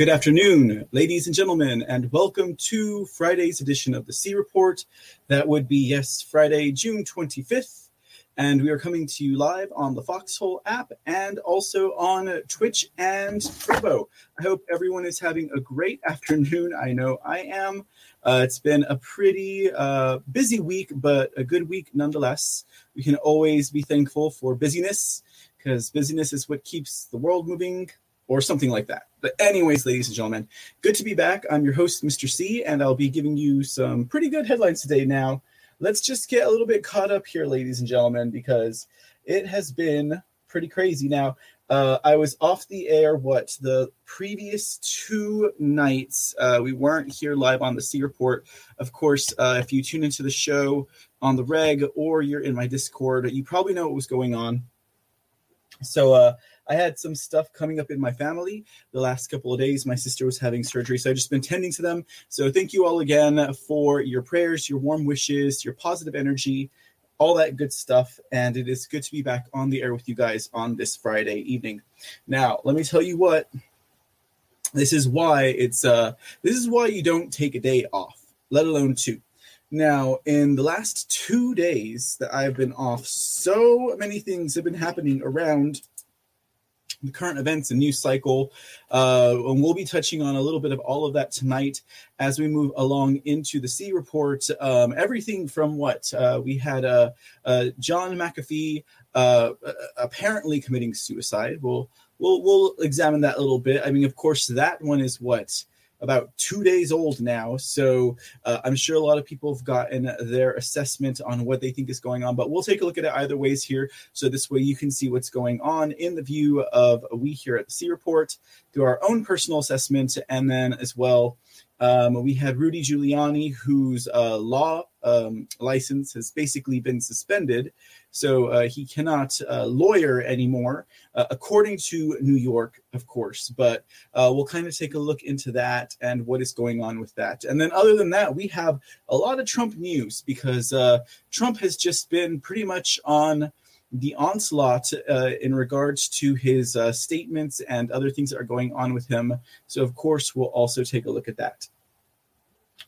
Good afternoon, ladies and gentlemen, and welcome to Friday's edition of the C Report. That would be, yes, Friday, June 25th. And we are coming to you live on the Foxhole app and also on Twitch and Turbo. I hope everyone is having a great afternoon. I know I am. Uh, it's been a pretty uh, busy week, but a good week nonetheless. We can always be thankful for busyness because busyness is what keeps the world moving or something like that. But, anyways, ladies and gentlemen, good to be back. I'm your host, Mr. C, and I'll be giving you some pretty good headlines today. Now, let's just get a little bit caught up here, ladies and gentlemen, because it has been pretty crazy. Now, uh, I was off the air, what, the previous two nights. Uh, we weren't here live on the C Report. Of course, uh, if you tune into the show on the reg or you're in my Discord, you probably know what was going on. So, uh, I had some stuff coming up in my family the last couple of days. My sister was having surgery, so I've just been tending to them. So thank you all again for your prayers, your warm wishes, your positive energy, all that good stuff. And it is good to be back on the air with you guys on this Friday evening. Now, let me tell you what. This is why it's uh this is why you don't take a day off, let alone two. Now, in the last two days that I've been off, so many things have been happening around the current events and news cycle. Uh, and we'll be touching on a little bit of all of that tonight as we move along into the C report. Um, everything from what uh, we had uh, uh John McAfee uh, apparently committing suicide. We'll, we'll, we'll examine that a little bit. I mean, of course, that one is what about two days old now. So uh, I'm sure a lot of people have gotten their assessment on what they think is going on, but we'll take a look at it either ways here. So this way you can see what's going on in the view of we here at the C Report through our own personal assessment, and then as well um, we had Rudy Giuliani, whose uh, law um, license has basically been suspended. So uh, he cannot uh, lawyer anymore, uh, according to New York, of course. But uh, we'll kind of take a look into that and what is going on with that. And then, other than that, we have a lot of Trump news because uh, Trump has just been pretty much on the onslaught uh, in regards to his uh, statements and other things that are going on with him. So, of course, we'll also take a look at that.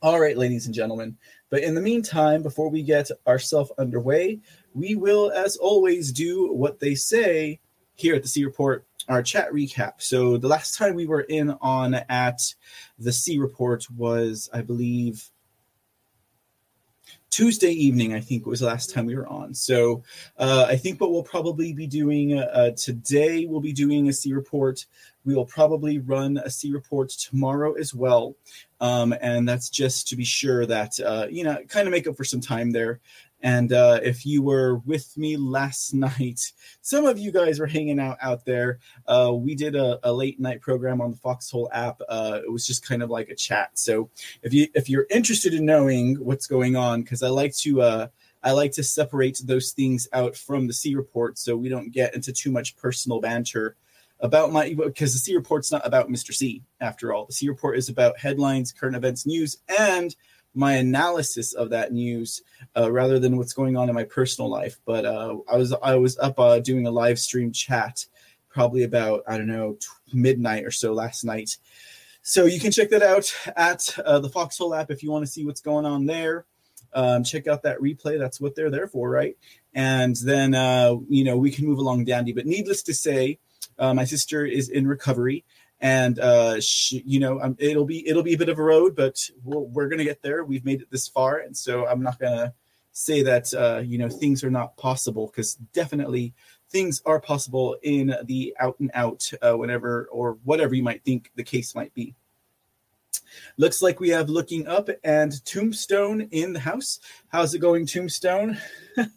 All right, ladies and gentlemen. But in the meantime, before we get ourselves underway, we will, as always, do what they say here at the C Report, our chat recap. So, the last time we were in on at the C Report was, I believe, Tuesday evening, I think was the last time we were on. So uh, I think what we'll probably be doing uh, today, we'll be doing a C report. We will probably run a C report tomorrow as well. Um, and that's just to be sure that, uh, you know, kind of make up for some time there. And uh, if you were with me last night, some of you guys were hanging out out there. Uh, we did a, a, late night program on the Foxhole app. Uh, it was just kind of like a chat. So if you if you're interested in knowing what's going on, because I like to uh, I like to separate those things out from the C report, so we don't get into too much personal banter about my because the C report's not about Mr. C after all. The C report is about headlines, current events, news, and my analysis of that news uh, rather than what's going on in my personal life. But uh, I was I was up uh, doing a live stream chat probably about I don't know midnight or so last night. So you can check that out at uh, the Foxhole app if you want to see what's going on there. Um, check out that replay. That's what they're there for, right? And then uh, you know we can move along dandy. But needless to say, uh, my sister is in recovery and uh, you know, um, it'll be it'll be a bit of a road, but we're, we're gonna get there. We've made it this far, and so I'm not gonna say that uh, you know things are not possible because definitely things are possible in the out and out uh, whenever or whatever you might think the case might be. Looks like we have looking up and Tombstone in the house. How's it going, Tombstone?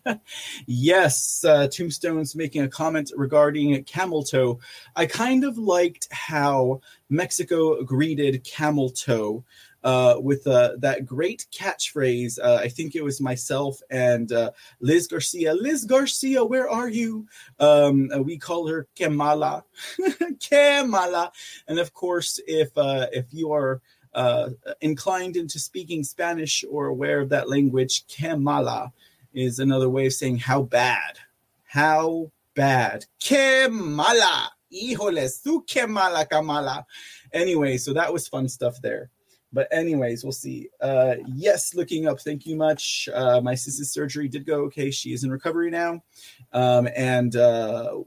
yes, uh, Tombstone's making a comment regarding camel toe. I kind of liked how Mexico greeted camel toe. Uh, with uh, that great catchphrase. Uh, I think it was myself and uh, Liz Garcia. Liz Garcia, where are you? Um, uh, we call her Kemala, Kemala, and of course, if uh, if you are uh, inclined into speaking Spanish or aware of that language, que mala is another way of saying how bad. How bad. Que mala. Híjole, su que mala kamala. Anyway, so that was fun stuff there. But anyways, we'll see. Uh, yes, looking up. Thank you much. Uh, my sister's surgery did go okay. She is in recovery now, um, and uh,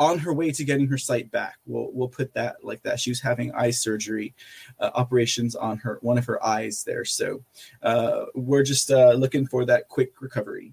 on her way to getting her sight back. We'll we'll put that like that. She was having eye surgery, uh, operations on her one of her eyes there. So uh, we're just uh, looking for that quick recovery.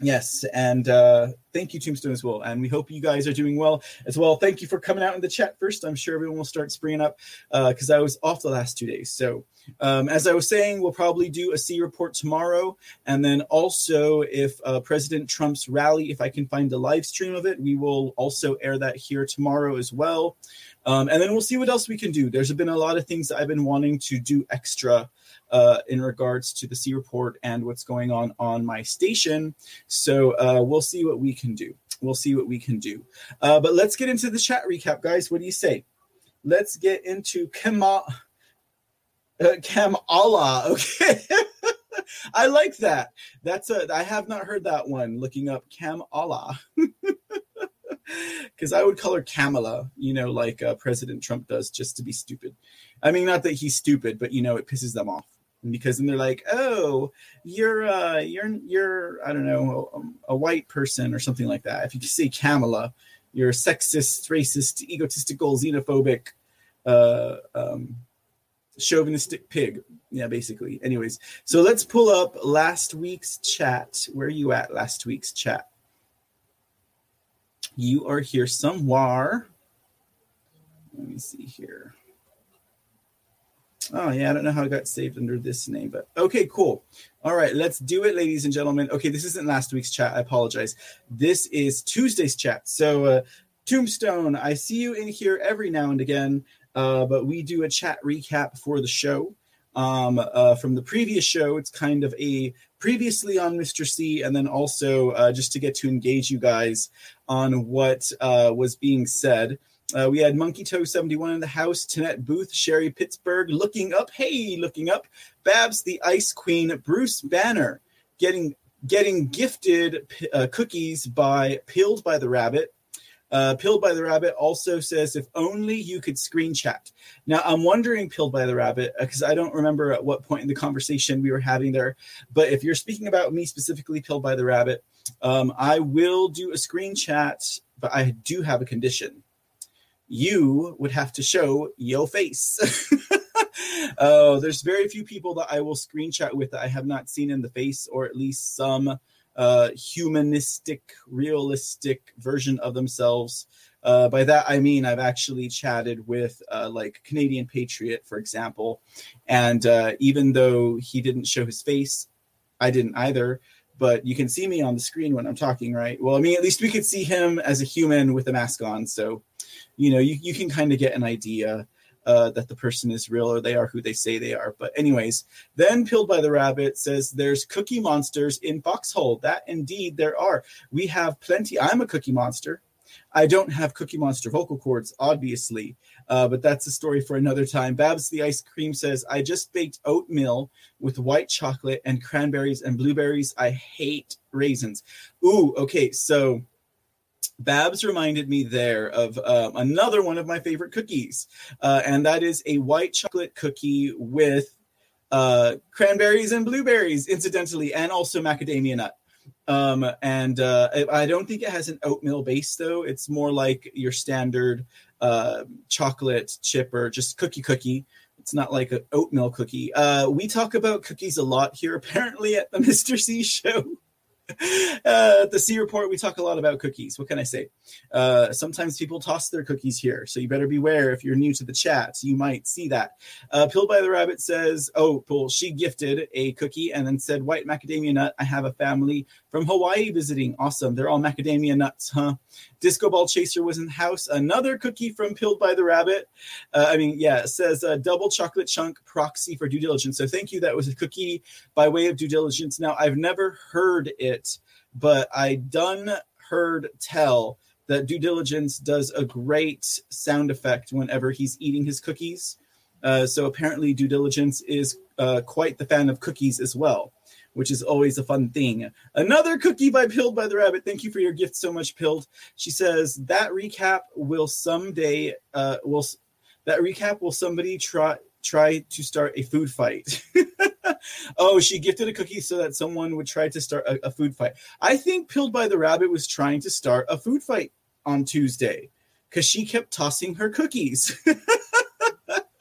Yes, and uh, thank you, Tombstone, as well. And we hope you guys are doing well as well. Thank you for coming out in the chat first. I'm sure everyone will start springing up because uh, I was off the last two days. So, um, as I was saying, we'll probably do a C report tomorrow. And then also, if uh, President Trump's rally, if I can find a live stream of it, we will also air that here tomorrow as well. Um, and then we'll see what else we can do. There's been a lot of things I've been wanting to do extra uh, in regards to the C report and what's going on on my station. So uh, we'll see what we can do. We'll see what we can do. Uh, but let's get into the chat recap, guys. What do you say? Let's get into Kema. Uh, Kam Allah. Okay. I like that. That's a I have not heard that one. Looking up Kam Allah. Because I would call her Kamala, you know, like uh, President Trump does, just to be stupid. I mean, not that he's stupid, but you know, it pisses them off because then they're like, "Oh, you're uh, you're you're I don't know a, a, white person or something like that." If you say Kamala, you're a sexist, racist, egotistical, xenophobic, uh, um, chauvinistic pig. Yeah, basically. Anyways, so let's pull up last week's chat. Where are you at? Last week's chat. You are here somewhere. Let me see here. Oh, yeah, I don't know how it got saved under this name, but okay, cool. All right, let's do it, ladies and gentlemen. Okay, this isn't last week's chat. I apologize. This is Tuesday's chat. So, uh, Tombstone, I see you in here every now and again, uh, but we do a chat recap for the show. Um, uh, from the previous show, it's kind of a previously on Mr. C, and then also uh, just to get to engage you guys on what uh, was being said. Uh, we had Monkey Toe 71 in the house, Tanette Booth, Sherry Pittsburgh looking up. Hey, looking up. Babs the Ice Queen, Bruce Banner getting getting gifted uh, cookies by Peeled by the Rabbit. Uh, Pilled by the Rabbit also says, if only you could screen chat. Now, I'm wondering, Pilled by the Rabbit, because uh, I don't remember at what point in the conversation we were having there, but if you're speaking about me specifically, Pilled by the Rabbit, um, I will do a screen chat, but I do have a condition you would have to show your face. oh, there's very few people that I will screenshot with that I have not seen in the face, or at least some uh, humanistic, realistic version of themselves. Uh, by that I mean I've actually chatted with uh, like Canadian Patriot, for example, and uh, even though he didn't show his face, I didn't either. But you can see me on the screen when I'm talking, right? Well, I mean, at least we could see him as a human with a mask on, so you know you, you can kind of get an idea uh, that the person is real or they are who they say they are. But anyways, then Peeled by the Rabbit says there's cookie monsters in Foxhole. That indeed there are. We have plenty. I'm a cookie monster. I don't have Cookie Monster vocal cords, obviously, uh, but that's a story for another time. Babs the Ice Cream says, I just baked oatmeal with white chocolate and cranberries and blueberries. I hate raisins. Ooh, okay. So Babs reminded me there of um, another one of my favorite cookies, uh, and that is a white chocolate cookie with uh, cranberries and blueberries, incidentally, and also macadamia nut. Um, and uh, I don't think it has an oatmeal base though. It's more like your standard uh, chocolate chip or just cookie cookie. It's not like an oatmeal cookie. Uh, we talk about cookies a lot here, apparently, at the Mr. C show. uh, the C report, we talk a lot about cookies. What can I say? Uh, sometimes people toss their cookies here, so you better beware if you're new to the chat. You might see that. Uh, Pilled by the Rabbit says, "Oh, well, she gifted a cookie and then said white macadamia nut. I have a family from Hawaii visiting. Awesome. They're all macadamia nuts, huh? Disco Ball Chaser was in the house. Another cookie from Peeled by the Rabbit. Uh, I mean, yeah, it says uh, double chocolate chunk proxy for due diligence. So thank you. That was a cookie by way of due diligence. Now, I've never heard it, but I done heard tell that due diligence does a great sound effect whenever he's eating his cookies. Uh, so apparently, due diligence is uh, quite the fan of cookies as well which is always a fun thing. Another cookie by Pilled by the Rabbit. Thank you for your gift so much, Pilled. She says that recap will someday uh will that recap will somebody try try to start a food fight. oh, she gifted a cookie so that someone would try to start a, a food fight. I think Pilled by the Rabbit was trying to start a food fight on Tuesday because she kept tossing her cookies.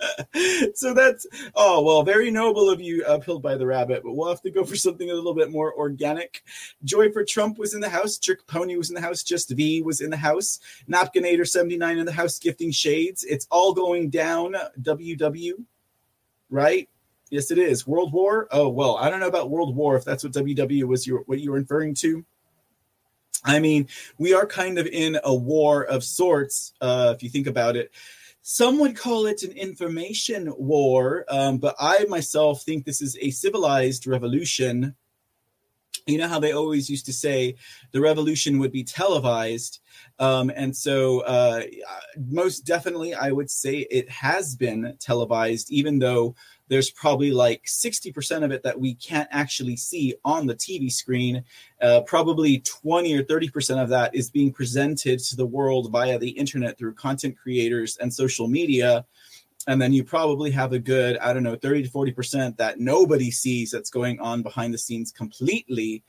so that's oh well, very noble of you, pilled by the rabbit. But we'll have to go for something a little bit more organic. Joy for Trump was in the house. Trick Pony was in the house. Just V was in the house. Napkinator seventy nine in the house, gifting shades. It's all going down. WW, right? Yes, it is. World War. Oh well, I don't know about World War if that's what WW was. Your what you were referring to. I mean, we are kind of in a war of sorts, uh, if you think about it. Some would call it an information war, um, but I myself think this is a civilized revolution. You know how they always used to say the revolution would be televised. Um, and so, uh, most definitely, I would say it has been televised, even though there's probably like 60% of it that we can't actually see on the TV screen. Uh, probably 20 or 30% of that is being presented to the world via the internet through content creators and social media. And then you probably have a good, I don't know, 30 to 40% that nobody sees that's going on behind the scenes completely.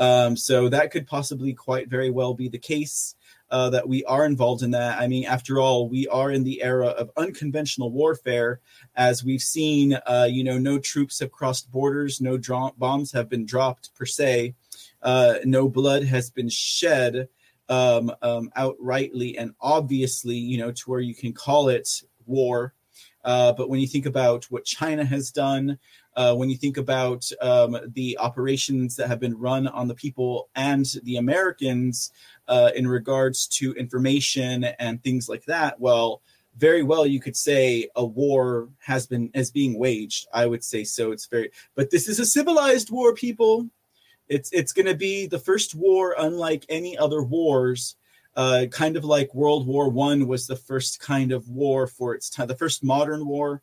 Um, so that could possibly quite very well be the case uh, that we are involved in that. I mean, after all, we are in the era of unconventional warfare, as we've seen. Uh, you know, no troops have crossed borders, no dro- bombs have been dropped per se, uh, no blood has been shed um, um, outrightly and obviously, you know, to where you can call it war. Uh, but when you think about what China has done, uh, when you think about um, the operations that have been run on the people and the Americans uh, in regards to information and things like that, well, very well you could say a war has been as being waged. I would say so. It's very, but this is a civilized war, people. It's it's going to be the first war unlike any other wars. Uh, kind of like World War One was the first kind of war for its time, the first modern war.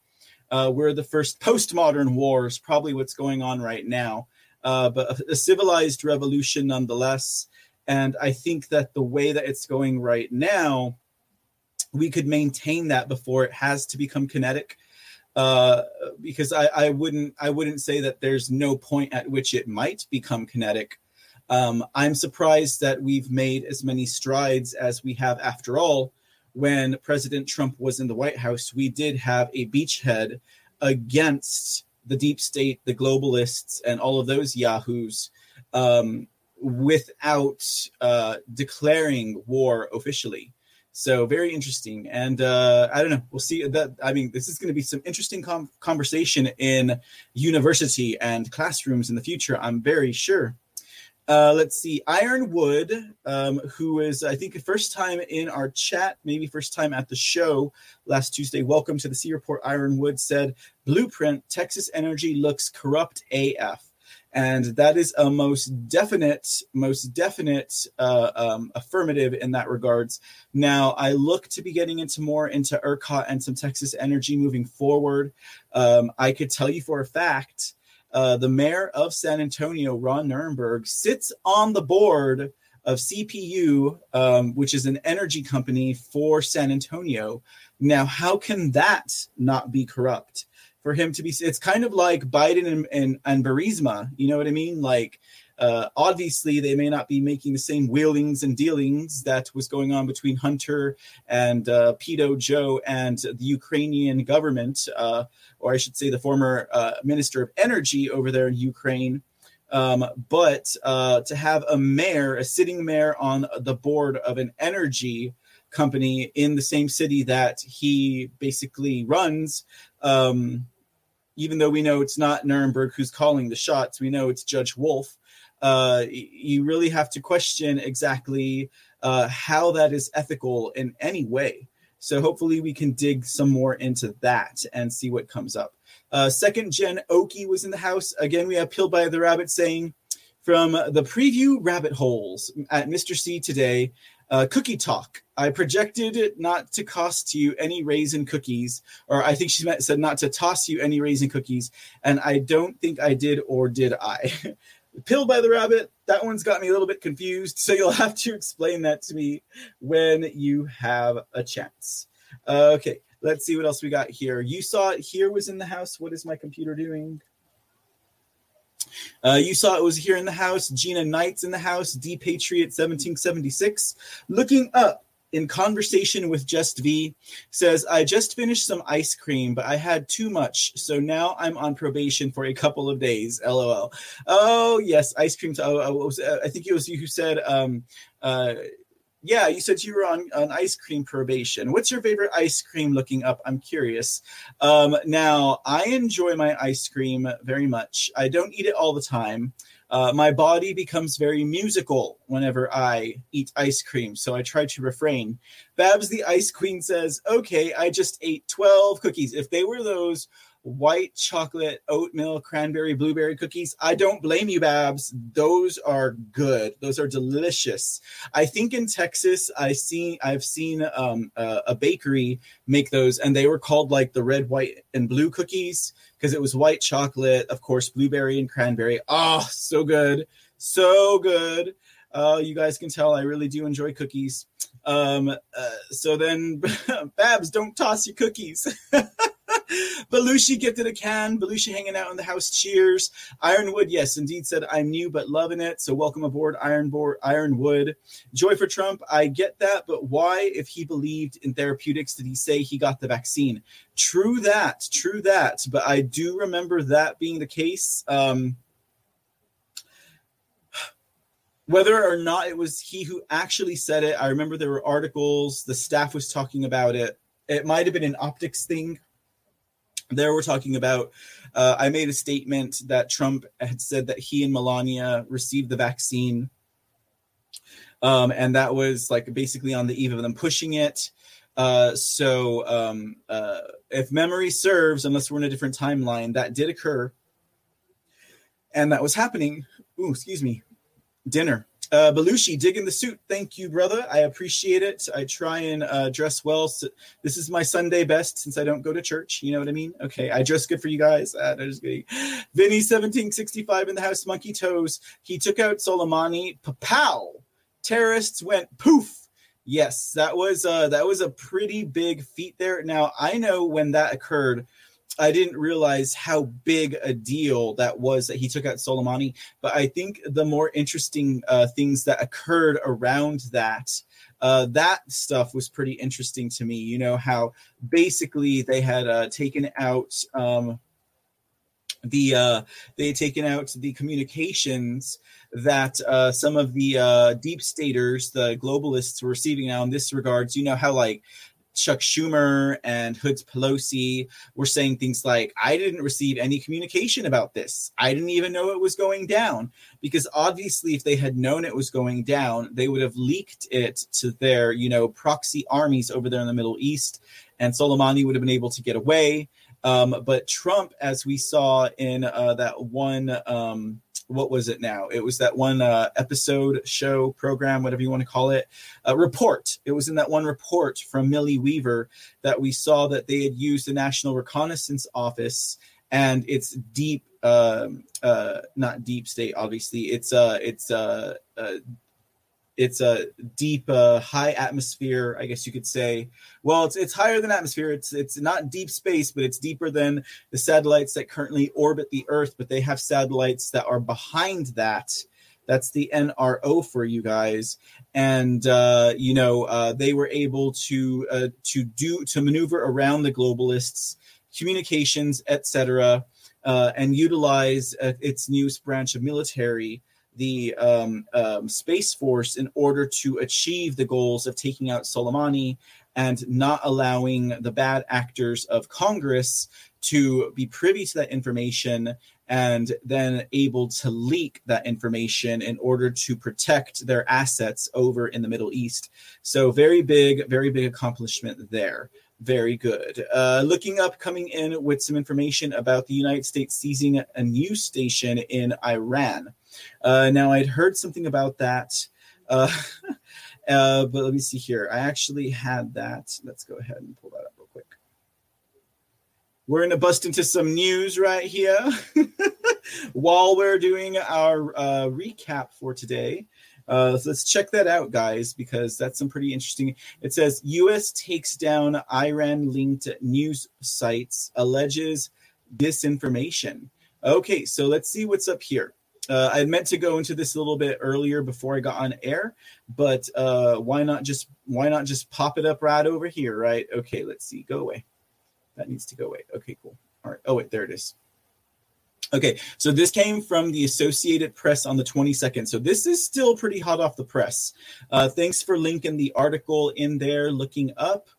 Uh, we're the first postmodern wars, probably what's going on right now. Uh, but a, a, civilized revolution nonetheless. And I think that the way that it's going right now, we could maintain that before it has to become kinetic. Uh, because I, I wouldn't I wouldn't say that there's no point at which it might become kinetic. Um, I'm surprised that we've made as many strides as we have after all. When President Trump was in the White House, we did have a beachhead against the deep state, the globalists, and all of those yahoos um, without uh, declaring war officially. So very interesting, and uh, I don't know. We'll see. That I mean, this is going to be some interesting com- conversation in university and classrooms in the future. I'm very sure. Uh, let's see, Ironwood, um, who is I think first time in our chat, maybe first time at the show last Tuesday. Welcome to the C Report. Ironwood said, "Blueprint Texas Energy looks corrupt AF." And that is a most definite most definite uh, um, affirmative in that regards. Now i look to be getting into more into ercot and some texas energy moving forward. Um, i could tell you for a fact uh, the mayor of san antonio ron nirenberg sits on the board of cpu um, which is an energy company for san antonio. Now how can that not be corrupt for him to be. It's kind of like Biden and, and, and Burisma. You know what I mean? Like, uh, obviously, they may not be making the same wheelings and dealings that was going on between Hunter and uh, Pedo Joe and the Ukrainian government, uh, or I should say, the former uh, Minister of Energy over there in Ukraine. Um, but uh, to have a mayor, a sitting mayor on the board of an energy company in the same city that he basically runs, um, even though we know it's not Nirenberg who's calling the shots, we know it's Judge Wolff. Uh, you really have to question exactly uh, how that is ethical in any way. So hopefully we can dig some more into that and see what comes up. Uh, second gen Oki was in the house. Again, we have Pilled by the Rabbit saying, from the preview rabbit holes at Mr. C today, Uh, cookie talk. I projected it not to cost you any raisin cookies, or I think she meant, said not to toss you any raisin cookies, and I don't think I did, or did I? Pill by the rabbit. That one's got me a little bit confused, so you'll have to explain that to me when you have a chance. Okay, let's see what else we got here. You saw it here was in the house. What is my computer doing? Uh, you saw it was here in the house. Gina Knight's in the house. D Patriot 1776. Looking up in conversation with Just V says, I just finished some ice cream, but I had too much. So now I'm on probation for a couple of days. LOL. Oh, yes, ice cream. Oh, oh, I think it was you who said, um, uh, yeah, you said you were on an ice cream probation. What's your favorite ice cream looking up? I'm curious. Um, now, I enjoy my ice cream very much. I don't eat it all the time. Uh, my body becomes very musical whenever I eat ice cream, so I try to refrain. Babs the Ice Queen says, Okay, I just ate 12 cookies. If they were those white chocolate oatmeal cranberry blueberry cookies i don't blame you babs those are good those are delicious i think in texas i seen i've seen um, a bakery make those and they were called like the red white and blue cookies because it was white chocolate of course blueberry and cranberry oh so good so good uh, you guys can tell I really do enjoy cookies. Um, uh, so then, Babs, don't toss your cookies. Belushi gifted a can. Belushi hanging out in the house. Cheers. Ironwood, yes, indeed said I'm new but loving it. So welcome aboard, Ironboard, Ironwood. Joy for Trump. I get that, but why, if he believed in therapeutics, did he say he got the vaccine? True that. True that. But I do remember that being the case. Um, whether or not it was he who actually said it, I remember there were articles, the staff was talking about it. It might have been an optics thing there we're talking about uh, i made a statement that trump had said that he and melania received the vaccine. Um, and that was like basically on the eve of them pushing it. Uh, so um, uh, if memory serves unless we're in a different timeline that did occur. And that was happening Ooh, excuse me dinner uh, Belushi, digging the suit. Thank you, brother. I appreciate it. I try and uh, dress well. So this is my Sunday best since I don't go to church. You know what I mean? Okay, I dress good for you guys. Uh, just kidding. Vinny, 1765 in the house. Monkey Toes. He took out Soleimani. Pow! Terrorists went poof. Yes, that was uh, that was a pretty big feat there. Now I know when that occurred I didn't realize how big a deal that was that he took out Soleimani. But I think the more interesting uh, things that occurred around that, uh, that stuff was pretty interesting to me. You know, how basically they had uh, taken out. Um, the uh, they had taken out the communications that uh, some of the uh, deep staters, the globalists, were receiving. Now, in this regards, you know how like Chuck Schumer and Hoods Pelosi were saying things like, I didn't receive any communication about this. I didn't even know it was going down. Because obviously, if they had known it was going down, they would have leaked it to their, you know, proxy armies over there in the Middle East. And Soleimani would have been able to get away. Um, but Trump, as we saw in uh, that one um, what was it now? It was that one uh, episode, show, program, whatever you want to call it, report. It was in that one report from Millie Weaver that we saw that they had used the National Reconnaissance Office and it's deep, uh, uh, not deep state, obviously. It's uh, it's uh, uh it's a deep uh, high atmosphere i guess you could say. Well it's it's higher than atmosphere. It's it's not deep space but it's deeper than the satellites that currently orbit the earth but they have satellites that are behind that. That's the nro for you guys. And uh, you know uh, they were able to uh, to do to maneuver around the globalists communications etc uh, and utilize uh, its newest branch of military the um, um, Space Force in order to achieve the goals of taking out Soleimani and not allowing the bad actors of Congress to be privy to that information and then able to leak that information in order to protect their assets over in the Middle East. So, very big, very big accomplishment there. Very good. Uh, looking up, coming in with some information about the United States seizing a news station in Iran. Uh, now, I'd heard something about that. Uh, Uh, but let me see here. I actually had that. Let's go ahead and pull that up real quick. We're to bust into some news right here while we're doing our uh, recap for today. Uh, so let's check that out, guys, because that's some pretty interesting. It says U.S. takes down Iran-linked news sites, alleges disinformation. Okay, so let's see what's up here. Uh, I meant to go into this a little bit earlier before I got on air, but uh, why not just why not just pop it up right over here, right? Okay, let's see. Go away. That needs to go away. Okay, cool. All right. Oh wait, there it is. Okay, so this came from the Associated Press on the 22nd. So this is still pretty hot off the press. Uh, thanks for linking the article in there, looking up.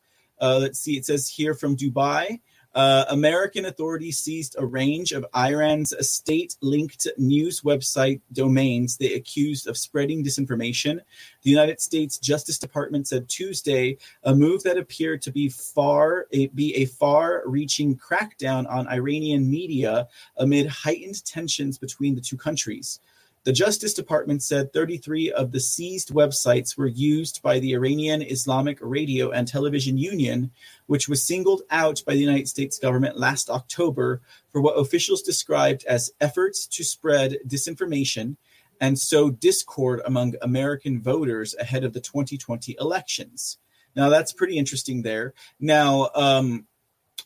Uh, let's see, it says here from Dubai. Uh, American authorities seized a range of Iran's state linked news website domains they accused of spreading disinformation. The United States Justice Department said Tuesday a move that appeared to be far be a far reaching crackdown on Iranian media amid heightened tensions between the two countries. The Justice Department said 33 of the seized websites were used by the Iranian Islamic Radio and Television Union, which was singled out by the United States government last October for what officials described as efforts to spread disinformation and sow discord among American voters ahead of the 2020 elections. Now, that's pretty interesting there. Now, um,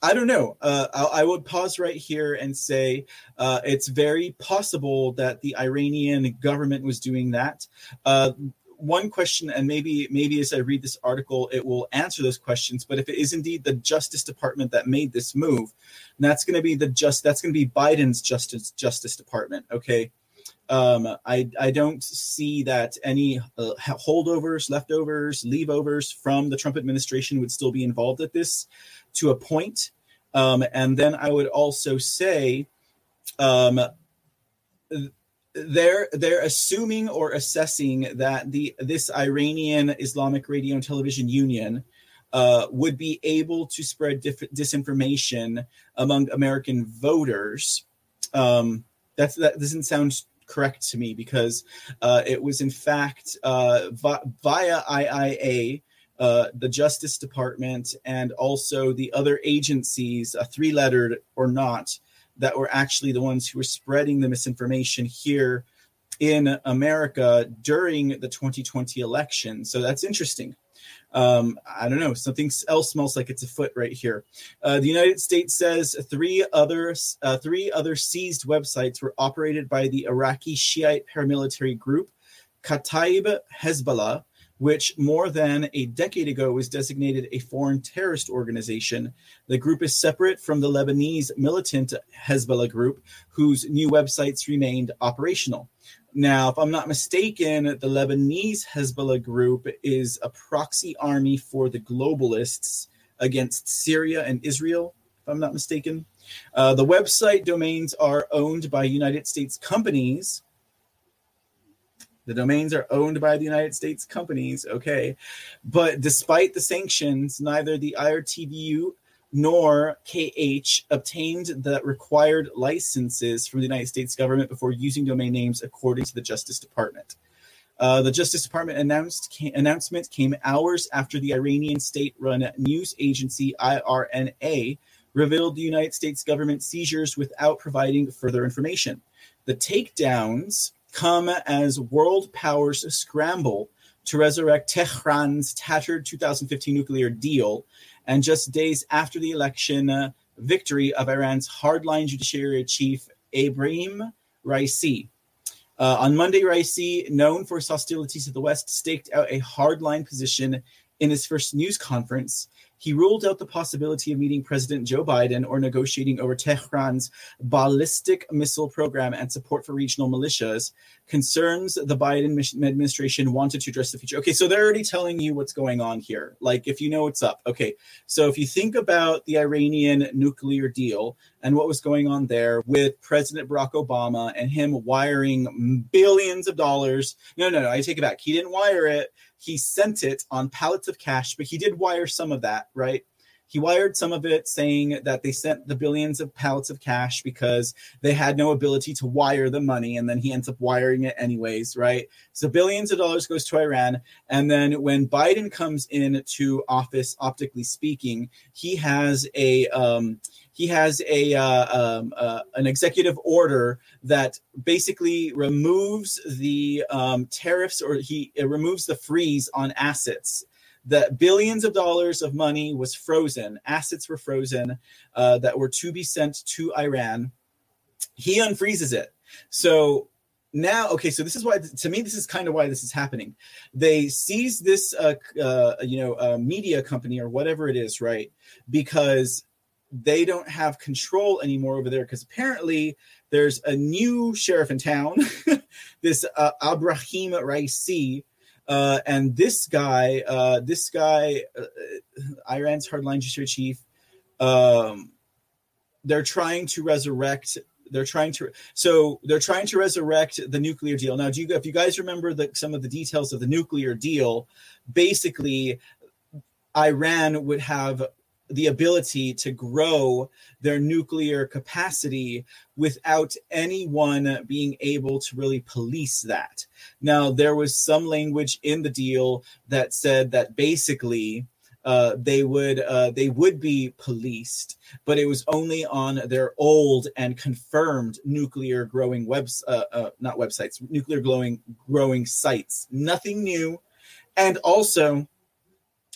I don't know. Uh, I, I, would pause right here and say uh, it's very possible that the Iranian government was doing that. Uh, one question, and maybe maybe as I read this article, it will answer those questions. But if it is indeed the Justice Department that made this move, that's going to be the just that's going to be Biden's Justice Justice Department. Okay. Um, I, I don't see that any uh, holdovers, leftovers, leaveovers from the Trump administration would still be involved at this to a point. Um, and then I would also say um, they're they're assuming or assessing that the this Iranian Islamic Radio and Television Union uh, would be able to spread dif- disinformation among American voters. Um, that's that doesn't sound correct to me because uh, it was in fact uh, vi- via IIA uh, the Justice Department, and also the other agencies, uh, three lettered or not, that were actually the ones who were spreading the misinformation here in America during the 2020 election. So that's interesting. Um, I don't know. Something else smells like it's a foot right here. Uh, the United States says three other uh, three other seized websites were operated by the Iraqi Shiite paramilitary group Kataib Hezbollah, which more than a decade ago was designated a foreign terrorist organization. The group is separate from the Lebanese militant Hezbollah group, whose new websites remained operational. Now, if I'm not mistaken, the Lebanese Hezbollah group is a proxy army for the globalists against Syria and Israel, if I'm not mistaken. Uh, the website domains are owned by United States companies the domains are owned by the United States companies, okay. But despite the sanctions, neither the IRTVU nor KH obtained the required licenses from the United States government before using domain names, according to the Justice Department. Uh, the Justice Department announced came, announcement came hours after the Iranian state-run news agency IRNA revealed the United States government seizures without providing further information. The takedowns come as world powers scramble to resurrect Tehran's tattered 2015 nuclear deal, and just days after the election uh, victory of Iran's hardline judiciary chief Ebrahim Raisi. Uh, on Monday, Raisi, known for his hostilities to the West, staked out a hardline position in his first news conference he ruled out the possibility of meeting President Joe Biden or negotiating over Tehran's ballistic missile program and support for regional militias. Concerns the Biden administration wanted to address the future. Okay, so they're already telling you what's going on here. Like, if you know what's up. Okay, so if you think about the Iranian nuclear deal and what was going on there with President Barack Obama and him wiring billions of dollars. No, no, no, I take it back. He didn't wire it he sent it on pallets of cash, but he did wire some of that, right? he wired some of it saying that they sent the billions of pallets of cash because they had no ability to wire the money. And then he ends up wiring it anyways, right? So billions of dollars goes to Iran. And then when Biden comes into office, optically speaking, he has a, um, he has a uh, um, uh, an executive order that basically removes the um, tariffs or he removes the freeze on assets that billions of dollars of money was frozen, assets were frozen uh, that were to be sent to Iran. He unfreezes it. So now, okay, so this is why, to me, this is kind of why this is happening. They seize this, uh, uh, you know, uh, media company or whatever it is, right? Because they don't have control anymore over there. Because apparently, there's a new sheriff in town, this uh, Abraham Raisi, uh, and this guy, uh, this guy, uh, Iran's hardline judiciary chief, um, they're trying to resurrect. They're trying to so they're trying to resurrect the nuclear deal. Now, do you if you guys remember the, some of the details of the nuclear deal? Basically, Iran would have the ability to grow their nuclear capacity without anyone being able to really police that. Now, there was some language in the deal that said that basically uh, they would uh, they would be policed, but it was only on their old and confirmed nuclear growing webs uh, uh not websites nuclear glowing growing sites. Nothing new, and also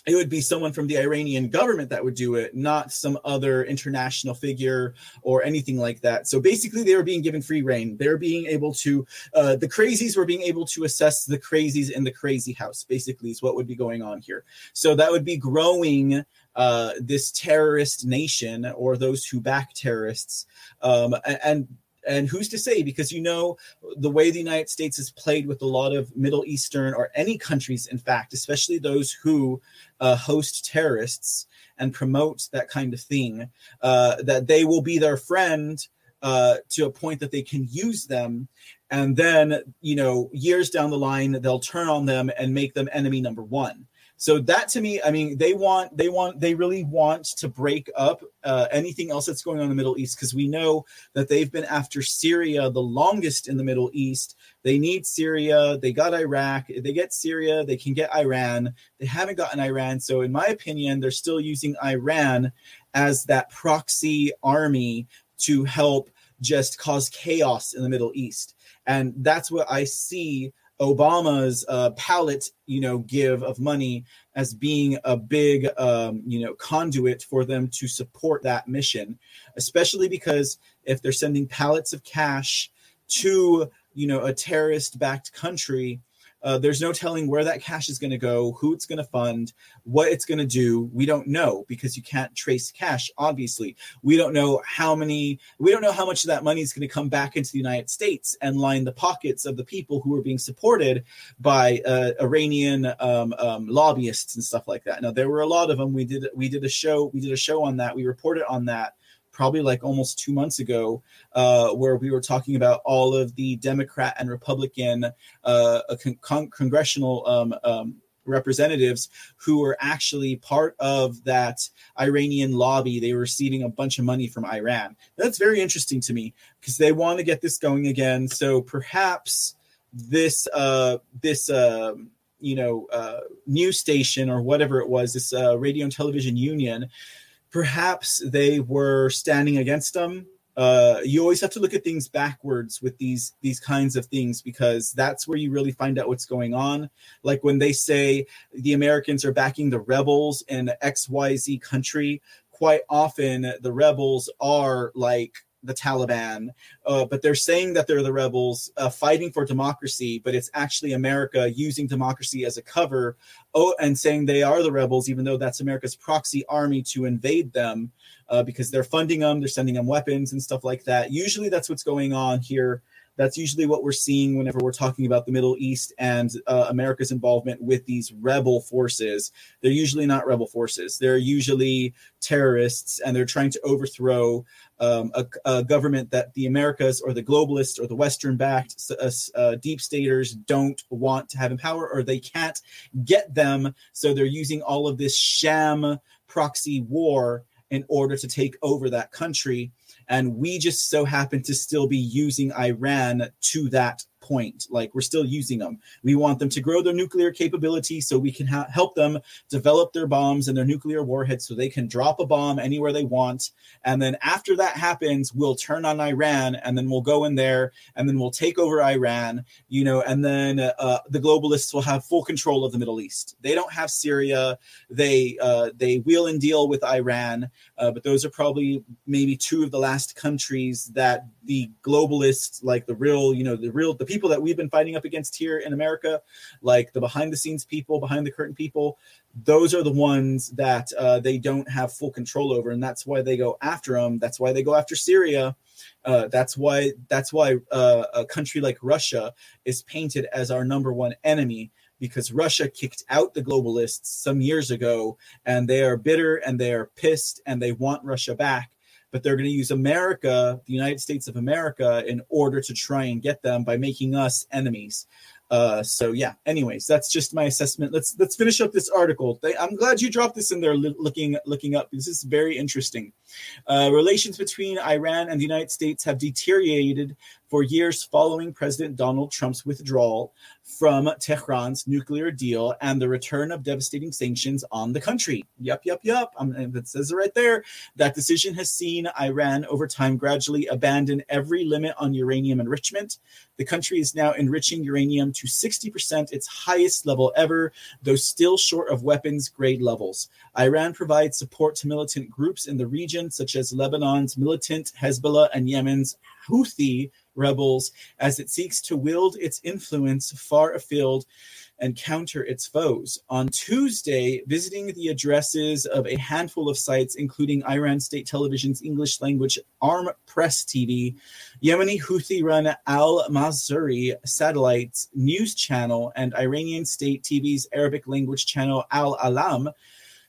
it would be someone from the Iranian government that would do it, not some other international figure or anything like that. So basically, they were being given free reign. They're being able to, uh, the crazies were being able to assess the crazies in the crazy house, basically, is what would be going on here. So that would be growing uh, this terrorist nation or those who back terrorists. Um, and and who's to say? Because you know the way the united states has played with a lot of middle eastern or any countries in fact especially those who uh, host terrorists and promote that kind of thing uh, that they will be their friend uh, to a point that they can use them. And then you know years down the line they'll turn on them and make them enemy number one so that to me, I mean, they want, they want, they really want to break up uh, anything else that's going on in the Middle East because we know that they've been after Syria the longest in the Middle East. They need Syria. They got Iraq. They get Syria, they can get Iran. They haven't gotten Iran. So, in my opinion, they're still using Iran as that proxy army to help just cause chaos in the Middle East. And that's what I see Obama's uh, palette, you know, give of money as being a big, um, you know, conduit for them to support that mission, especially because if they're sending pallets of cash to, you know, a terrorist-backed country, uh, there's no telling where that cash is going to go, who it's going to fund, what it's going to do. We don't know because you can't trace cash. Obviously, we don't know how many. We don't know how much of that money is going to come back into the United States and line the pockets of the people who are being supported by uh, Iranian um, um, lobbyists and stuff like that. Now, there were a lot of them. We did we did a show. We did a show on that. We reported on that probably like almost two months ago, uh, where we were talking about all of the Democrat and Republican uh, con- congressional um, um, representatives who were actually part of that Iranian lobby. They were receiving a bunch of money from Iran. That's very interesting to me because they want to get this going again. So perhaps this uh, this uh, you know uh, news station or whatever it was, this uh, radio and television union perhaps they were standing against them. Uh, you always have to look at things backwards with these these kinds of things because that's where you really find out what's going on. Like when they say the Americans are backing the rebels in X Y Z country, quite often the rebels are like the Taliban, uh, but they're saying that they're the rebels uh, fighting for democracy, but it's actually America using democracy as a cover oh, and saying they are the rebels, even though that's America's proxy army to invade them uh, because they're funding them, they're sending them weapons and stuff like that. Usually that's what's going on here that's usually what we're seeing whenever we're talking about the Middle East and uh, America's involvement with these rebel forces. They're usually not rebel forces, they're usually terrorists, and they're trying to overthrow um, a, a, government that the Americas or the globalists or the Western backed uh, uh, deep staters don't want to have in power or they can't get them. So they're using all of this sham proxy war in order to take over that country. And we just so happen to still be using Iran to that point. Like we're still using them. We want them to grow their nuclear capability so we can ha- help them develop their bombs and their nuclear warheads so they can drop a bomb anywhere they want. And then after that happens, we'll turn on Iran and then we'll go in there and then we'll take over Iran, you know, and then uh, the globalists will have full control of the Middle East. They don't have Syria. They uh, they wheel and deal with Iran, uh, but those are probably maybe two of the last countries that the globalists, like the real, you know, the real the people that we've been fighting up against here in America, like the behind the scenes people, behind the curtain people, those are the ones that uh, they don't have full control over, and that's why they go after them. That's why they go after Syria. Uh, that's why that's why uh, a country like Russia is painted as our number one enemy because Russia kicked out the globalists some years ago, and they are bitter and they are pissed and they want Russia back but they're going to use America, the United States of America, in order to try and get them by making us enemies. Uh, so yeah. Anyways, that's just my assessment. Let's let's finish up this article. I'm glad you dropped this in there, looking looking up. This is very interesting. Uh, relations between Iran and the United States have deteriorated for years following President Donald Trump's withdrawal from Tehran's nuclear deal and the return of devastating sanctions on the country. Yep, yep, yep. Um, it says it right there. That decision has seen Iran over time gradually abandon every limit on uranium enrichment. The country is now enriching uranium to 60%, its highest level ever, though still short of weapons grade levels. Iran provides support to militant groups in the region, such as Lebanon's militant Hezbollah and Yemen's Houthi rebels as it seeks to wield its influence far afield and counter its foes. On Tuesday, visiting the addresses of a handful of sites, including Iran State Television's English language arm Press TV, Yemeni Houthi run Al Masri satellite news channel, and Iranian State TV's Arabic language channel Al Alam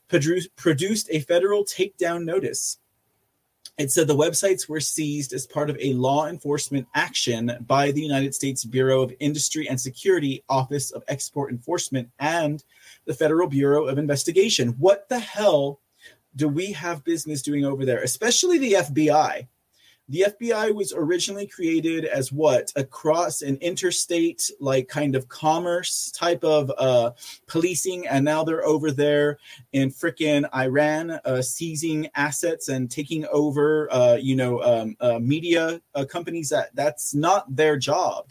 produced a federal takedown notice. It said the websites were seized as part of a law enforcement action by the United States Bureau of Industry and Security, Office of Export Enforcement, and the Federal Bureau of Investigation. What the hell do we have business doing over there, especially the FBI? The FBI was originally created as what across an interstate, like kind of commerce type of uh, policing, and now they're over there in frickin' Iran, uh, seizing assets and taking over, uh, you know, um, uh, media uh, companies. That that's not their job.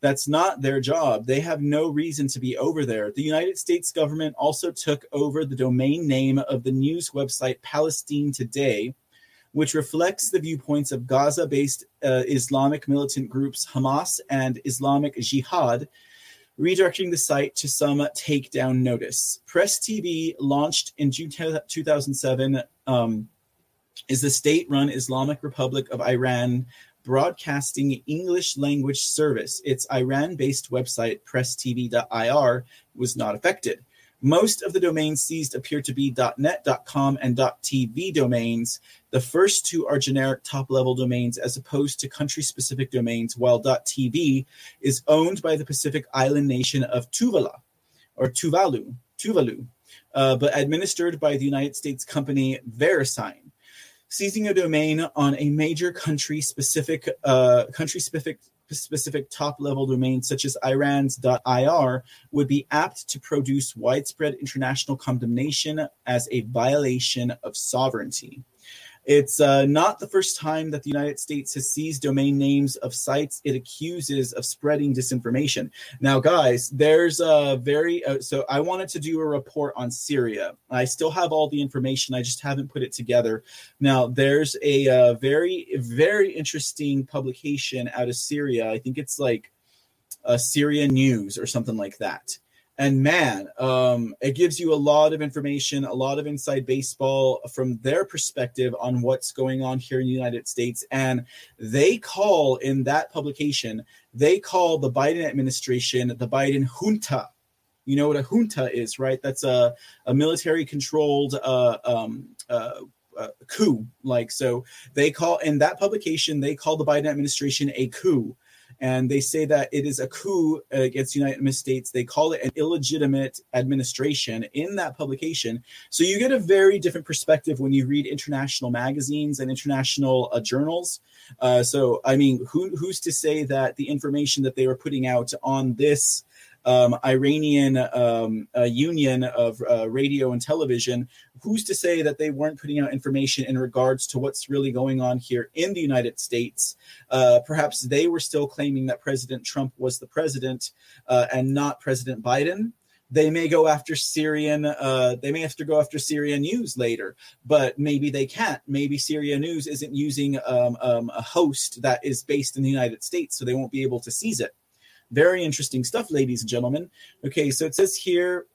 That's not their job. They have no reason to be over there. The United States government also took over the domain name of the news website Palestine Today which reflects the viewpoints of Gaza based uh, Islamic militant groups Hamas and Islamic Jihad, redirecting the site to some takedown notice. Press TV, launched in June 2007, um, is the state run Islamic Republic of Iran broadcasting English language service. Its Iran based website, presstv.ir, was not affected. Most of the domains seized appear to be .net, .com, and .tv domains. The first two are generic top-level domains as opposed to country-specific domains, while .tv is owned by the Pacific island nation of Tuvalu, or Tuvalu, Tuvalu, uh, but administered by the United States company VeriSign. Seizing a domain on a major country-specific uh, country-specific specific top level domains such as Iran's.ir would be apt to produce widespread international condemnation as a violation of sovereignty. It's uh, not the first time that the United States has seized domain names of sites it accuses of spreading disinformation. Now, guys, there's a very uh, so I wanted to do a report on Syria. I still have all the information, I just haven't put it together. Now, there's a uh, very, very interesting publication out of Syria. I think it's like a Syria News or something like that and man, um, it gives you a lot of information, a lot of inside baseball from their perspective on what's going on here in the United States. And they call in that publication, they call the Biden administration the Biden junta. You know what a junta is, right? That's a, a military controlled uh, um, uh, uh, coup. Like, so they call in that publication, they call the Biden administration a coup and they say that it is a coup against the United States. They call it an illegitimate administration in that publication. So you get a very different perspective when you read international magazines and international uh, journals. Uh, so, I mean, who, who's to say that the information that they were putting out on this um, Iranian um, union of uh, radio and television, who's to say that they weren't putting out information in regards to what's really going on here in the United States? Uh, perhaps they were still claiming that President Trump was the president uh, and not President Biden they may go after Syrian. Uh, they may have to go after Syria News later, but maybe they can't. Maybe Syria News isn't using um, um, a host that is based in the United States, so they won't be able to seize it. Very interesting stuff, ladies and gentlemen. Okay, so it says here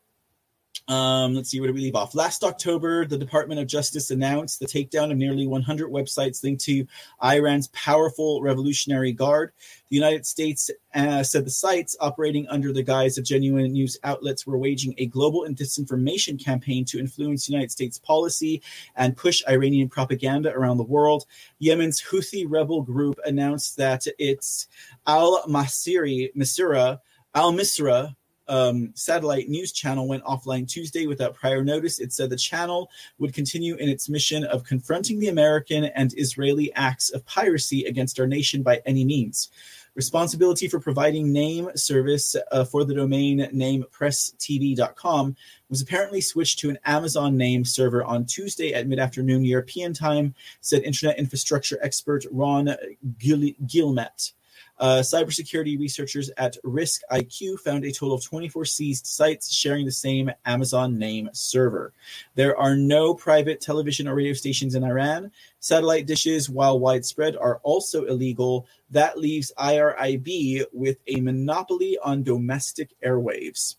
um, let's see, where do we leave off? Last October, the Department of Justice announced the takedown of nearly 100 websites linked to Iran's powerful Revolutionary Guard. The United States uh, said the sites operating under the guise of genuine news outlets were waging a global disinformation campaign to influence United States policy and push Iranian propaganda around the world. Yemen's Houthi rebel group announced that its Al Masiri Al Misra um, satellite news channel went offline Tuesday without prior notice. It said the channel would continue in its mission of confronting the American and Israeli acts of piracy against our nation by any means. Responsibility for providing name service uh, for the domain name presstv.com was apparently switched to an Amazon name server on Tuesday at mid afternoon European time, said Internet infrastructure expert Ron Gil- Guilmette. Uh, cybersecurity researchers at Risk IQ found a total of 24 seized sites sharing the same Amazon name server. There are no private television or radio stations in Iran. Satellite dishes, while widespread, are also illegal. That leaves IRIB with a monopoly on domestic airwaves.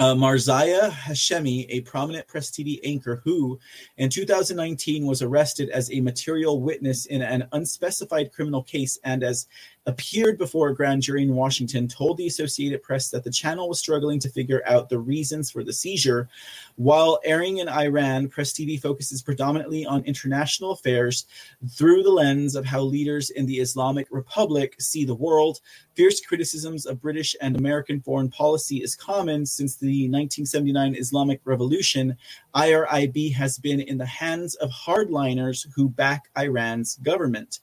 Uh, Marzieh Hashemi, a prominent Press TV anchor who, in 2019, was arrested as a material witness in an unspecified criminal case and as appeared before a grand jury in Washington, told the Associated Press that the channel was struggling to figure out the reasons for the seizure. While airing in Iran, Press TV focuses predominantly on international affairs through the lens of how leaders in the Islamic Republic see the world. Fierce criticisms of British and American foreign policy is common since the 1979 Islamic Revolution. IRIB has been in the hands of hardliners who back Iran's government.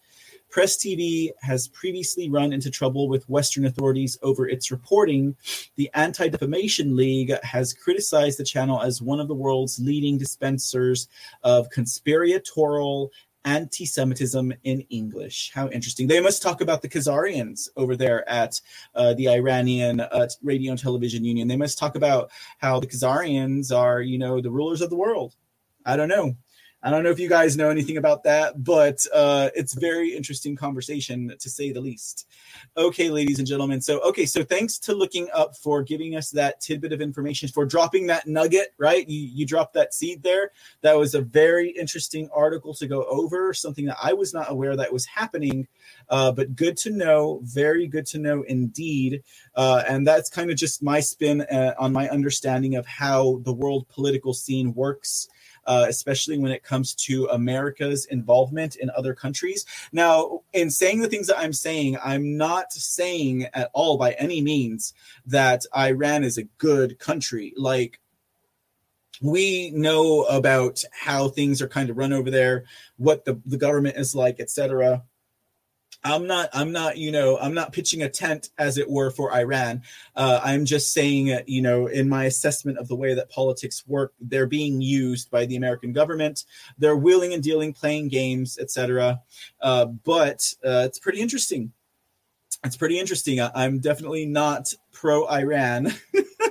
Press TV has previously run into trouble with Western authorities over its reporting. The Anti Defamation League has criticized the channel as one of the world's leading dispensers of conspiratorial anti Semitism in English. How interesting. They must talk about the Khazarians over there at uh, the Iranian uh, Radio and Television Union. They must talk about how the Khazarians are, you know, the rulers of the world. I don't know. I don't know if you guys know anything about that, but uh, it's very interesting conversation to say the least. Okay, ladies and gentlemen. So, okay, so thanks to looking up for giving us that tidbit of information, for dropping that nugget, right? You, you dropped that seed there. That was a very interesting article to go over, something that I was not aware that was happening, uh, but good to know. Very good to know indeed. Uh, and that's kind of just my spin uh, on my understanding of how the world political scene works uh, especially when it comes to America's involvement in other countries. Now, in saying the things that I'm saying, I'm not saying at all by any means that Iran is a good country. Like, we know about how things are kind of run over there, what the, the government is like, etc. I'm not, I'm not, you know, I'm not pitching a tent, as it were, for Iran. Uh, I'm just saying, you know, in my assessment of the way that politics work, they're being used by the American government. They're wheeling and dealing, playing games, etc. Uh, but uh, it's pretty interesting. It's pretty interesting. I, am definitely not pro Iran,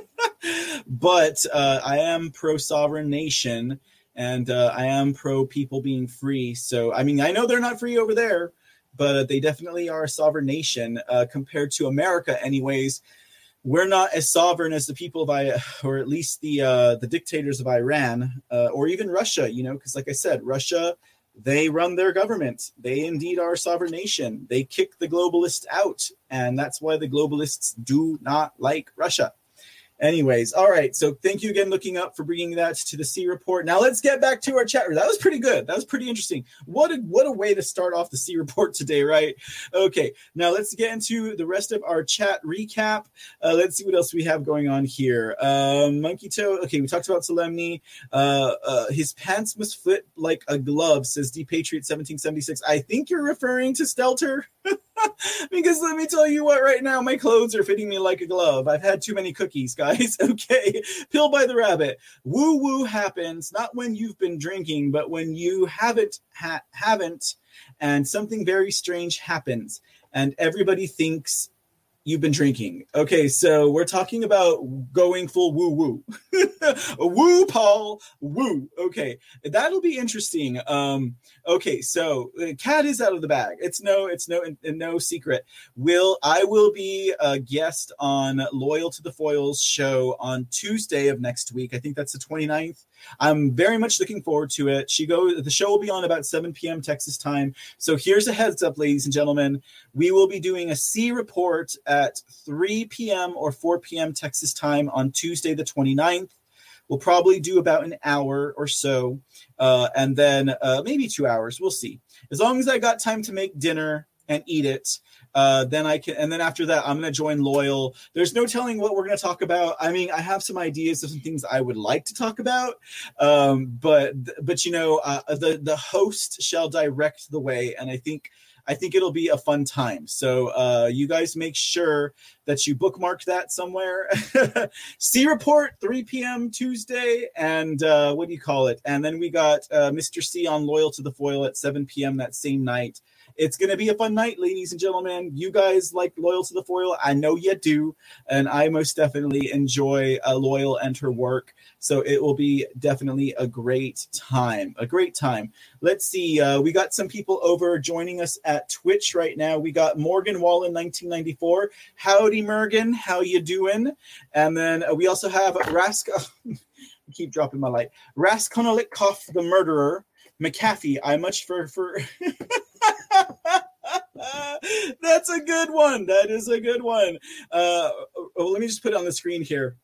but uh, I am pro sovereign nation, and uh, I am pro people being free. So, I mean, I know they're not free over there but they definitely are a sovereign nation uh, compared to America, anyways. We're not as sovereign as the people of I, or at least the uh, the dictators of Iran, uh, or even Russia. You know, because like I said, Russia they run their government. They indeed are a sovereign nation. They kick the globalists out, and that's why the globalists do not like Russia. Anyways, all right. So thank you again, looking up for bringing that to the C report. Now let's get back to our chat. room. That was pretty good. That was pretty interesting. What a what a way to start off the C report today, right? Okay. Now let's get into the rest of our chat recap. Uh, let's see what else we have going on here. Um, Monkey Toe. Okay, we talked about Solemnity. Uh, uh, his pants must fit like a glove, says D Patriot 1776. I think you're referring to Stelter. because let me tell you what, right now my clothes are fitting me like a glove. I've had too many cookies, guys. Okay, pill by the rabbit. Woo woo happens not when you've been drinking, but when you haven't ha- haven't, and something very strange happens, and everybody thinks you've been drinking. Okay, so we're talking about going full woo woo. woo, Paul, woo. Okay, that'll be interesting. Um, okay, so the cat is out of the bag. It's no, it's no, no secret. Will I will be a guest on Loyal to the Foils show on Tuesday of next week. I think that's the 29th. I'm very much looking forward to it. She goes. The show will be on about 7 p.m. Texas time. So here's a heads up, ladies and gentlemen. We will be doing a C report at 3 p.m. or 4 p.m. Texas time on Tuesday, the 29th. We'll probably do about an hour or so, uh, and then uh, maybe two hours. We'll see. As long as I got time to make dinner and eat it, uh, then I can, and then after that, I'm going to join Loyal. There's no telling what we're going to talk about. I mean, I have some ideas of some things I would like to talk about, um, but but you know, uh, the the host shall direct the way, and I think I think it'll be a fun time. So uh, you guys make sure that you bookmark that somewhere. C report 3 p.m. Tuesday, and uh, what do you call it? And then we got uh, Mr. C on Loyal to the Foil at 7 p.m. that same night. It's going to be a fun night, ladies and gentlemen. You guys like Loyal to the Foil. I know you do. And I most definitely enjoy uh, Loyal and her work. So it will be definitely a great time. A great time. Let's see. Uh, we got some people over joining us at Twitch right now. We got Morgan Wallen 1994. Howdy, Morgan. How you doing? And then uh, we also have Rask. keep dropping my light. Raskolnikov, the murderer. McAfee. I much for. That's a good one. That is a good one. Uh, well, let me just put it on the screen here.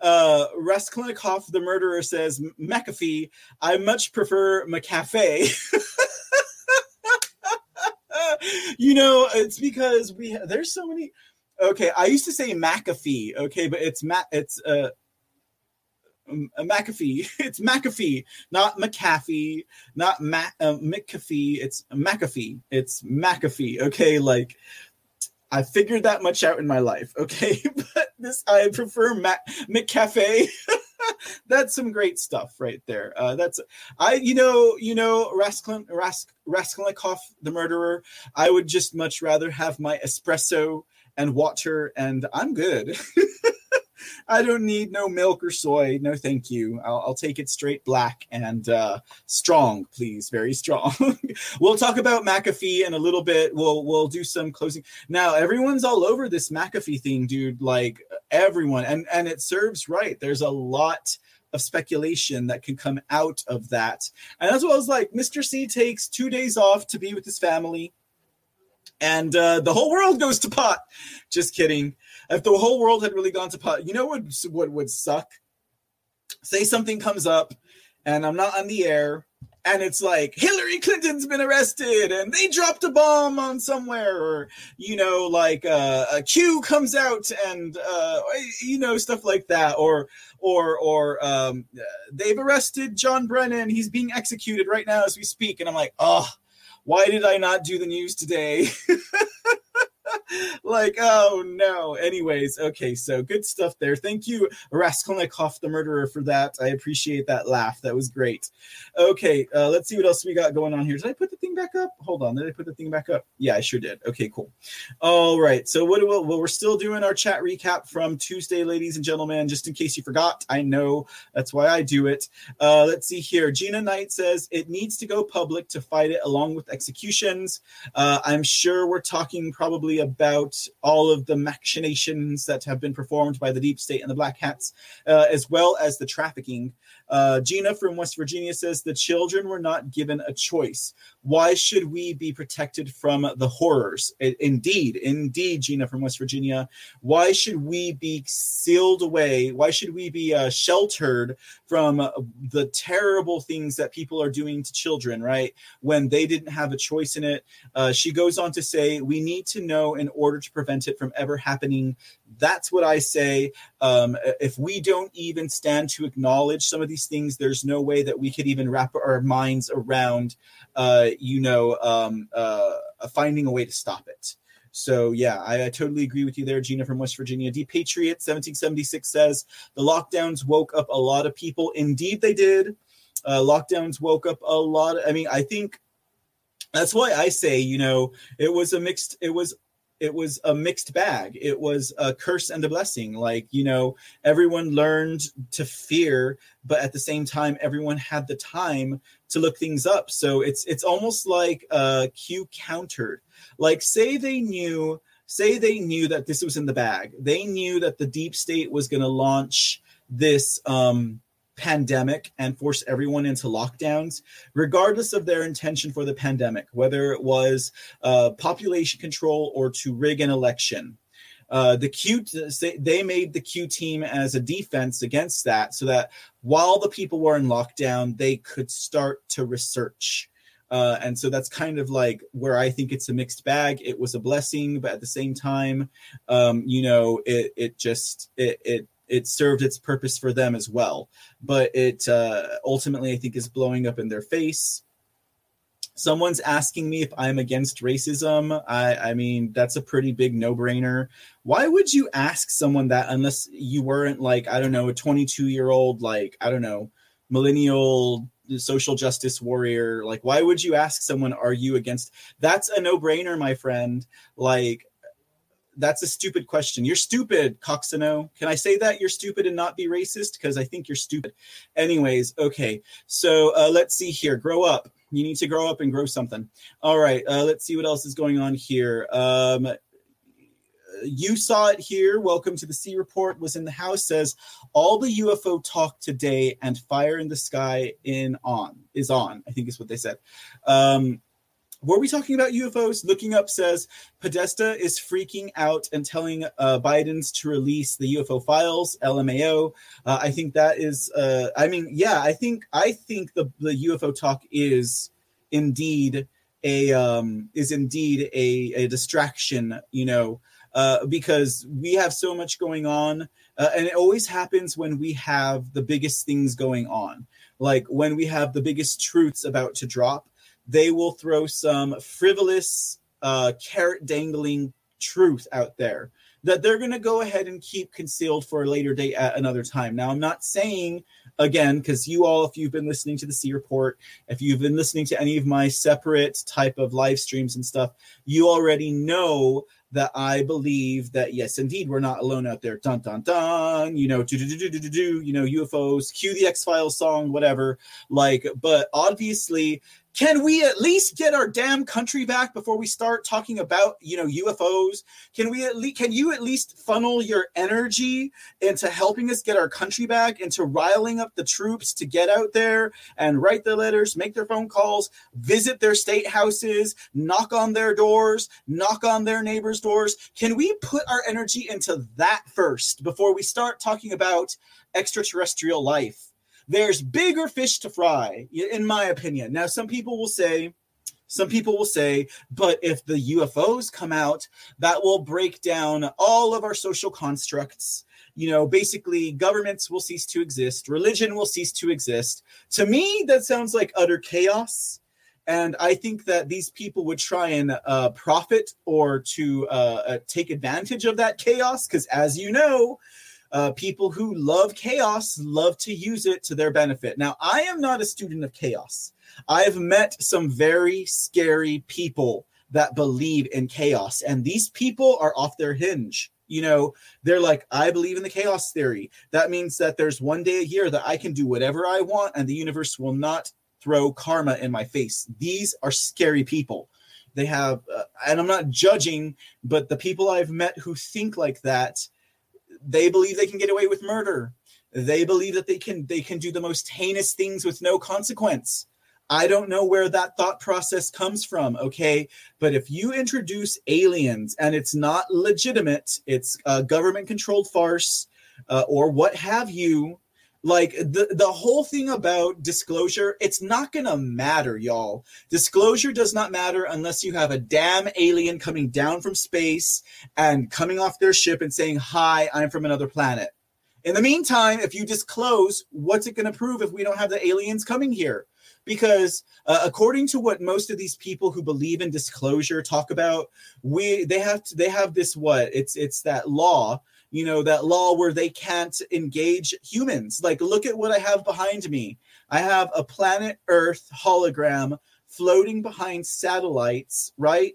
Uh, Raskolnikov, the murderer, says McAfee. I much prefer McCafe. you know, it's because we there's so many. Okay, I used to say McAfee. Okay, but it's Matt. It's uh McAfee. It's McAfee, not McAfee, not Ma- uh, McAfee. It's McAfee. It's McAfee. Okay, like I figured that much out in my life. Okay, but this I prefer Mac McCafe. that's some great stuff right there. Uh, that's I, you know, you know, Raskoln, Rask, Raskolnikov, the murderer. I would just much rather have my espresso and water, and I'm good. I don't need no milk or soy. No, thank you. I'll, I'll take it straight black and uh, strong, please. Very strong. we'll talk about McAfee in a little bit. We'll we'll do some closing. Now everyone's all over this McAfee thing, dude. Like everyone, and and it serves right. There's a lot of speculation that can come out of that, and as well as like Mr. C takes two days off to be with his family and uh, the whole world goes to pot. Just kidding. If the whole world had really gone to pot, you know what? What would suck? Say something comes up, and I'm not on the air, and it's like Hillary Clinton's been arrested, and they dropped a bomb on somewhere, or you know, like uh, a Q comes out, and uh, you know, stuff like that, or or or um, they've arrested John Brennan. He's being executed right now as we speak, and I'm like, oh why did I not do the news today? like, oh no. Anyways, okay, so good stuff there. Thank you, Raskolnikov, the murderer, for that. I appreciate that laugh. That was great. Okay, uh, let's see what else we got going on here. Did I put the thing back up? Hold on. Did I put the thing back up? Yeah, I sure did. Okay, cool. All right. So what? Well, well, we're still doing our chat recap from Tuesday, ladies and gentlemen. Just in case you forgot, I know that's why I do it. Uh, let's see here. Gina Knight says it needs to go public to fight it along with executions. Uh, I'm sure we're talking probably about all of the machinations that have been performed by the deep state and the black hats, uh, as well as the trafficking. Uh, Gina from West Virginia says the children were not given a choice. Why should we be protected from the horrors? Indeed, indeed, Gina from West Virginia. Why should we be sealed away? Why should we be uh, sheltered from the terrible things that people are doing to children, right? When they didn't have a choice in it. Uh, she goes on to say, we need to know in order to prevent it from ever happening. That's what I say. Um, if we don't even stand to acknowledge some of these things, there's no way that we could even wrap our minds around, uh, you know, um, uh, finding a way to stop it. So yeah, I, I, totally agree with you there, Gina from West Virginia. D Patriot 1776 says the lockdowns woke up a lot of people. Indeed, they did. Uh, lockdowns woke up a lot. Of, I mean, I think that's why I say, you know, it was a mixed. It was it was a mixed bag. It was a curse and a blessing. Like, you know, everyone learned to fear, but at the same time, everyone had the time to look things up. So it's it's almost like uh Q countered like, say they knew, say they knew that this was in the bag. They knew that the deep state was going to launch this um, pandemic and force everyone into lockdowns, regardless of their intention for the pandemic, whether it was uh, population control or to rig an election. Uh, the Q they made the Q team as a defense against that, so that while the people were in lockdown, they could start to research uh, and so that's kind of like where I think it's a mixed bag. It was a blessing, but at the same time, um, you know, it it just it it it served its purpose for them as well. But it uh, ultimately, I think, is blowing up in their face. Someone's asking me if I'm against racism. I, I mean, that's a pretty big no brainer. Why would you ask someone that unless you weren't like, I don't know, a 22 year old, like, I don't know, millennial social justice warrior? Like why would you ask someone are you against that's a no-brainer my friend. Like that's a stupid question. You're stupid coxino. Can i say that you're stupid and not be racist? Because i think you're stupid. Anyways okay. So uh, let's see here. Grow up you need to grow up and grow something all right uh, let's see what else is going on here um, you saw it here. Welcome to the C Report. Was in the house says all the UFO talk today and fire in the sky in on is on. I think is what they said. Um, were we talking about UFOs? Looking up says Podesta is freaking out and telling uh, Biden's to release the UFO files. LMAO. Uh, I think that is. Uh, I mean, yeah. I think I think the the UFO talk is indeed a um, is indeed a, a distraction. You know, uh, because we have so much going on. Uh, and it always happens when we have the biggest things going on. Like when we have the biggest truths about to drop, they will throw some frivolous, uh, carrot dangling truth out there that they're going to go ahead and keep concealed for a later date at another time. Now, I'm not saying again because you all, if you've been listening to the C report, if you've been listening to any of my separate type of live streams and stuff, you already know that I believe that yes, indeed, we're not alone out there. Dun dun dun. You know, do do do do do do. You know, UFOs. Cue the X Files song, whatever. Like, but obviously, can we at least get our damn country back before we start talking about, you know, UFOs? Can we at least can you at least funnel your energy into helping us get our country back, into riling up the troops to get out there and write their letters, make their phone calls, visit their state houses, knock on their doors, knock on their neighbors' doors? Can we put our energy into that first before we start talking about extraterrestrial life? There's bigger fish to fry, in my opinion. Now, some people will say, some people will say, but if the UFOs come out, that will break down all of our social constructs. You know, basically, governments will cease to exist, religion will cease to exist. To me, that sounds like utter chaos. And I think that these people would try and uh, profit or to uh, uh, take advantage of that chaos. Because as you know, uh, people who love chaos love to use it to their benefit. Now, I am not a student of chaos. I've met some very scary people that believe in chaos, and these people are off their hinge. You know, they're like, I believe in the chaos theory. That means that there's one day a year that I can do whatever I want, and the universe will not throw karma in my face. These are scary people They have, uh, and I'm not judging, but the people I've met who think like that, they believe they can get away with murder. They believe that they can they can do the most heinous things with no consequence. I don't know where that thought process comes from, okay? But if you introduce aliens and it's not legitimate, it's a government controlled farce uh, or what have you, like the the whole thing about disclosure it's not gonna matter y'all. Disclosure does not matter unless you have a damn alien coming down from space and coming off their ship and saying hi i'm from another planet. In the meantime if you disclose what's it gonna prove if we don't have the aliens coming here? Because uh, according to what most of these people who believe in disclosure talk about we they have to, they have this what? It's it's that law you know that law where they can't engage humans. Like look at what i have behind me. I have a planet earth hologram floating behind satellites right?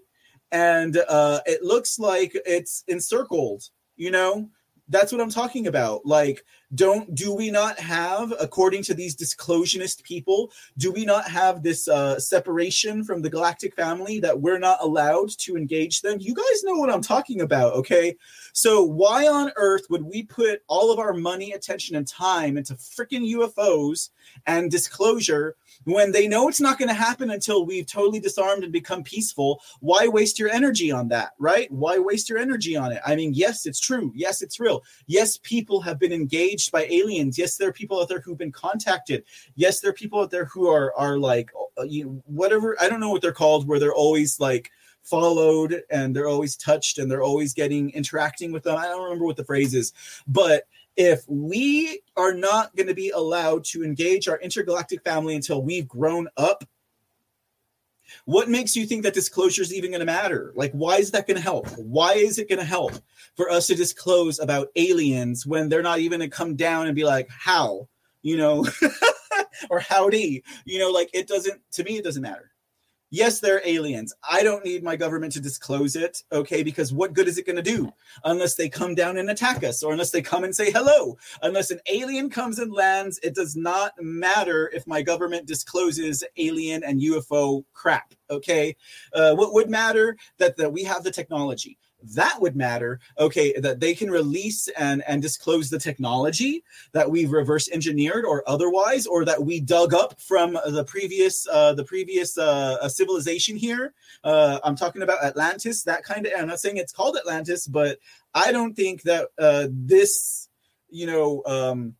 And uh it looks like it's encircled you know? That's what i'm talking about. Like don't do we not have according to these disclosionist people do we not have this uh, separation from the galactic family that we're not allowed to engage them? You guys know what i'm talking about okay? So why on earth would we put all of our money attention and time into freaking ufos and disclosure when they know it's not going to happen until we've totally disarmed and become peaceful? Why waste your energy on that right? Why waste your energy on it? I mean yes it's true. Yes it's real. Yes people have been engaged by aliens. Yes, there are people out there who've been contacted. Yes, there are people out there who are are like uh, you know, whatever I don't know what they're called, where they're always like followed and they're always touched and they're always getting interacting with them. I don't remember what the phrase is, but if we are not going to be allowed to engage our intergalactic family until we've grown up what makes you think that disclosure is even going to matter? Like, why is that going to help? Why is it going to help for us to disclose about aliens when they're not even going to come down and be like, how, you know, or howdy, you know, like it doesn't, to me, it doesn't matter yes, they're aliens. I don't need my government to disclose it, okay? Because what good is it going to do unless they come down and attack us or unless they come and say hello? Unless an alien comes and lands, it does not matter if my government discloses alien and UFO crap, okay? Uh, what would matter that, that we have the technology that would matter okay that they can release and and disclose the technology that we've reverse engineered or otherwise or that we dug up from the previous uh the previous uh civilization here. Uh i'm talking about atlantis that kind of i'm not saying it's called atlantis but i don't think that uh this you know um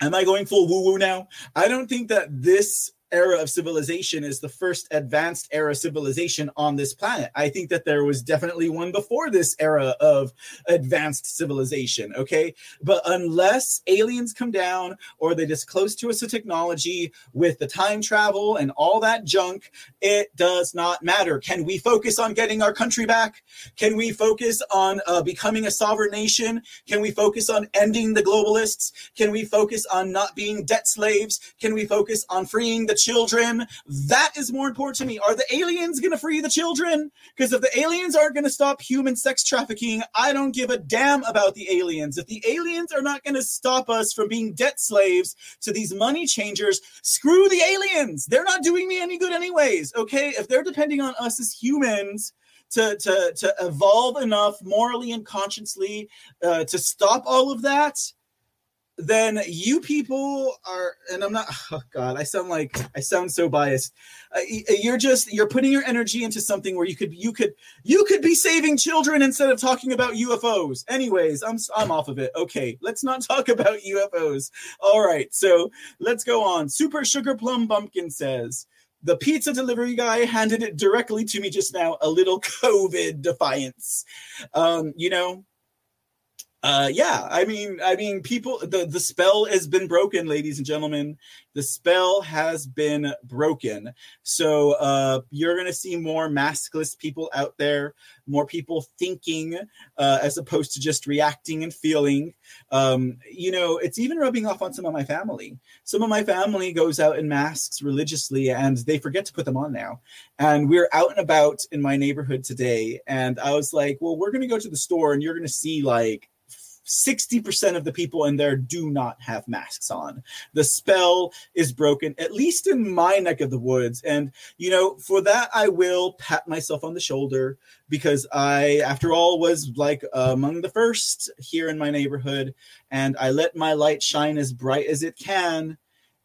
am i going full woo woo now? I don't think that this era of civilization is the first advanced era civilization on this planet. I think that there was definitely one before this era of advanced civilization. Okay. But unless aliens come down or they disclose to us a technology with the time travel and all that junk, it does not matter. Can we focus on getting our country back? Can we focus on uh, becoming a sovereign nation? Can we focus on ending the globalists? Can we focus on not being debt slaves? Can we focus on freeing the children. That is more important to me. Are the aliens going to free the children? Because if the aliens aren't going to stop human sex trafficking, I don't give a damn about the aliens. If the aliens are not going to stop us from being debt slaves to these money changers, screw the aliens. They're not doing me any good, anyways. Okay. If they're depending on us as humans, to, to, to evolve enough morally and consciously uh, to stop all of that, then you people are and i'm not oh god i sound like i sound so biased. Uh, you're just you're putting your energy into something where you could you could you could be saving children instead of talking about ufos anyways i'm i'm off of it. Okay let's not talk about ufos all right so let's go on. Super sugar plum bumpkin says the pizza delivery guy handed it directly to me just now. A little covid defiance. Um you know uh, yeah, I mean, I mean, people, the the spell has been broken, ladies and gentlemen. The spell has been broken. So uh, you're gonna see more maskless people out there, more people thinking uh, as opposed to just reacting and feeling. Um, you know, it's even rubbing off on some of my family. Some of my family goes out in masks religiously, and they forget to put them on now. And we're out and about in my neighborhood today, and I was like, well, we're gonna go to the store, and you're gonna see like 60% of the people in there do not have masks on. The spell is broken, at least in my neck of the woods. And, you know, for that, I will pat myself on the shoulder because I, after all, was like among the first here in my neighborhood. And I let my light shine as bright as it can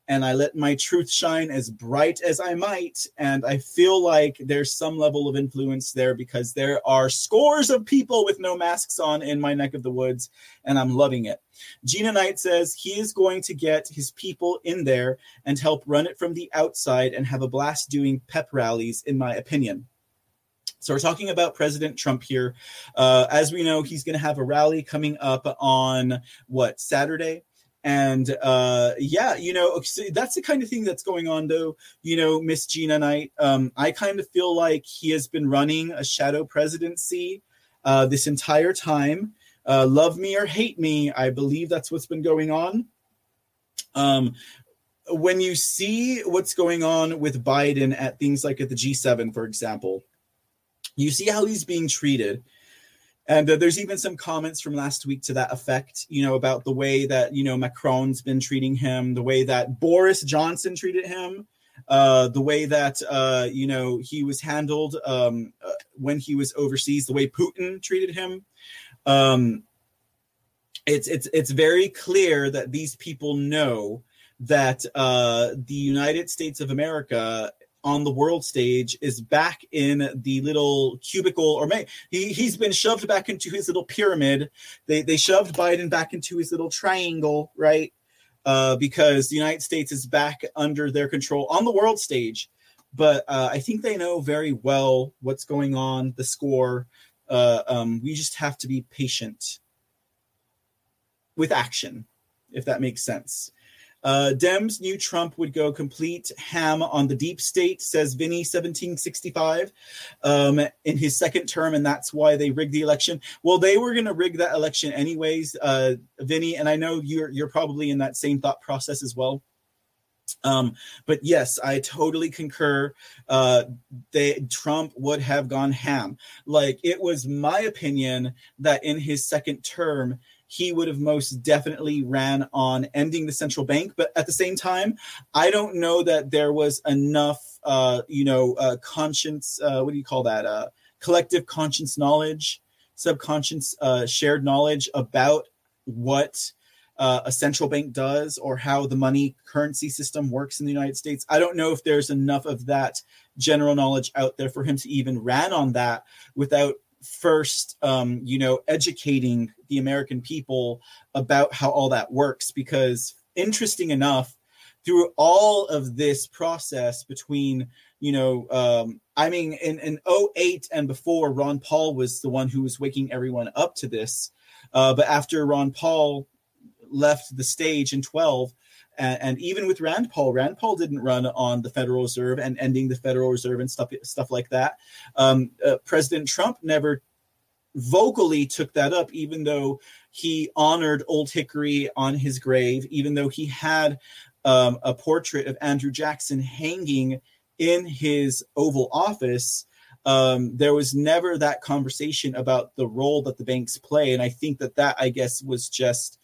and I let my truth shine as bright as I might. And I feel like there's some level of influence there because there are scores of people with no masks on in my neck of the woods, and I'm loving it. Gina Knight says he is going to get his people in there and help run it from the outside and have a blast doing pep rallies, in my opinion. So we're talking about President Trump here. Uh, as we know, he's going to have a rally coming up on what Saturday and uh, yeah, you know, that's the kind of thing that's going on, though. You know, Miss Gina Knight, um, I kind of feel like he has been running a shadow presidency uh, this entire time. Uh, love me or hate me, I believe that's what's been going on. Um, when you see what's going on with Biden at things like at the G7, for example, you see how he's being treated and uh, there's even some comments from last week to that effect, you know, about the way that, you know, Macron's been treating him, the way that Boris Johnson treated him, uh, the way that, uh, you know, he was handled um, uh, when he was overseas, the way Putin treated him. Um, it's, it's, it's very clear that these people know that uh, the United States of America on the world stage is back in the little cubicle or may he, he's been shoved back into his little pyramid. They they shoved biden back into his little triangle right? Uh, because the united states is back under their control on the world stage. But uh, i think they know very well what's going on the score. Uh, um, we just have to be patient with action if that makes sense uh, Dems knew Trump would go complete ham on the deep state, says Vinny 1765 um, in his second term, and that's why they rigged the election. Well, they were going to rig that election anyways, uh, Vinny, and I know you're you're probably in that same thought process as well. Um, but yes, I totally concur. Uh, they Trump would have gone ham. Like it was my opinion that in his second term he would have most definitely ran on ending the central bank. But at the same time, I don't know that there was enough, uh, you know, uh, conscience. Uh, what do you call that? Uh, collective conscience knowledge, subconscious uh, shared knowledge about what uh, a central bank does or how the money currency system works in the United States. I don't know if there's enough of that general knowledge out there for him to even ran on that without first um, you know educating the american people about how all that works because interesting enough through all of this process between you know um, i mean in, in 08 and before ron paul was the one who was waking everyone up to this uh, but after ron paul left the stage in 12 and, and, even with Rand Paul, Rand Paul didn't run on the Federal Reserve and ending the Federal Reserve and stuff stuff like that. Um, uh, President Trump never vocally took that up, even though he honored Old Hickory on his grave, even though he had um, a portrait of Andrew Jackson hanging in his Oval Office. Um, there was never that conversation about the role that the banks play, and I think that that I guess was just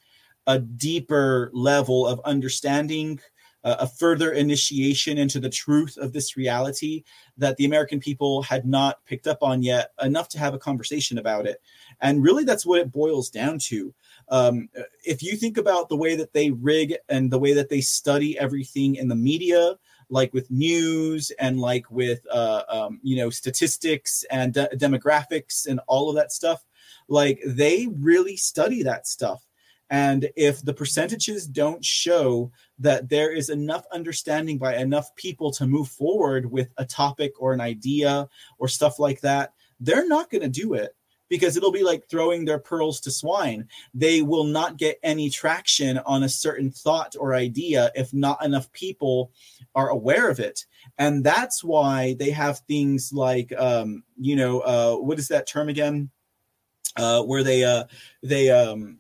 a deeper level of understanding, uh, a further initiation into the truth of this reality that the American people had not picked up on yet enough to have a conversation about it. And really, that's what it boils down to. Um, if you think about the way that they rig and the way that they study everything in the media, like with news and like with uh, um, you know statistics and de- demographics and all of that stuff, like they really study that stuff and if the percentages don't show that there is enough understanding by enough people to move forward with a topic or an idea or stuff like that, they're not going to do it because it'll be like throwing their pearls to swine. They will not get any traction on a certain thought or idea if not enough people are aware of it. And that's why they have things like, um, you know, uh, what is that term again? Uh, where they, uh, they, um,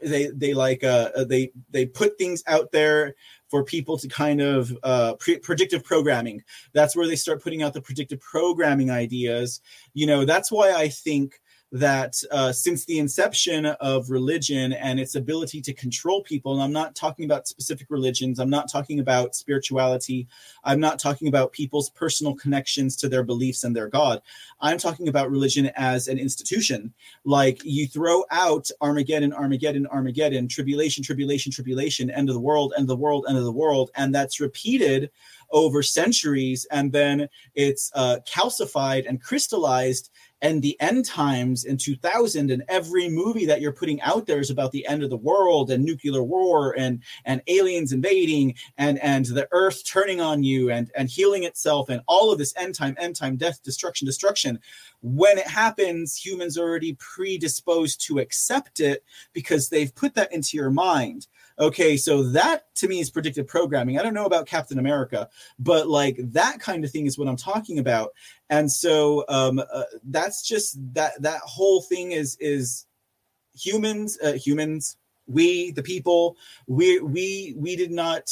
they they like uh, uh, they they put things out there for people to kind of uh, pre- predictive programming. That's where they start putting out the predictive programming ideas. You know, that's why I think that uh, since the inception of religion and its ability to control people, and I'm not talking about specific religions, I'm not talking about spirituality, I'm not talking about people's personal connections to their beliefs and their God. I'm talking about religion as an institution. Like you throw out Armageddon, Armageddon, Armageddon, tribulation, tribulation, tribulation, end of the world, end of the world, end of the world, and that's repeated over centuries, and then it's uh, calcified and crystallized and the end times in 2000 and every movie that you're putting out there is about the end of the world and nuclear war and and aliens invading and and the earth turning on you and and healing itself and all of this end time end time death destruction destruction. When it happens humans are already predisposed to accept it because they've put that into your mind Okay, so that to me is predictive programming. I don't know about Captain America, but like that kind of thing is what I'm talking about. And so um, uh, that's just that that whole thing is is humans uh, humans we the people we we we did not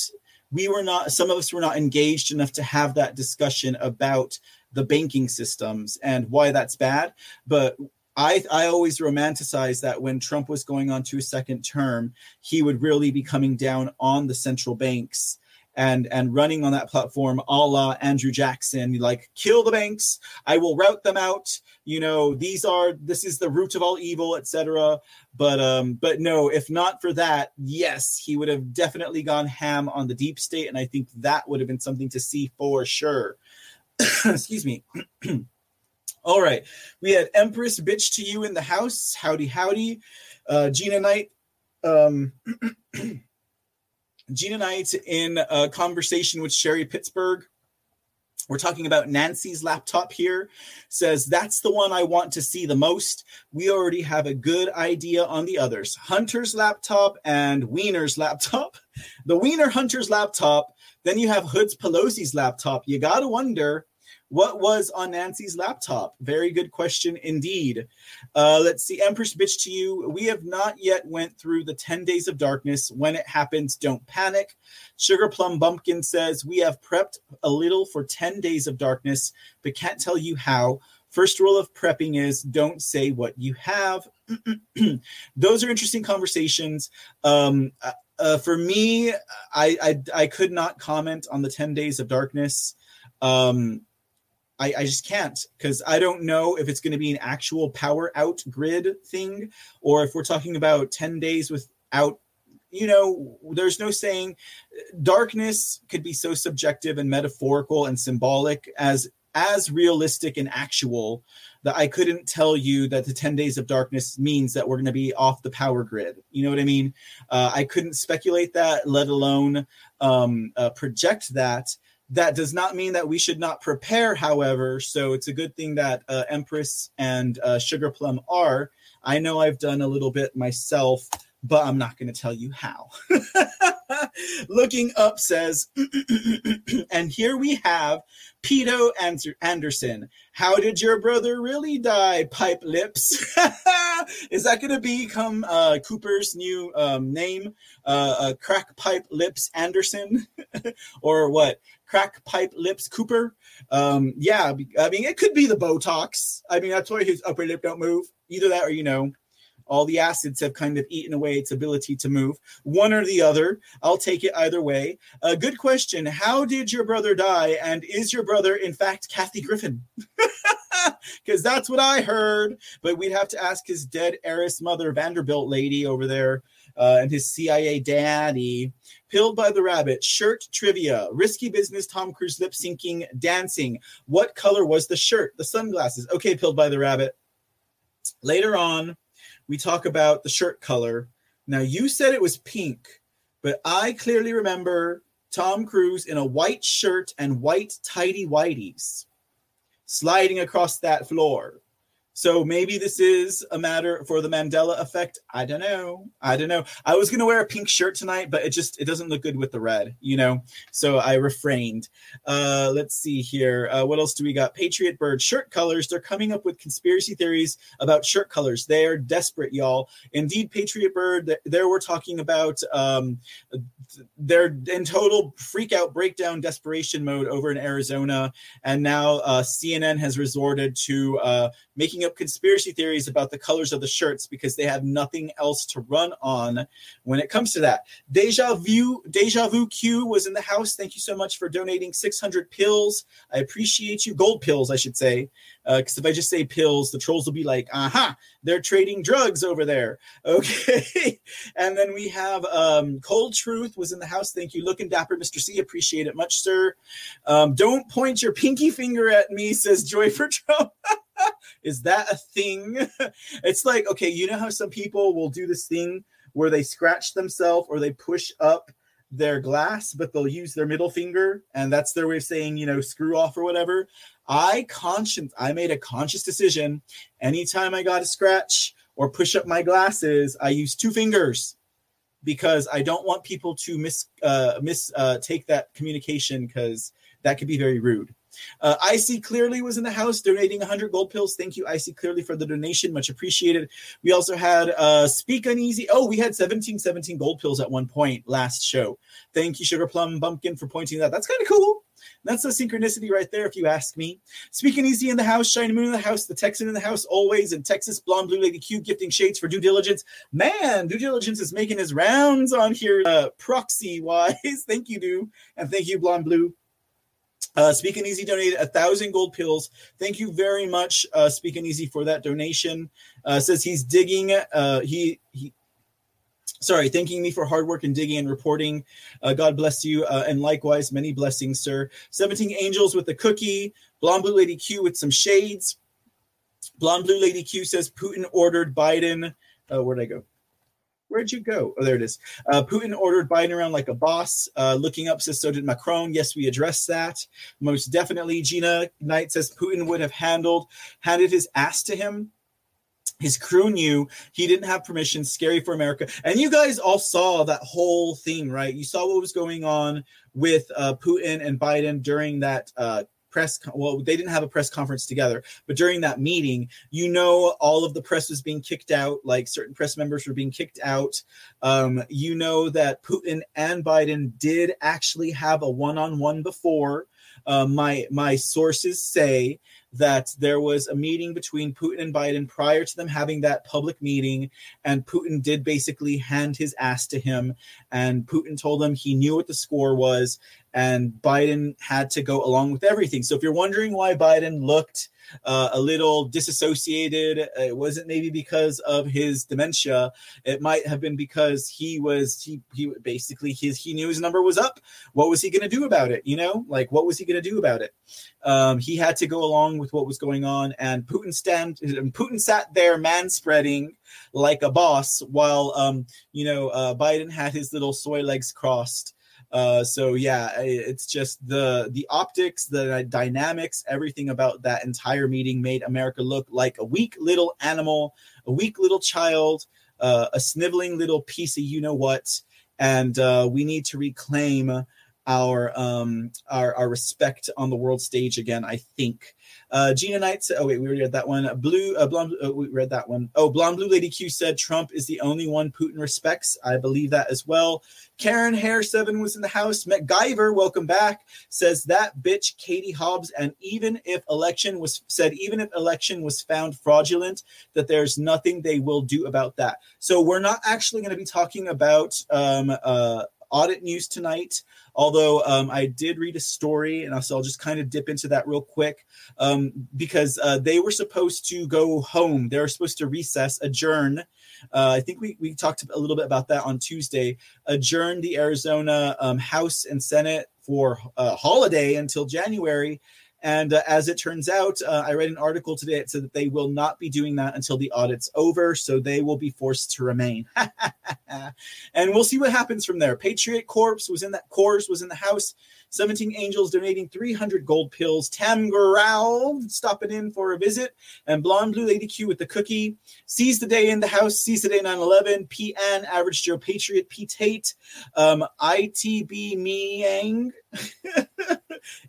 we were not some of us were not engaged enough to have that discussion about the banking systems and why that's bad but I I always romanticize that when Trump was going on to a second term, he would really be coming down on the central banks and and running on that platform a la Andrew Jackson, like kill the banks, I will route them out. You know, these are this is the root of all evil, etc. But um, but no, if not for that, yes, he would have definitely gone ham on the deep state, and I think that would have been something to see for sure. Excuse me. All right. We had Empress Bitch to you in the house. Howdy, howdy. Uh, Gina Knight. Um, Gina Knight in a conversation with Sherry Pittsburgh. We're talking about Nancy's laptop here. Says that's the one I want to see the most. We already have a good idea on the others Hunter's laptop and Wiener's laptop. The Wiener Hunter's laptop. Then you have Hood's Pelosi's laptop. You got to wonder what was on Nancy's laptop? Very good question indeed. Uh, let's see, Empress bitch to you. We have not yet went through the 10 days of darkness. When it happens, don't panic. Sugar Plum Bumpkin says, we have prepped a little for 10 days of darkness, but can't tell you how. First rule of prepping is don't say what you have. Those are interesting conversations. Um, uh, uh, for me, I, I, I could not comment on the 10 days of darkness. Um, I, I just can't because I don't know if it's going to be an actual power out grid thing or if we're talking about 10 days without you know there's no saying darkness could be so subjective and metaphorical and symbolic as as realistic and actual that I couldn't tell you that the 10 days of darkness means that we're going to be off the power grid. You know what I mean? Uh, I couldn't speculate that, let alone um, uh, project that. That does not mean that we should not prepare, however. So it's a good thing that uh, Empress and uh, Sugar Plum are. I know I've done a little bit myself, but I'm not going to tell you how. Looking up says, and here we have Pito Anderson. How did your brother really die? Pipe lips. Is that going to become uh, Cooper's new um, name? Uh, uh, crack pipe lips Anderson, or what? Crack pipe lips Cooper. Um, yeah, I mean it could be the Botox. I mean that's why his upper lip don't move. Either that, or you know, all the acids have kind of eaten away its ability to move. One or the other. I'll take it either way. A uh, good question. How did your brother die? And is your brother, in fact, Kathy Griffin? Because that's what I heard. But we'd have to ask his dead heiress mother, Vanderbilt lady over there, uh, and his CIA daddy. Pilled by the Rabbit, shirt trivia, risky business, Tom Cruise lip syncing, dancing. What color was the shirt? The sunglasses. Okay, Pilled by the Rabbit. Later on, we talk about the shirt color. Now, you said it was pink, but I clearly remember Tom Cruise in a white shirt and white tidy whities sliding across that floor. So maybe this is a matter for the Mandela effect. I don't know. I don't know. I was gonna wear a pink shirt tonight, but it just it doesn't look good with the red, you know. So I refrained. Uh, let's see here. Uh, what else do we got? Patriot Bird shirt colors. They're coming up with conspiracy theories about shirt colors. They are desperate, y'all. Indeed, Patriot Bird. There we're talking about. Um, they're in total freak out, breakdown, desperation mode over in Arizona, and now uh, CNN has resorted to uh, making up conspiracy theories about the colors of the shirts because they have nothing else to run on when it comes to that. Deja Vu, Deja Vu Q was in the house. Thank you so much for donating 600 pills. I appreciate you. Gold pills, I should say. Because uh, if I just say pills, the trolls will be like, aha, they're trading drugs over there. Okay. and then we have um, Cold Truth was in the house. Thank you. Looking dapper, Mr. C. Appreciate it much, sir. Um, don't point your pinky finger at me, says Joy for Trump. Is that a thing? it's like, okay, you know how some people will do this thing where they scratch themselves or they push up their glass, but they'll use their middle finger, and that's their way of saying, you know, screw off or whatever. I conscious I made a conscious decision. Anytime I got a scratch or push up my glasses, I use two fingers because I don't want people to miss uh, miss uh, take that communication because that could be very rude. Uh, IC Clearly was in the house donating 100 gold pills. Thank you, IC Clearly, for the donation. Much appreciated. We also had uh, Speak Uneasy. Oh, we had 17, 17 gold pills at one point last show. Thank you, Sugar Plum Bumpkin, for pointing that. That's kind of cool. That's the synchronicity right there, if you ask me. Speaking easy in the house, Shiny Moon in the house, the Texan in the house, always in Texas, Blonde Blue Lady Q gifting shades for due diligence. Man, due diligence is making his rounds on here uh, proxy wise. thank you, Do, and thank you, Blonde Blue. Uh, Speaking Easy donated a thousand gold pills. Thank you very much, uh, Speaking Easy, for that donation. Uh, says he's digging. Uh, he he. Sorry, thanking me for hard work and digging and reporting. Uh, God bless you, uh, and likewise, many blessings, sir. Seventeen angels with a cookie. Blonde Blue Lady Q with some shades. Blonde Blue Lady Q says Putin ordered Biden. Uh, where'd I go? Where'd you go? Oh, there it is. Uh, Putin ordered Biden around like a boss. Uh, looking up says, so did Macron. Yes, we addressed that. Most definitely. Gina Knight says Putin would have handled, handed his ass to him. His crew knew he didn't have permission. Scary for America. And you guys all saw that whole thing, right? You saw what was going on with uh, Putin and Biden during that uh, press well they didn't have a press conference together but during that meeting you know all of the press was being kicked out like certain press members were being kicked out. Um, you know that putin and biden did actually have a one-on-one before. Uh, my my sources say that there was a meeting between Putin and Biden prior to them having that public meeting, and Putin did basically hand his ass to him. And Putin told him he knew what the score was, and Biden had to go along with everything. So if you're wondering why Biden looked uh, a little disassociated, it wasn't maybe because of his dementia. It might have been because he was he he basically his he knew his number was up. What was he going to do about it? You know, like what was he going to do about it? Um, he had to go along with what was going on, and Putin stand Putin sat there man spreading like a boss while um, you know uh, Biden had his little soy legs crossed. Uh, so yeah, it's just the the optics, the dynamics, everything about that entire meeting made America look like a weak little animal, a weak little child, uh, a sniveling little piece of you know what, and uh, we need to reclaim our um our, our respect on the world stage again. I think. Uh, Gina Knight said, oh, wait, we read that one. Blue, uh, blonde, uh, we read that one. Oh, Blonde Blue Lady Q said Trump is the only one Putin respects. I believe that as well. Karen Hair 7 was in the house. MacGyver, welcome back, says that bitch Katie Hobbs. And even if election was said, even if election was found fraudulent, that there's nothing they will do about that. So we're not actually going to be talking about um, uh, audit news tonight. Although um, I did read a story, and so I'll just kind of dip into that real quick um, because uh, they were supposed to go home. They were supposed to recess, adjourn. Uh, I think we, we talked a little bit about that on Tuesday. Adjourn the Arizona um, House and Senate for a uh, holiday until January. And uh, as it turns out, uh, I read an article today that said that they will not be doing that until the audit's over. So they will be forced to remain. and we'll see what happens from there. Patriot Corps was in that Corps was in the house. 17 Angels donating 300 gold pills. Tam Growl stopping in for a visit. And Blonde Blue Lady Q with the cookie. Sees the day in the house. Sees the day 9 11. PN, Average Joe Patriot. P Tate. Um, ITB Miang.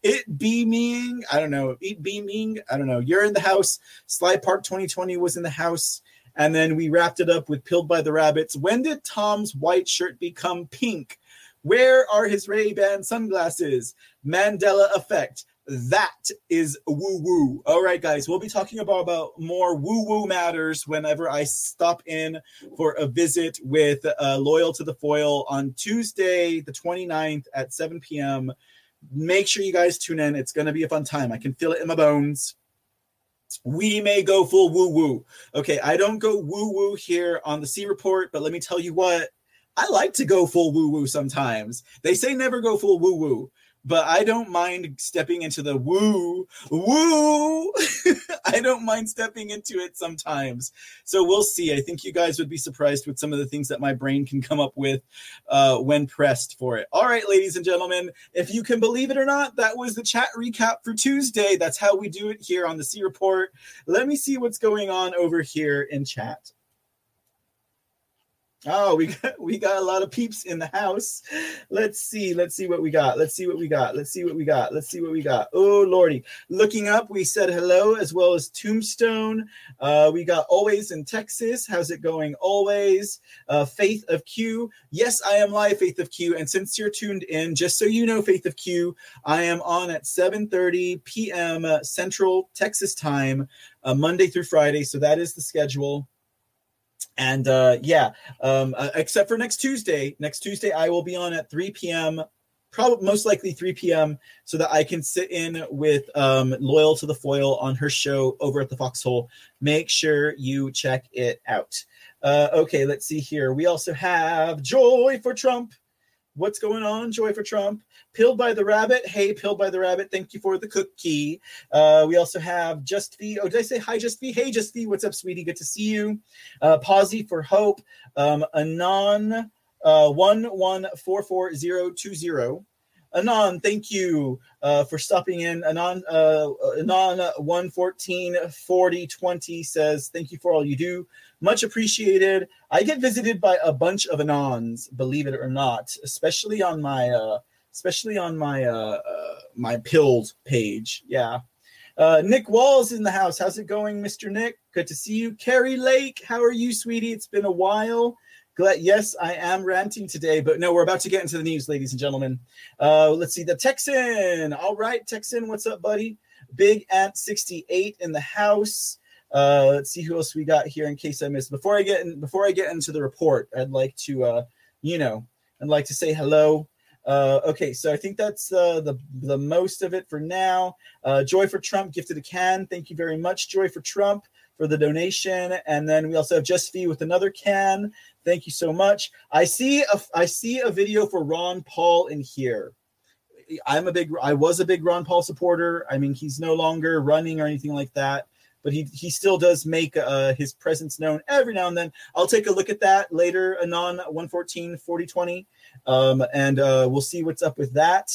it beaming. I don't know. It beaming. I don't know. You're in the house. Slide Park 2020 was in the house. And then we wrapped it up with Pilled by the Rabbits. When did Tom's white shirt become pink? Where are his Ray Ban sunglasses? Mandela effect. that is woo woo. All right, guys, we'll be talking about, about more woo woo matters whenever I stop in for a visit with uh, Loyal to the Foil on Tuesday, the 29th at 7 p.m. Make sure you guys tune in. It's going to be a fun time. I can feel it in my bones. We may go full woo woo. Okay, I don't go woo woo here on the C report, but let me tell you what. I like to go full woo woo sometimes. They say never go full woo woo but I don't mind stepping into the woo woo. I don't mind stepping into it sometimes. So we'll see. I think you guys would be surprised with some of the things that my brain can come up with uh, when pressed for it. All right, ladies and gentlemen, if you can believe it or not, that was the chat recap for Tuesday. That's how we do it here on the C Report. Let me see what's going on over here in chat. Oh, we got we got a lot of peeps in the house. Let's see. Let's see what we got. Let's see what we got. Let's see what we got. Let's see what we got. Oh lordy. Looking up, we said hello as well as Tombstone. Uh, we got always in Texas. How's it going? Always. Uh, Faith of Q. Yes, I am live, Faith of Q. And since you're tuned in, just so you know, Faith of Q, I am on at 7:30 p.m. Central Texas time, uh, Monday through Friday. So that is the schedule and uh, yeah, um, uh, except for next Tuesday. Next Tuesday, I will be on at 3 p.m. Probably most likely 3 p.m. so that I can sit in with um, Loyal to the Foil on her show over at the Foxhole. Make sure you check it out. Uh, okay, let's see here. We also have Joy for Trump. What's going on, Joy for Trump? Pilled by the Rabbit. Hey, Pilled by the Rabbit. Thank you for the cookie. Uh, we also have Just V. Oh, did I say hi, Just V? Hey, Just V. What's up, sweetie? Good to see you. Uh, Posy for Hope. Um, Anon uh, 11442020. Anon, thank you uh, for stopping in. Anon, uh, Anon 114 says, Thank you for all you do. Much appreciated. I get visited by a bunch of Anons, believe it or not, especially on my uh, especially on my uh, uh my pilled page. Yeah. Uh, Nick Walls in the house. How's it going, Mr. Nick? Good to see you. Carrie Lake, how are you, sweetie? It's been a while. Glad, yes, I am ranting today, but no, we're about to get into the news, ladies and gentlemen. Uh, let's see the Texan. All right, Texan, what's up, buddy? Big Ant 68 in the house. Uh, let's see who else we got here in case I missed. Before I get in, before I get into the report, I'd like to, uh, you know, I'd like to say hello. Uh, okay, so I think that's uh, the the most of it for now. Uh, Joy for Trump gifted a can. Thank you very much, Joy for Trump, for the donation. And then we also have Just V with another can. Thank you so much. I see a I see a video for Ron Paul in here. I'm a big I was a big Ron Paul supporter. I mean, he's no longer running or anything like that but he he still does make uh, his presence known every now and then. I'll take a look at that later, Anon 114 4020, um, and uh, we'll see what's up with that.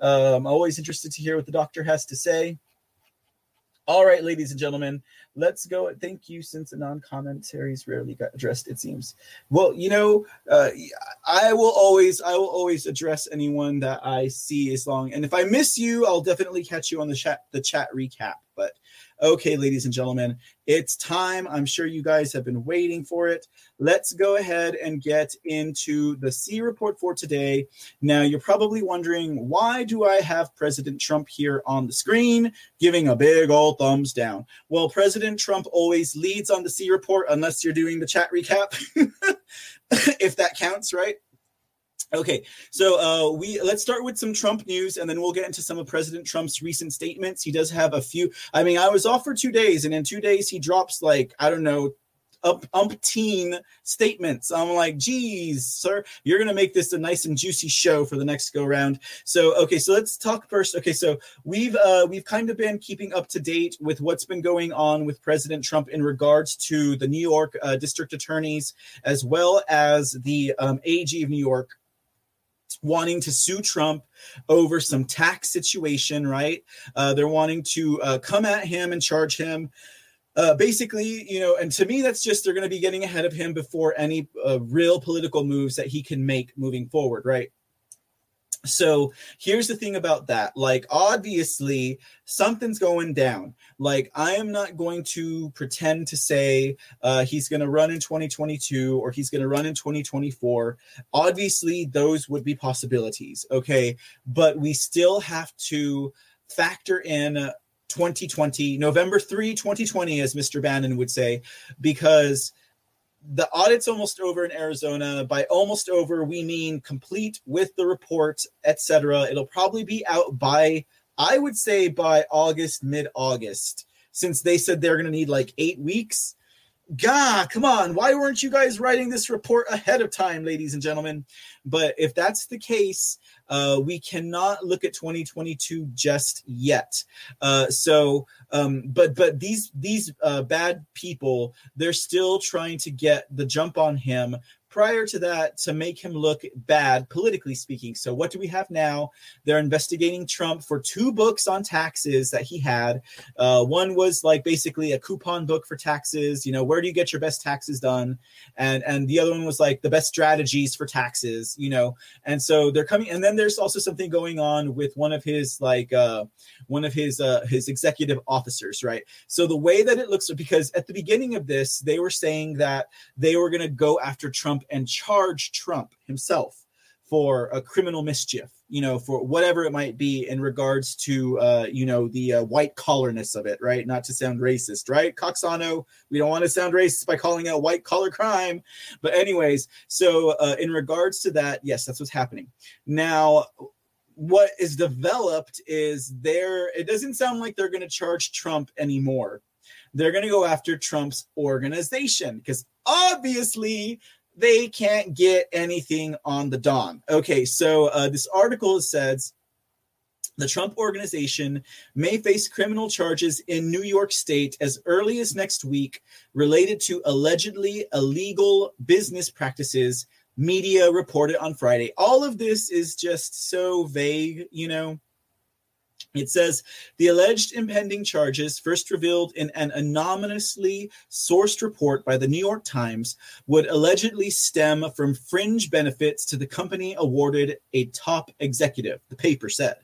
Um, I'm always interested to hear what the doctor has to say. All right, ladies and gentlemen, let's go. Thank you. Since the non-commentaries rarely got addressed, it seems. Well, you know, uh, I will always, I will always address anyone that I see as long. And if I miss you, I'll definitely catch you on the chat, the chat recap. But Okay, ladies and gentlemen, it's time. I'm sure you guys have been waiting for it. Let's go ahead and get into the C report for today. Now, you're probably wondering why do I have President Trump here on the screen giving a big old thumbs down? Well, President Trump always leads on the C report unless you're doing the chat recap, if that counts, right? Okay, so uh, we let's start with some Trump news, and then we'll get into some of President Trump's recent statements. He does have a few. I mean, I was off for two days, and in two days he drops like I don't know, up umpteen statements. I'm like, geez, sir, you're gonna make this a nice and juicy show for the next go round. So okay, so let's talk first. Okay, so we've uh, we've kind of been keeping up to date with what's been going on with President Trump in regards to the New York uh, district attorneys as well as the um, AG of New York wanting to sue Trump over some tax situation, right? Uh, they're wanting to uh, come at him and charge him. Uh, basically, you know, and to me, that's just they're going to be getting ahead of him before any uh, real political moves that he can make moving forward, right? So here's the thing about that. Like, obviously, something's going down. Like, I am not going to pretend to say uh, he's going to run in 2022 or he's going to run in 2024. Obviously, those would be possibilities. Okay. But we still have to factor in 2020, November 3, 2020, as Mr. Bannon would say, because the audit's almost over in Arizona. By almost over, we mean complete with the report, etc. It'll probably be out by, I would say, by August, mid August, since they said they're going to need like eight weeks. Gah, come on. Why weren't you guys writing this report ahead of time, ladies and gentlemen? But if that's the case, uh, we cannot look at 2022 just yet. Uh, so, um, but but these these uh, bad people, they're still trying to get the jump on him prior to that to make him look bad politically speaking. So what do we have now? They're investigating Trump for two books on taxes that he had. Uh, one was like basically a coupon book for taxes. You know, where do you get your best taxes done? And and the other one was like the best strategies for taxes. You know, and so they're coming. And then there's also something going on with one of his like uh, one of his uh, his executive officers, right? So the way that it looks, because at the beginning of this, they were saying that they were going to go after Trump and charge Trump himself for a criminal mischief, you know, for whatever it might be in regards to, uh, you know, the uh, white collarness of it, right? Not to sound racist, right? Coxano, we don't want to sound racist by calling out white collar crime. But, anyways, so uh, in regards to that, yes, that's what's happening. Now, what is developed is there, it doesn't sound like they're going to charge Trump anymore. They're going to go after Trump's organization because obviously they can't get anything on the Don. Okay, so uh, this article says the Trump organization may face criminal charges in New York State as early as next week related to allegedly illegal business practices, media reported on Friday. All of this is just so vague, you know. It says the alleged impending charges, first revealed in an anonymously sourced report by the New York Times, would allegedly stem from fringe benefits to the company awarded a top executive, the paper said.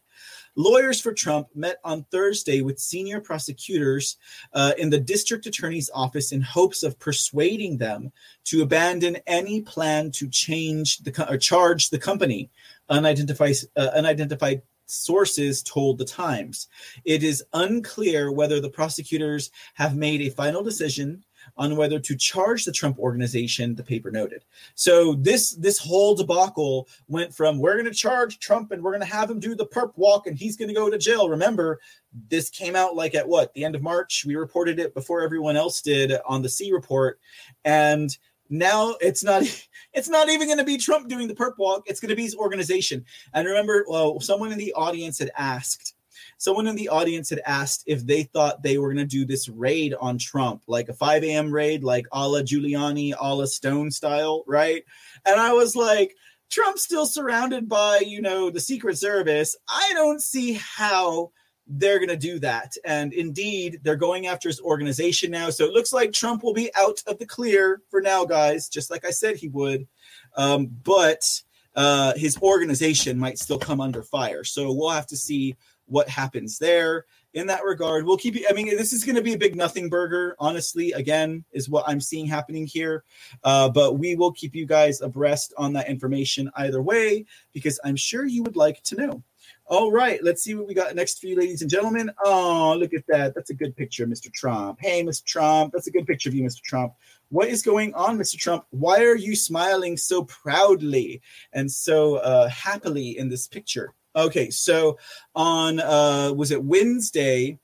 Lawyers for Trump met on Thursday with senior prosecutors uh, in the district attorney's office in hopes of persuading them to abandon any plan to change the co- or charge the company. Unidentified, uh, unidentified sources told the Times. It is unclear whether the prosecutors have made a final decision on whether to charge the Trump organization, the paper noted. So this this whole debacle went from we're going to charge Trump and we're going to have him do the perp walk and he's going to go to jail. Remember, this came out like at what the end of March. We reported it before everyone else did on the C report, and now it's not it's not even going to be Trump doing the perp walk. It's going to be his organization. And remember, well, someone in the audience had asked, someone in the audience had asked if they thought they were going to do this raid on Trump, like a 5 a.m. raid, like a la Giuliani, a la Stone style, right? And I was like, Trump's still surrounded by, you know, the Secret Service. I don't see how they're going to do that. And indeed, they're going after his organization now. So it looks like Trump will be out of the clear for now, guys, just like I said he would. Um, but uh, his organization might still come under fire. So we'll have to see what happens there. In that regard, we'll keep you. I mean, this is going to be a big nothing burger, honestly, again, is what I'm seeing happening here. Uh, but we will keep you guys abreast on that information either way, because I'm sure you would like to know. All right, let's see what we got next for you, ladies and gentlemen. Oh, look at that. That's a good picture, Mr. Trump. Hey, Mr. Trump. That's a good picture of you, Mr. Trump. What is going on, Mr. Trump? Why are you smiling so proudly and so uh, happily in this picture? Okay, so on, uh, was it Wednesday?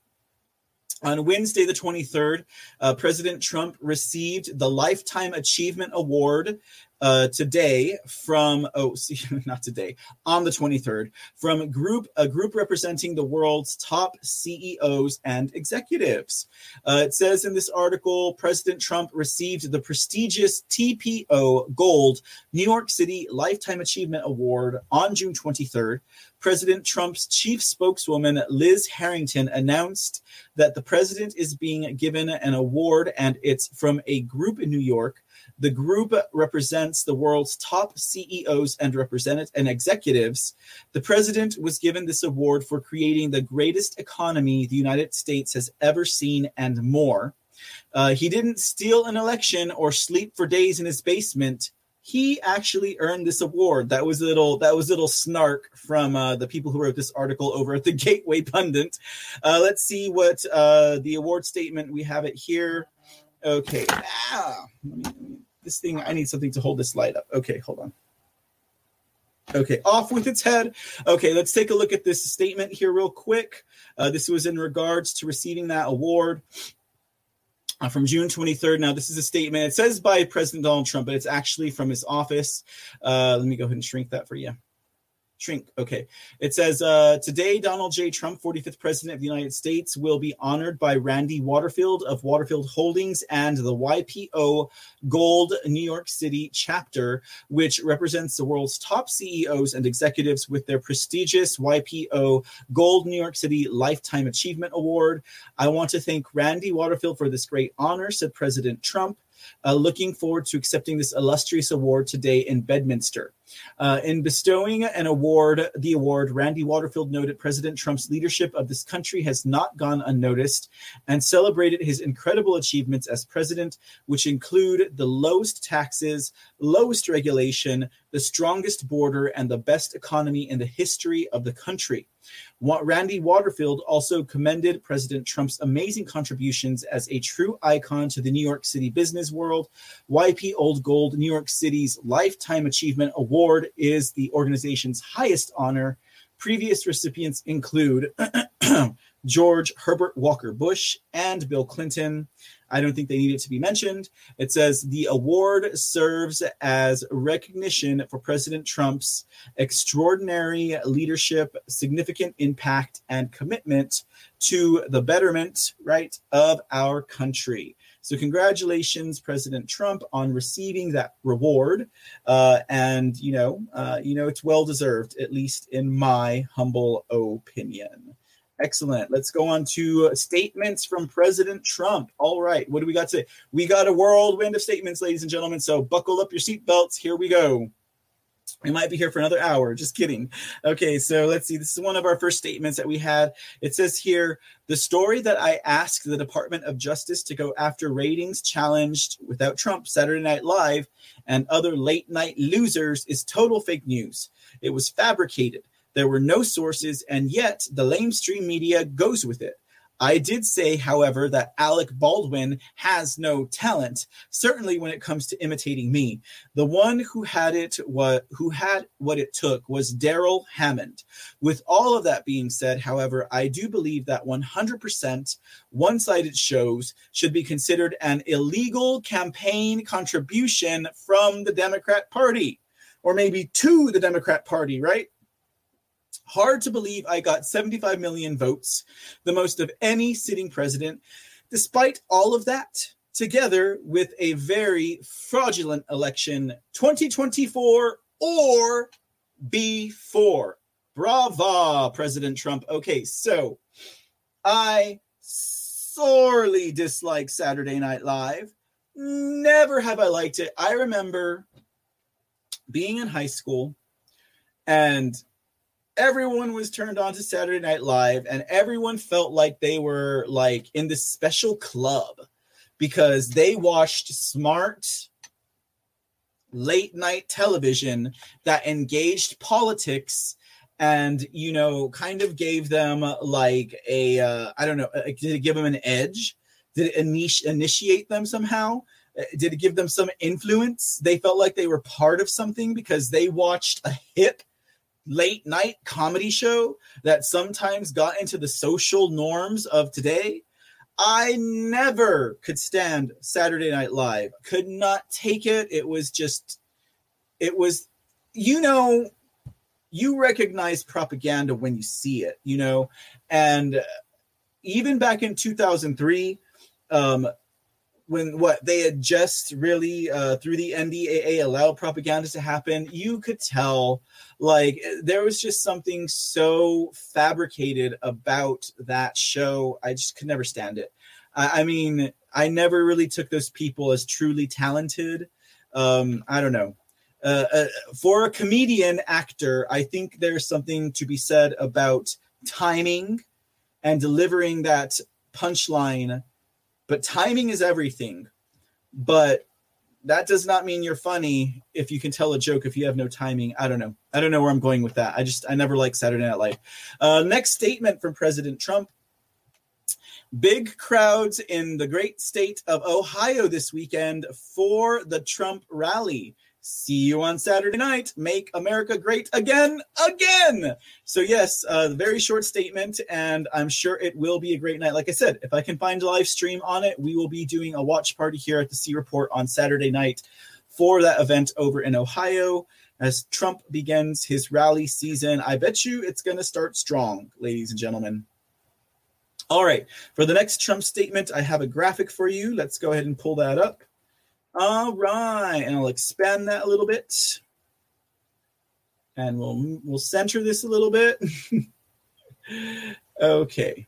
On Wednesday, the 23rd, uh, President Trump received the Lifetime Achievement Award uh, today from oh see, not today on the 23rd from group a group representing the world's top CEOs and executives. Uh, it says in this article, President Trump received the prestigious YPO Gold New York City Lifetime Achievement Award on June 23rd. President Trump's chief spokeswoman Liz Harrington announced that the president is being given an award and it's from a group in New York the group represents the world's top CEOs and representatives and executives. The president was given this award for creating the greatest economy the United States has ever seen and more. Uh, he didn't steal an election or sleep for days in his basement. he actually earned this award. That was a little that was a little snark from uh, the people who wrote this article over at the Gateway Pundit. Uh, let's see what uh, the award statement we have it here. Okay, ah, this thing I need something to hold this light up. Okay, hold on. Okay, off with its head. Okay, let's take a look at this statement here, real quick. Uh, this was in regards to receiving that award uh, from June 23rd. Now, this is a statement. It says by President Donald Trump, but it's actually from his office. Uh, let me go ahead and shrink that for you shrink. Okay. It says uh, today, Donald J. Trump, 45th President of the United States, will be honored by Randy Waterfield of Waterfield Holdings and the YPO Gold New York City chapter, which represents the world's top CEOs and executives with their prestigious YPO Gold New York City Lifetime Achievement Award. I want to thank Randy Waterfield for this great honor, said President Trump. Uh, looking forward to accepting this illustrious award today in Bedminster. Uh, in bestowing an award, the award, Randy Waterfield noted President Trump's leadership of this country has not gone unnoticed and celebrated his incredible achievements as president, which include the lowest taxes, lowest regulation, the strongest border, and the best economy in the history of the country. Randy Waterfield also commended President Trump's amazing contributions as a true icon to the New York City business world. YPO Gold, New York City's Lifetime Achievement Award, is the organization's highest honor. Previous recipients include George Herbert Walker Bush and Bill Clinton. I don't think they need it to be mentioned. It says the award serves as recognition for President Trump's extraordinary leadership, significant impact, and commitment to the betterment, right, of our country. So, congratulations, President Trump, on receiving that reward, uh, and you know, uh, you know, it's well deserved, at least in my humble opinion. Excellent. Let's go on to statements from President Trump. All right. What do we got to say? We got a whirlwind of statements, ladies and gentlemen. So buckle up your seatbelts. Here we go. We might be here for another hour. Just kidding. Okay, so let's see. This is one of our first statements that we had. It says here the story that I asked the Department of Justice to go after ratings challenged without Trump, Saturday Night Live, and other late night losers is total fake news. It was fabricated. There were no sources, and yet the lamestream media goes with it. I did say, however, that Alec Baldwin has no talent, certainly when it comes to imitating me. The one who had it what who had what it took was Darrell Hammond. With all of that being said, however, I do believe that 100% one-sided shows should be considered an illegal campaign contribution from the Democrat Party or maybe to the Democrat Party, right? Hard to believe I got 75 million votes, the most of any sitting president. Despite all of that, together with a very fraudulent election 2024 or before. Brava, President Trump. Okay, so I sorely dislike Saturday Night Live. Never have I liked it. I remember being in high school and everyone was turned on to Saturday Night Live and everyone felt like they were like in this special club because they watched smart late night television that engaged politics and you know kind of gave them like a uh, I don't know uh, did it give them an edge? Did it initi- initiate them somehow? Uh, did it give them some influence? They felt like they were part of something because they watched a hip late night comedy show that sometimes got into the social norms of today. I never could stand Saturday Night Live. Could not take it. It was just, it was, you know, you recognize propaganda when you see it, you know, and even back in 2003, um, when what they had just really uh, through the NDAA allowed propaganda to happen, you could tell like there was just something so fabricated about that show. I just could never stand it. I, I mean, I never really took those people as truly talented. Um, I don't know. Uh, uh, for a comedian actor, I think there's something to be said about timing and delivering that punchline but timing is everything. But that does not mean you're funny if you can tell a joke if you have no timing. I don't know. I don't know where I'm going with that. I just I never liked Saturday Night Live. Uh, next statement from President Trump. Big crowds in the great state of Ohio this weekend for the Trump rally. See you on Saturday night. Make America great again, again. So, yes, a uh, very short statement, and I'm sure it will be a great night. Like I said, if I can find a live stream on it, we will be doing a watch party here at the C Report on Saturday night for that event over in Ohio as Trump begins his rally season. I bet you it's going to start strong, ladies and gentlemen. All right, for the next Trump statement, I have a graphic for you. Let's go ahead and pull that up. All right, and I'll expand that a little bit. And we'll we'll center this a little bit. okay.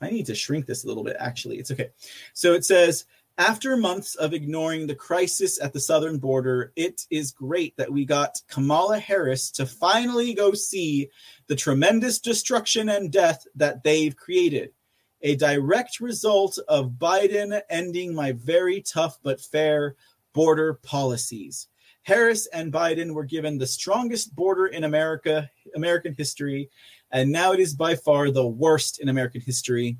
I need to shrink this a little bit actually. It's okay. So it says after months of ignoring the crisis at the southern border, it is great that we got Kamala Harris to finally go see the tremendous destruction and death that they've created a direct result of Biden ending my very tough but fair border policies. Harris and Biden were given the strongest border in America, American history, and now it is by far the worst in American history.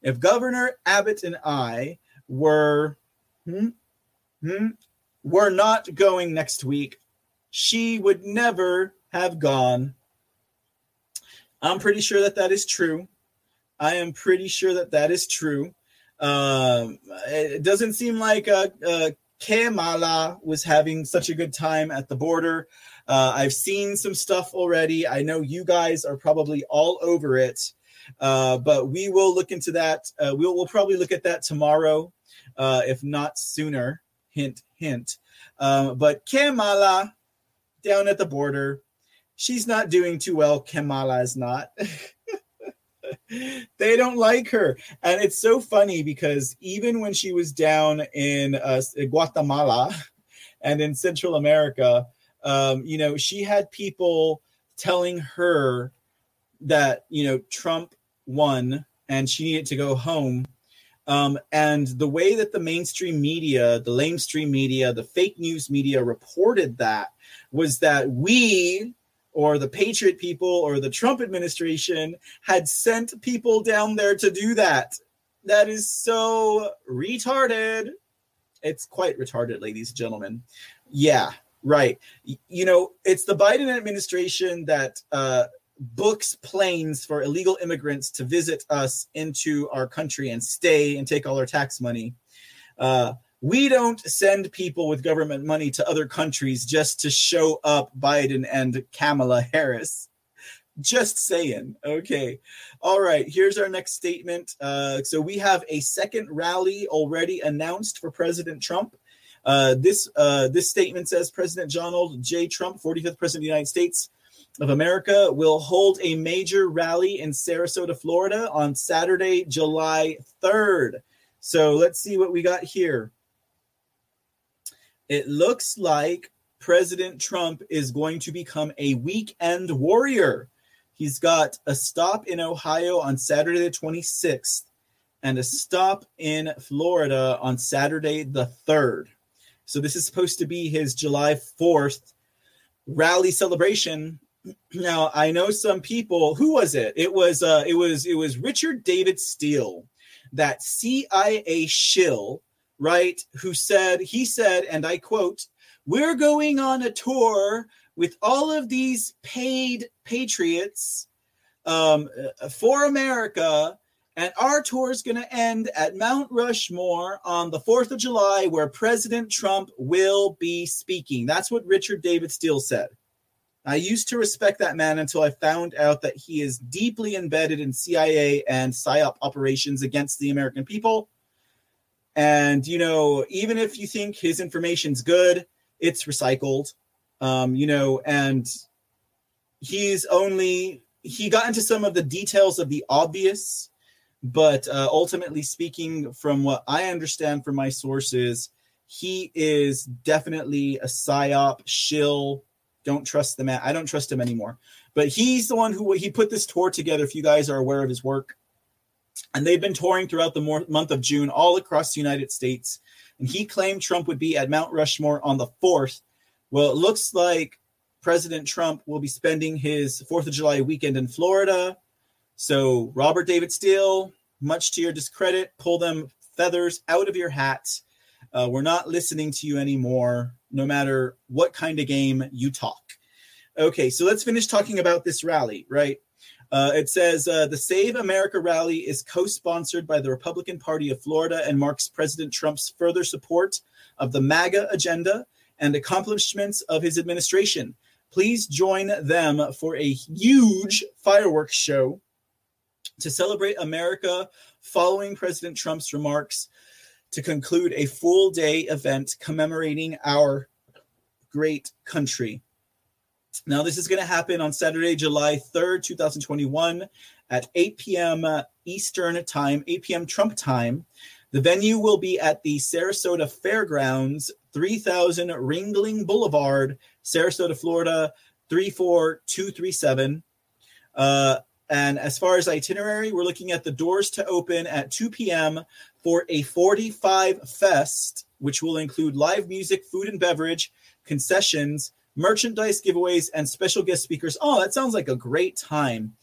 If Governor Abbott and I were hmm, hmm, were not going next week, she would never have gone. I'm pretty sure that that is true. I am pretty sure that that is true. Um, it doesn't seem like uh, uh, Kamala was having such a good time at the border. Uh, I've seen some stuff already. I know you guys are probably all over it, uh, but we will look into that. Uh, we'll, we'll probably look at that tomorrow, uh, if not sooner. Hint, hint. Um, but Kamala down at the border, she's not doing too well. Kamala is not. they don't like her. And it's so funny because even when she was down in uh, Guatemala and in Central America, um, you know, she had people telling her that, you know, Trump won and she needed to go home. Um, and the way that the mainstream media, the lamestream media, the fake news media reported that was that we or the Patriot people or the Trump administration had sent people down there to do that. That is so retarded. It's quite retarded, ladies and gentlemen. Yeah, right. You know, it's the Biden administration that uh, books planes for illegal immigrants to visit us into our country and stay and take all our tax money. Uh, we don't send people with government money to other countries just to show up Biden and Kamala Harris. Just saying. Okay. All right. Here's our next statement. Uh, so we have a second rally already announced for President Trump. Uh, this uh, this statement says President Donald J. Trump, 45th President of the United States of America, will hold a major rally in Sarasota, Florida on Saturday, July 3rd. So let's see what we got here it looks like President Trump is going to become a weekend warrior. He's got a stop in Ohio on Saturday the 26th and a stop in Florida on Saturday the 3rd. So this is supposed to be his July 4th rally celebration. Now, I know some people, who was it? It was uh it was it was Richard David Steele, that CIA shill right, who said, he said, and I quote, We're going on a tour with all of these paid patriots um, uh, for America. And our tour is going to end at Mount Rushmore on the 4th of July, where President Trump will be speaking. That's what Richard David Steele said. I used to respect that man until I found out that he is deeply embedded in CIA and PSYOP operations against the American people and you know, even if you think his information's good, it's recycled. Um, you know, and he's only he got into some of the details of the obvious, but uh, ultimately speaking, from what I understand from my sources, he is definitely a psyop shill. Don't trust the man. I don't trust him anymore. But he's the one who he put this tour together. If you guys are aware of his work, and they've been touring throughout the month of June all across the United States. and he claimed Trump would be at Mount Rushmore on the 4th. Well, it looks like President Trump will be spending his 4th of July weekend in Florida. So, Robert David Steele, much to your discredit, pull them feathers out of your hats. Uh, we're not listening to you anymore, no matter what kind of game you talk. Okay, so let's finish talking about this rally, right? Uh, it says uh, the Save America rally is co sponsored by the Republican Party of Florida and marks President Trump's further support of the MAGA agenda and accomplishments of his administration. Please join them for a huge fireworks show to celebrate America following President Trump's remarks to conclude a full day event commemorating our great country. Now, this is going to happen on Saturday, July 3rd, 2021, at 8 p.m. Eastern Time, 8 p.m. Trump time. The venue will be at the Sarasota Fairgrounds, 3000 Ringling Boulevard, Sarasota, Florida, 34237. Uh, and as far as itinerary, we're looking at the doors to open at 2 p.m. for a 45 Fest, which will include live music, food and beverage, concessions, merchandise giveaways, and special guest speakers. Oh, that sounds like a great time.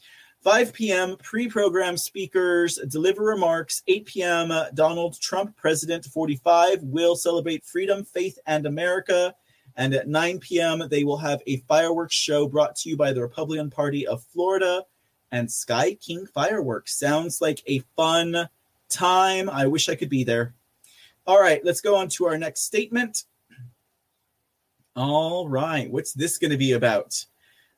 5 p.m. pre-programmed speakers deliver remarks. 8 p.m. Donald Trump, President 45, will celebrate freedom, faith, and America. And at 9 p.m., they will have a fireworks show brought to you by the Republican Party of Florida and Sky King Fireworks. Sounds like a fun time. I wish I could be there. All right, let's go on to our next statement. All right. What's this going to be about?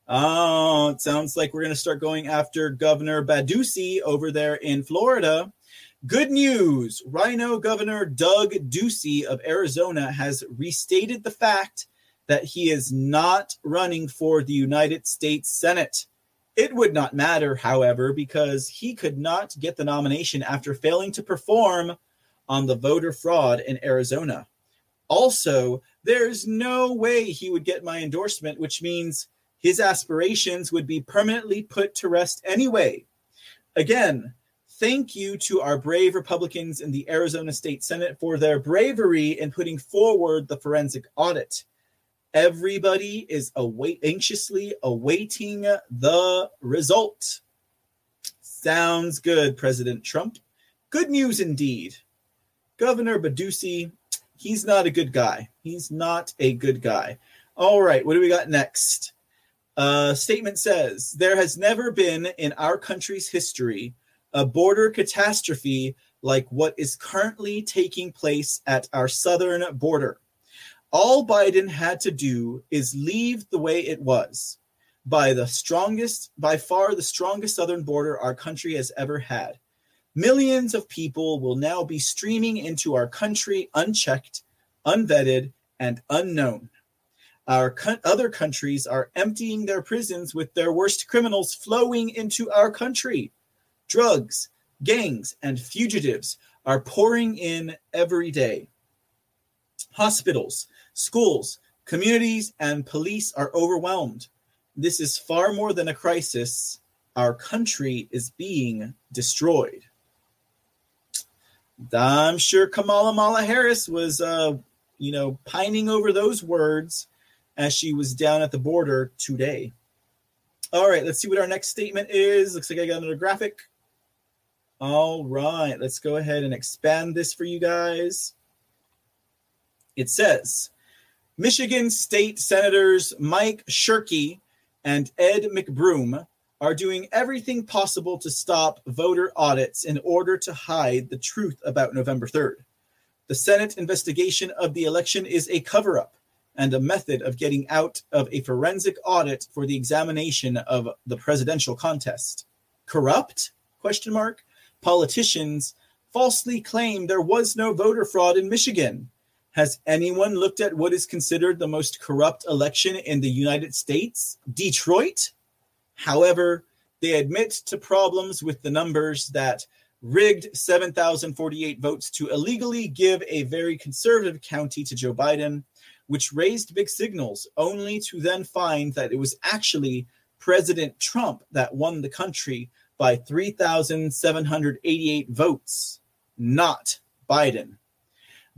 Oh, it sounds like we're going to start going after Governor Baducey over there in Florida. Good news. Rhino Governor Doug Ducey of Arizona has restated the fact that he is not running for the United States Senate. It would not matter, however, because he could not get the nomination after failing to perform on the voter fraud in Arizona. Also, there's no way he would get my endorsement, which means his aspirations would be permanently put to rest anyway. Again, thank you to our brave Republicans in the Arizona State Senate for their bravery in putting forward the forensic audit. Everybody is await anxiously awaiting the result. Sounds good, President Trump. Good news indeed. Governor Baducey he's not a good guy. He's not a good guy. All right, what do we got next? Uh, statement says there has never been in our country's history a border catastrophe like what is currently taking place at our southern border. All Biden had to do is leave the way it was by the strongest, by far the strongest southern border our country has ever had. Millions of people will now be streaming into our country unchecked, unvetted, and unknown. Our co- other countries are emptying their prisons with their worst criminals flowing into our country. Drugs, gangs, and fugitives are pouring in every day. Hospitals, schools, communities, and police are overwhelmed. This is far more than a crisis. Our country is being destroyed. I'm sure Kamala Mala Harris was, uh, you know, pining over those words as she was down at the border today. All right, let's see what our next statement is. Looks like I got another graphic. All right, let's go ahead and expand this for you guys. It says Michigan State Senators Mike Shirkey and Ed McBroom are doing everything possible to stop voter audits in order to hide the truth about November 3rd. The Senate investigation of the election is a cover up and a method of getting out of a forensic audit for the examination of the presidential contest. Corrupt? Question mark. Politicians falsely claim there was no voter fraud in Michigan. Has anyone looked at what is considered the most corrupt election in the United States? Detroit? However, they admit to problems with the numbers that rigged 7,048 votes to illegally give a very conservative county to Joe Biden, which raised big signals, only to then find that it was actually President Trump that won the country by 3,788 votes, not Biden.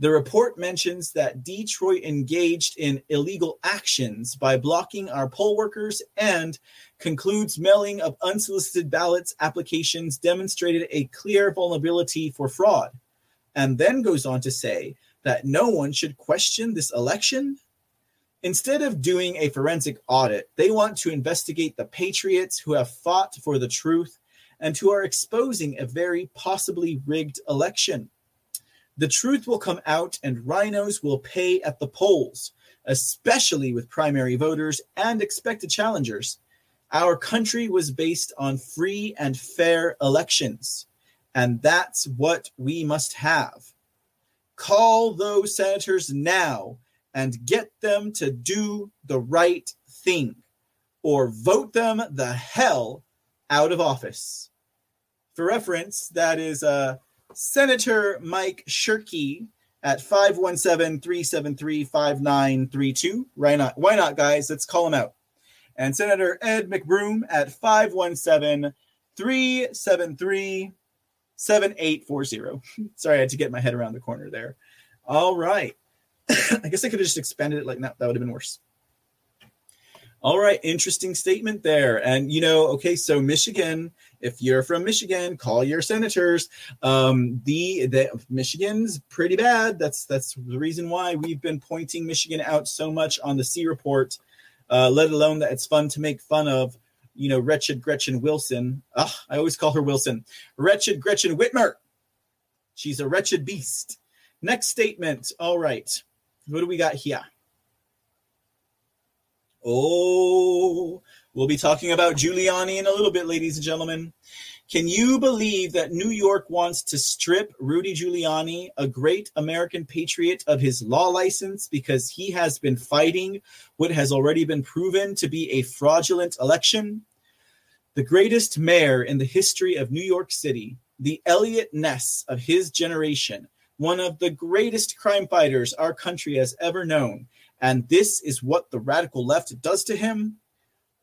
The report mentions that Detroit engaged in illegal actions by blocking our poll workers and concludes mailing of unsolicited ballots applications demonstrated a clear vulnerability for fraud, and then goes on to say that no one should question this election. Instead of doing a forensic audit, they want to investigate the patriots who have fought for the truth and who are exposing a very possibly rigged election. The truth will come out and rhinos will pay at the polls, especially with primary voters and expected challengers. Our country was based on free and fair elections, and that's what we must have. Call those senators now and get them to do the right thing, or vote them the hell out of office. For reference, that is uh, Senator Mike Shirkey at 517-373-5932. Why not? Why not, guys? Let's call him out. And Senator Ed McBroom at 517-373-7840. Sorry, I had to get my head around the corner there. All right. I guess I could have just expanded it like that. That would have been worse. All right, interesting statement there. And you know, okay, so Michigan, if you're from Michigan, call your senators. Um, the the Michigan's pretty bad. That's that's the reason why we've been pointing Michigan out so much on the C report. Uh, let alone that it's fun to make fun of, you know, wretched Gretchen Wilson. Ugh, I always call her Wilson. Wretched Gretchen Whitmer. She's a wretched beast. Next statement. All right. What do we got here? Oh, we'll be talking about Giuliani in a little bit, ladies and gentlemen. Can you believe that New York wants to strip Rudy Giuliani, a great American patriot, of his law license because he has been fighting what has already been proven to be a fraudulent election? The greatest mayor in the history of New York City, the Eliot Ness of his generation, one of the greatest crime fighters our country has ever known, and this is what the radical left does to him.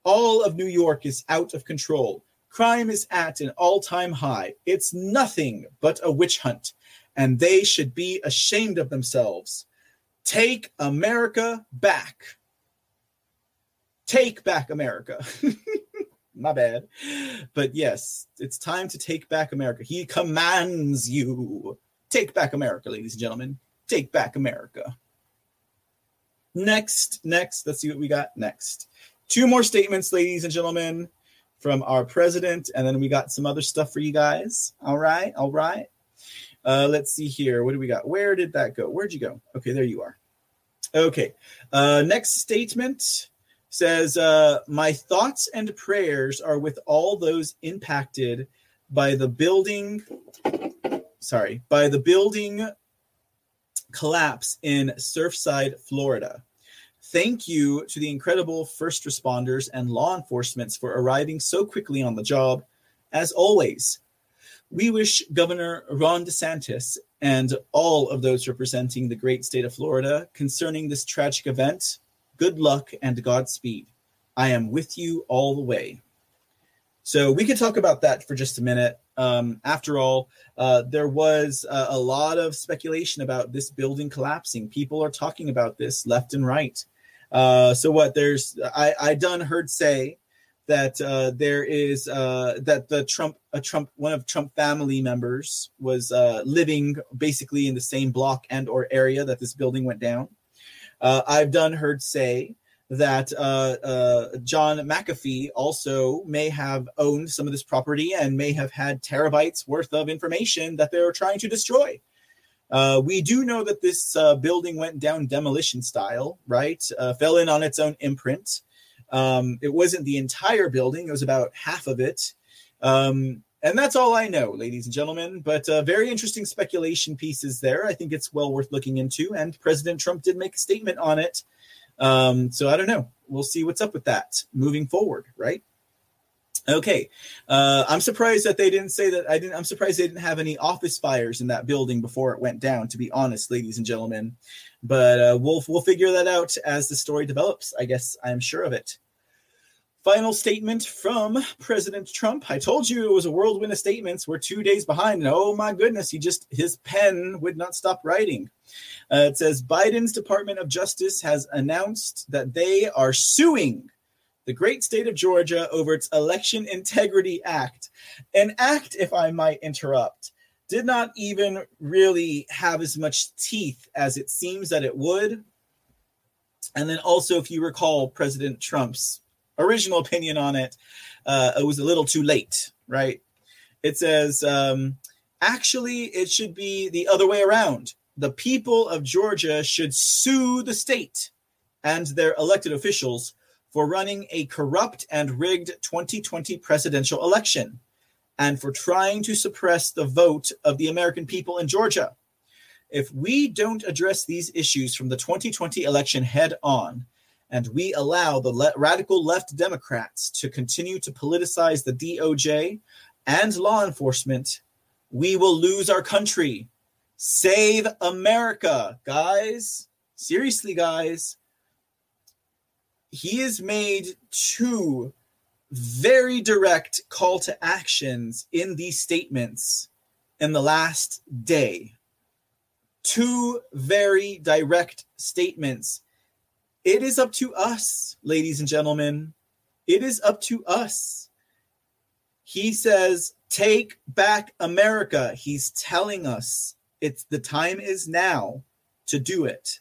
All of New York is out of control. Crime is at an all time high. It's nothing but a witch hunt, and they should be ashamed of themselves. Take America back. Take back America. My bad. But yes, it's time to take back America. He commands you. Take back America, ladies and gentlemen. Take back America. Next, next, let's see what we got next. Two more statements, ladies and gentlemen, from our president, and then we got some other stuff for you guys. All right, all right. Uh, let's see here. What do we got? Where did that go? Where'd you go? Okay, there you are. Okay. Uh, next statement says, uh, My thoughts and prayers are with all those impacted by the building, sorry, by the building collapse in Surfside, Florida. Thank you to the incredible first responders and law enforcement for arriving so quickly on the job. As always, we wish Governor Ron DeSantis and all of those representing the great state of Florida concerning this tragic event good luck and Godspeed. I am with you all the way. So we could talk about that for just a minute. Um, after all, uh, there was uh, a lot of speculation about this building collapsing. People are talking about this left and right. Uh, so what? There's I I done heard say that uh, there is uh, that the Trump a Trump one of Trump family members was uh, living basically in the same block and or area that this building went down. Uh, I've done heard say that uh, uh, John McAfee also may have owned some of this property and may have had terabytes worth of information that they were trying to destroy. Uh, we do know that this uh, building went down demolition style, right? Uh, fell in on its own imprint. Um, it wasn't the entire building, it was about half of it. Um, and that's all I know, ladies and gentlemen. But uh, very interesting speculation pieces there. I think it's well worth looking into. And President Trump did make a statement on it um, so I don't know. We'll see what's up with that moving forward, right? Okay, uh, I'm surprised that they didn't say that. I didn't. I'm surprised they didn't have any office fires in that building before it went down. To be honest, ladies and gentlemen, but uh, we'll we'll figure that out as the story develops. I guess I'm sure of it. Final statement from President Trump. I told you it was a whirlwind of statements. We're two days behind. And oh my goodness, he just, his pen would not stop writing. Uh, it says Biden's Department of Justice has announced that they are suing the great state of Georgia over its Election Integrity Act. An act, if I might interrupt, did not even really have as much teeth as it seems that it would. And then also, if you recall President Trump's original opinion on it, uh, it was a little too late, right? It says, um, actually, it should be the other way around. The people of Georgia should sue the state and their elected officials for running a corrupt and rigged 2020 presidential election and for trying to suppress the vote of the American people in Georgia. If we don't address these issues from the 2020 election head on, and we allow the le- radical left Democrats to continue to politicize the DOJ and law enforcement, we will lose our country. Save America, guys. Seriously, guys he has made two very direct call to actions in these statements in the last day. Two very direct statements. It is up to us, ladies and gentlemen. It is up to us. He says, Take back America. He's telling us it's the time is now to do it.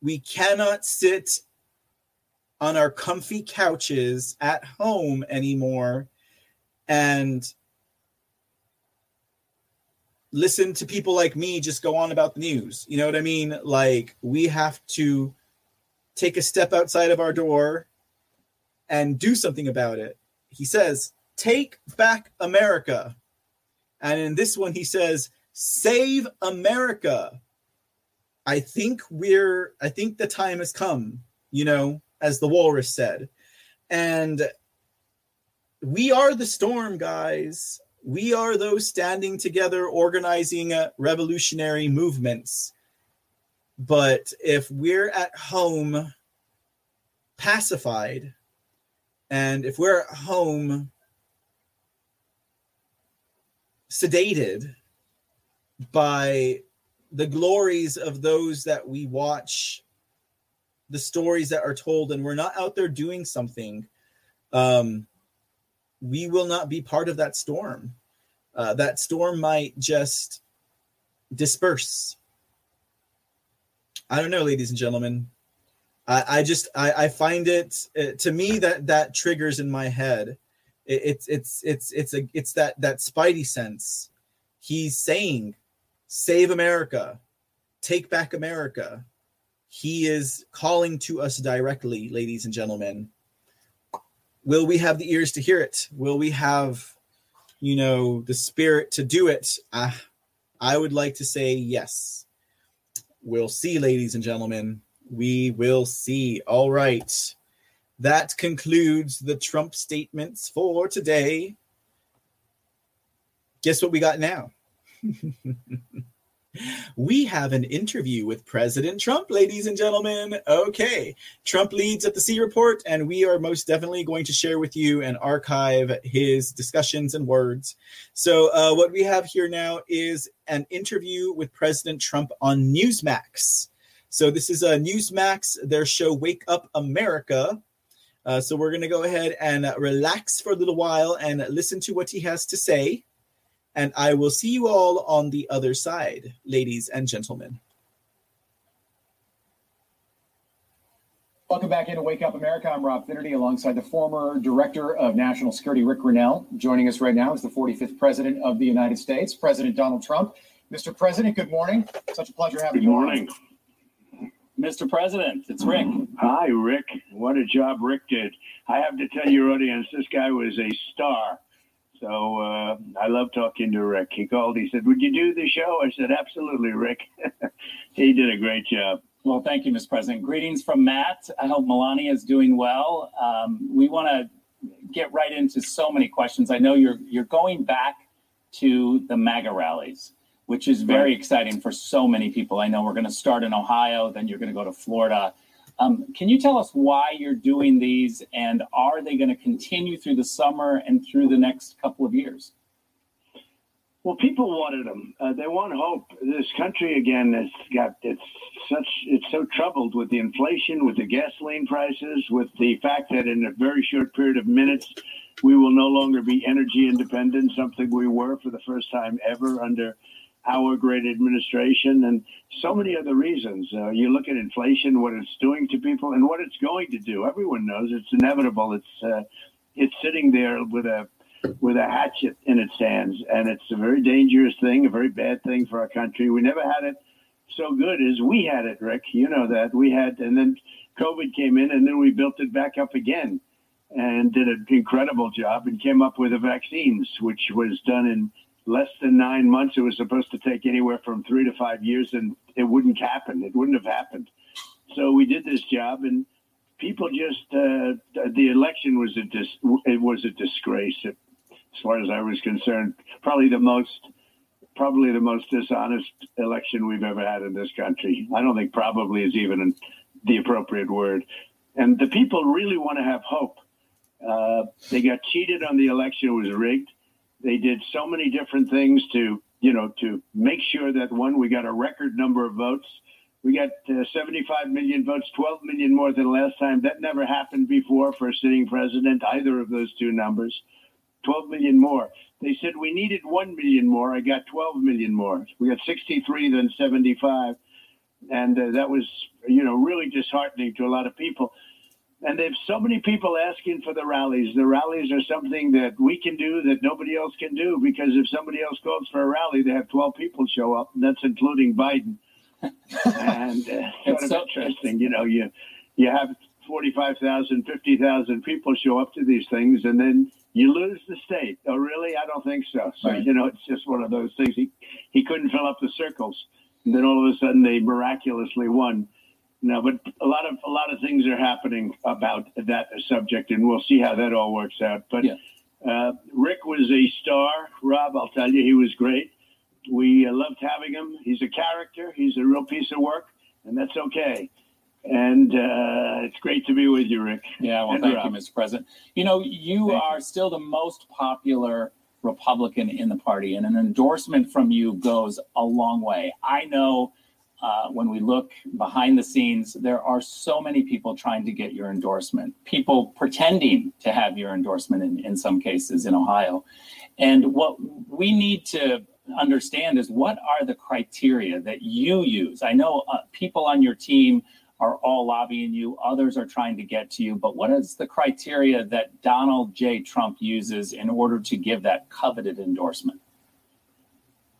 We cannot sit on our comfy couches at home anymore and listen to people like me just go on about the news. You know what I mean? Like we have to take a step outside of our door and do something about it. He says, "Take back America." And in this one he says, "Save America." I think we're I think the time has come, you know, as the walrus said. And we are the storm, guys. We are those standing together, organizing uh, revolutionary movements. But if we're at home pacified, and if we're at home sedated by the glories of those that we watch the stories that are told and we're not out there doing something um, we will not be part of that storm. Uh, that storm might just disperse. I don't know ladies and gentlemen. I, I just I, I find it, uh, to me that that triggers in my head. It, it's it's it's it's a it's that that spidey sense. He's saying save america. Take back america he is calling to us directly, ladies and gentlemen. Will we have the ears to hear it? Will we have, you know, the spirit to do it? I, I would like to say yes. We'll see, ladies and gentlemen. We will see. All right. That concludes the Trump statements for today. Guess what we got now? we have an interview with President Trump, ladies and gentlemen. Okay, Trump leads at the C Report, and we are most definitely going to share with you and archive his discussions and words. So, uh, what we have here now is an interview with President Trump on Newsmax. So, this is a Newsmax, their show Wake Up America. Uh, so, we're going to go ahead and relax for a little while and listen to what he has to say and I will see you all on the other side, ladies and gentlemen. Welcome back into Wake Up America. I'm Rob Finnerty alongside the former Director of National Security, Rick Grenell. Joining us right now is the 45th President of the United States, President Donald Trump. Mr. President, good morning. Such a pleasure having good you. Good morning. On. Mr. President, it's Rick. Hi, Rick. What a job Rick did. I have to tell your audience, this guy was a star so uh, I love talking to Rick. He called. He said, "Would you do the show?" I said, "Absolutely, Rick." he did a great job. Well, thank you, Mr. President. Greetings from Matt. I hope Melania is doing well. Um, we want to get right into so many questions. I know you're you're going back to the MAGA rallies, which is very exciting for so many people. I know we're going to start in Ohio, then you're going to go to Florida. Um, can you tell us why you're doing these and are they going to continue through the summer and through the next couple of years? Well, people wanted them. Uh, they want hope. This country again has got it's such it's so troubled with the inflation, with the gasoline prices, with the fact that in a very short period of minutes we will no longer be energy independent, something we were for the first time ever under our great administration, and so many other reasons. Uh, you look at inflation, what it's doing to people, and what it's going to do. Everyone knows it's inevitable. It's uh, it's sitting there with a with a hatchet in its hands, and it's a very dangerous thing, a very bad thing for our country. We never had it so good as we had it, Rick. You know that we had, and then COVID came in, and then we built it back up again, and did an incredible job, and came up with the vaccines, which was done in less than nine months. It was supposed to take anywhere from three to five years, and it wouldn't happen. It wouldn't have happened. So we did this job, and people just uh, the election was a dis- it was a disgrace as far as I was concerned. Probably the most probably the most dishonest election we've ever had in this country. I don't think probably is even the appropriate word. And the people really want to have hope. Uh, they got cheated on the election; it was rigged. They did so many different things to, you know, to make sure that one, we got a record number of votes. We got uh, 75 million votes, 12 million more than last time. That never happened before for a sitting president, either of those two numbers. 12 million more. They said we needed 1 million more. I got 12 million more. We got 63 than 75. And uh, that was, you know, really disheartening to a lot of people. And they have so many people asking for the rallies. The rallies are something that we can do that nobody else can do because if somebody else calls for a rally, they have 12 people show up, and that's including Biden. and uh, it's sort of interesting, you know, you you have 45,000, 50,000 people show up to these things, and then you lose the state. Oh, really? I don't think so. So, right. you know, it's just one of those things. He, he couldn't fill up the circles. And then all of a sudden they miraculously won. No, but a lot of a lot of things are happening about that subject, and we'll see how that all works out. But yeah. uh, Rick was a star. Rob, I'll tell you, he was great. We uh, loved having him. He's a character. He's a real piece of work, and that's okay. And uh, it's great to be with you, Rick. Yeah, well, and thank Rob. you, Mr. President. You know, you thank are you. still the most popular Republican in the party, and an endorsement from you goes a long way. I know uh, when we look behind the scenes, there are so many people trying to get your endorsement, people pretending to have your endorsement in, in some cases in Ohio. And what we need to understand is what are the criteria that you use? I know uh, people on your team are all lobbying you, others are trying to get to you, but what is the criteria that Donald J. Trump uses in order to give that coveted endorsement?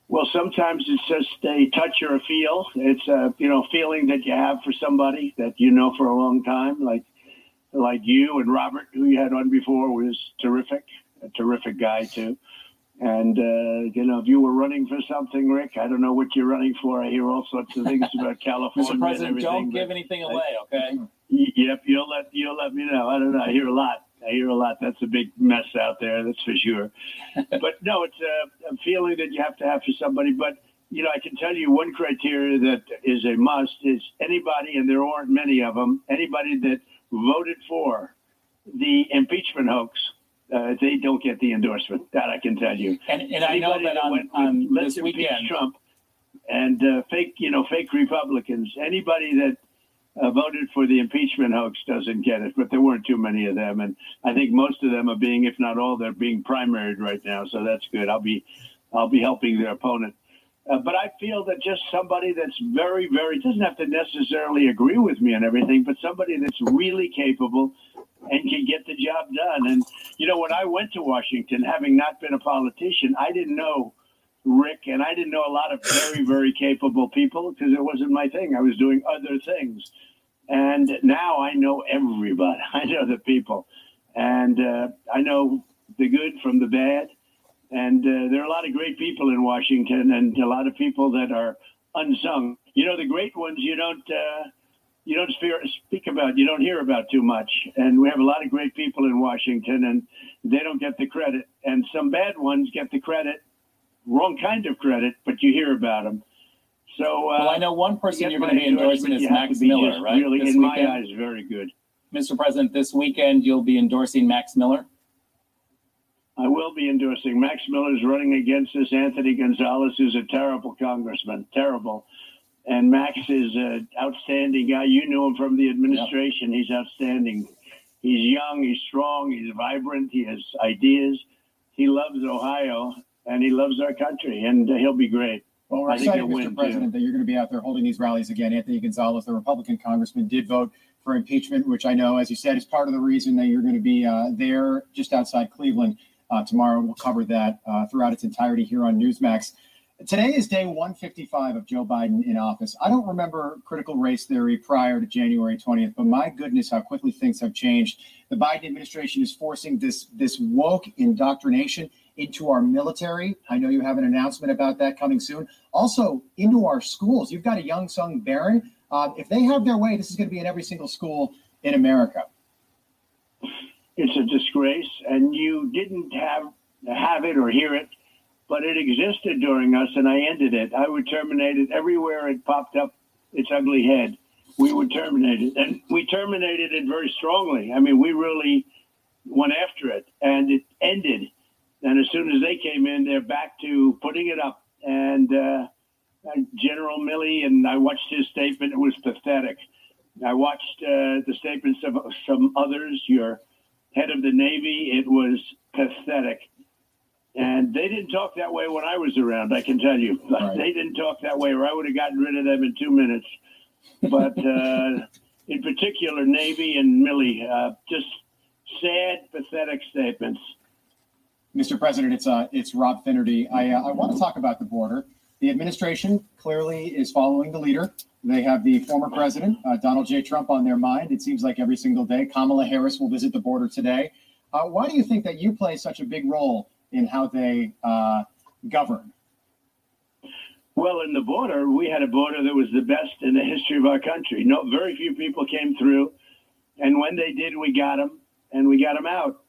Well, sometimes it's just a touch or a feel. It's a you know feeling that you have for somebody that you know for a long time, like like you and Robert, who you had on before, was terrific, a terrific guy too. And uh, you know, if you were running for something, Rick, I don't know what you're running for. I hear all sorts of things about California. Mr. President, don't give anything away, okay? Yep, you'll let you'll let me know. I don't know. I hear a lot. I hear a lot. That's a big mess out there. That's for sure. but no, it's a, a, feeling that you have to have for somebody. But you know, I can tell you one criteria that is a must is anybody, and there aren't many of them. Anybody that voted for the impeachment hoax. Uh, they don't get the endorsement. That I can tell you. And, and I know that, that on, on this weekend, Trump and uh, fake, you know, fake Republicans. Anybody that uh, voted for the impeachment hoax doesn't get it, but there weren't too many of them, and I think most of them are being, if not all, they're being primaried right now. So that's good. I'll be, I'll be helping their opponent. Uh, but I feel that just somebody that's very, very doesn't have to necessarily agree with me on everything, but somebody that's really capable and can get the job done. And you know, when I went to Washington, having not been a politician, I didn't know Rick, and I didn't know a lot of very, very capable people because it wasn't my thing. I was doing other things. And now I know everybody. I know the people. And uh, I know the good from the bad. And uh, there are a lot of great people in Washington and a lot of people that are unsung. You know, the great ones you don't. Uh, you don't speak about, you don't hear about too much. And we have a lot of great people in Washington, and they don't get the credit. And some bad ones get the credit, wrong kind of credit, but you hear about them. So, uh, well, I know one person you're going to be endorsing is you have to Max Miller, right? Really, This in my eyes, very good. Mr. President, this weekend you'll be endorsing Max Miller. I will be endorsing. Max Miller is running against this Anthony Gonzalez, who's a terrible congressman, terrible. And Max is an outstanding guy. You knew him from the administration. He's outstanding. He's young, he's strong, he's vibrant, he has ideas. He loves Ohio and he loves our country, and uh, he'll be great. Well, we're I think excited, you'll Mr. win, too. President, that you're going to be out there holding these rallies again. Anthony Gonzalez, the Republican congressman, did vote for impeachment, which I know, as you said, is part of the reason that you're going to be uh, there just outside Cleveland uh, tomorrow. We'll cover that uh, throughout its entirety here on Newsmax. Today is day 155 of Joe Biden in office. I don't remember critical race theory prior to January 20th, but my goodness, how quickly things have changed. The Biden administration is forcing this this woke indoctrination into our military. I know you have an announcement about that coming soon. Also, into our schools. You've got a young son, Barron. Uh, if they have their way, this is going to be in every single school in America. It's a disgrace, and you didn't have have it or hear it, but it existed during us, and I ended it. I would terminate it everywhere it popped up its ugly head. We would terminate it, and we terminated it very strongly. I mean, we really went after it, and it ended. And as soon as they came in, they're back to putting it up. And uh, General Milley, and I watched his statement. It was pathetic. I watched uh, the statements of some others. Your head of the Navy, it was pathetic. And they didn't talk that way when I was around, I can tell you. Right. They didn't talk that way, or I would have gotten rid of them in two minutes. But uh, in particular, Navy and Milley, uh, just sad, pathetic statements. Mr. President, it's uh, it's Rob Finnerty. I uh, I want to talk about the border. The administration clearly is following the leader. They have the former president, uh, Donald J. Trump, on their mind. It seems like every single day. Kamala Harris will visit the border today. Uh, why do you think that you play such a big role in how they uh, govern? Well, in the border, we had a border that was the best in the history of our country. No, very few people came through, and when they did, we got them, and we got them out.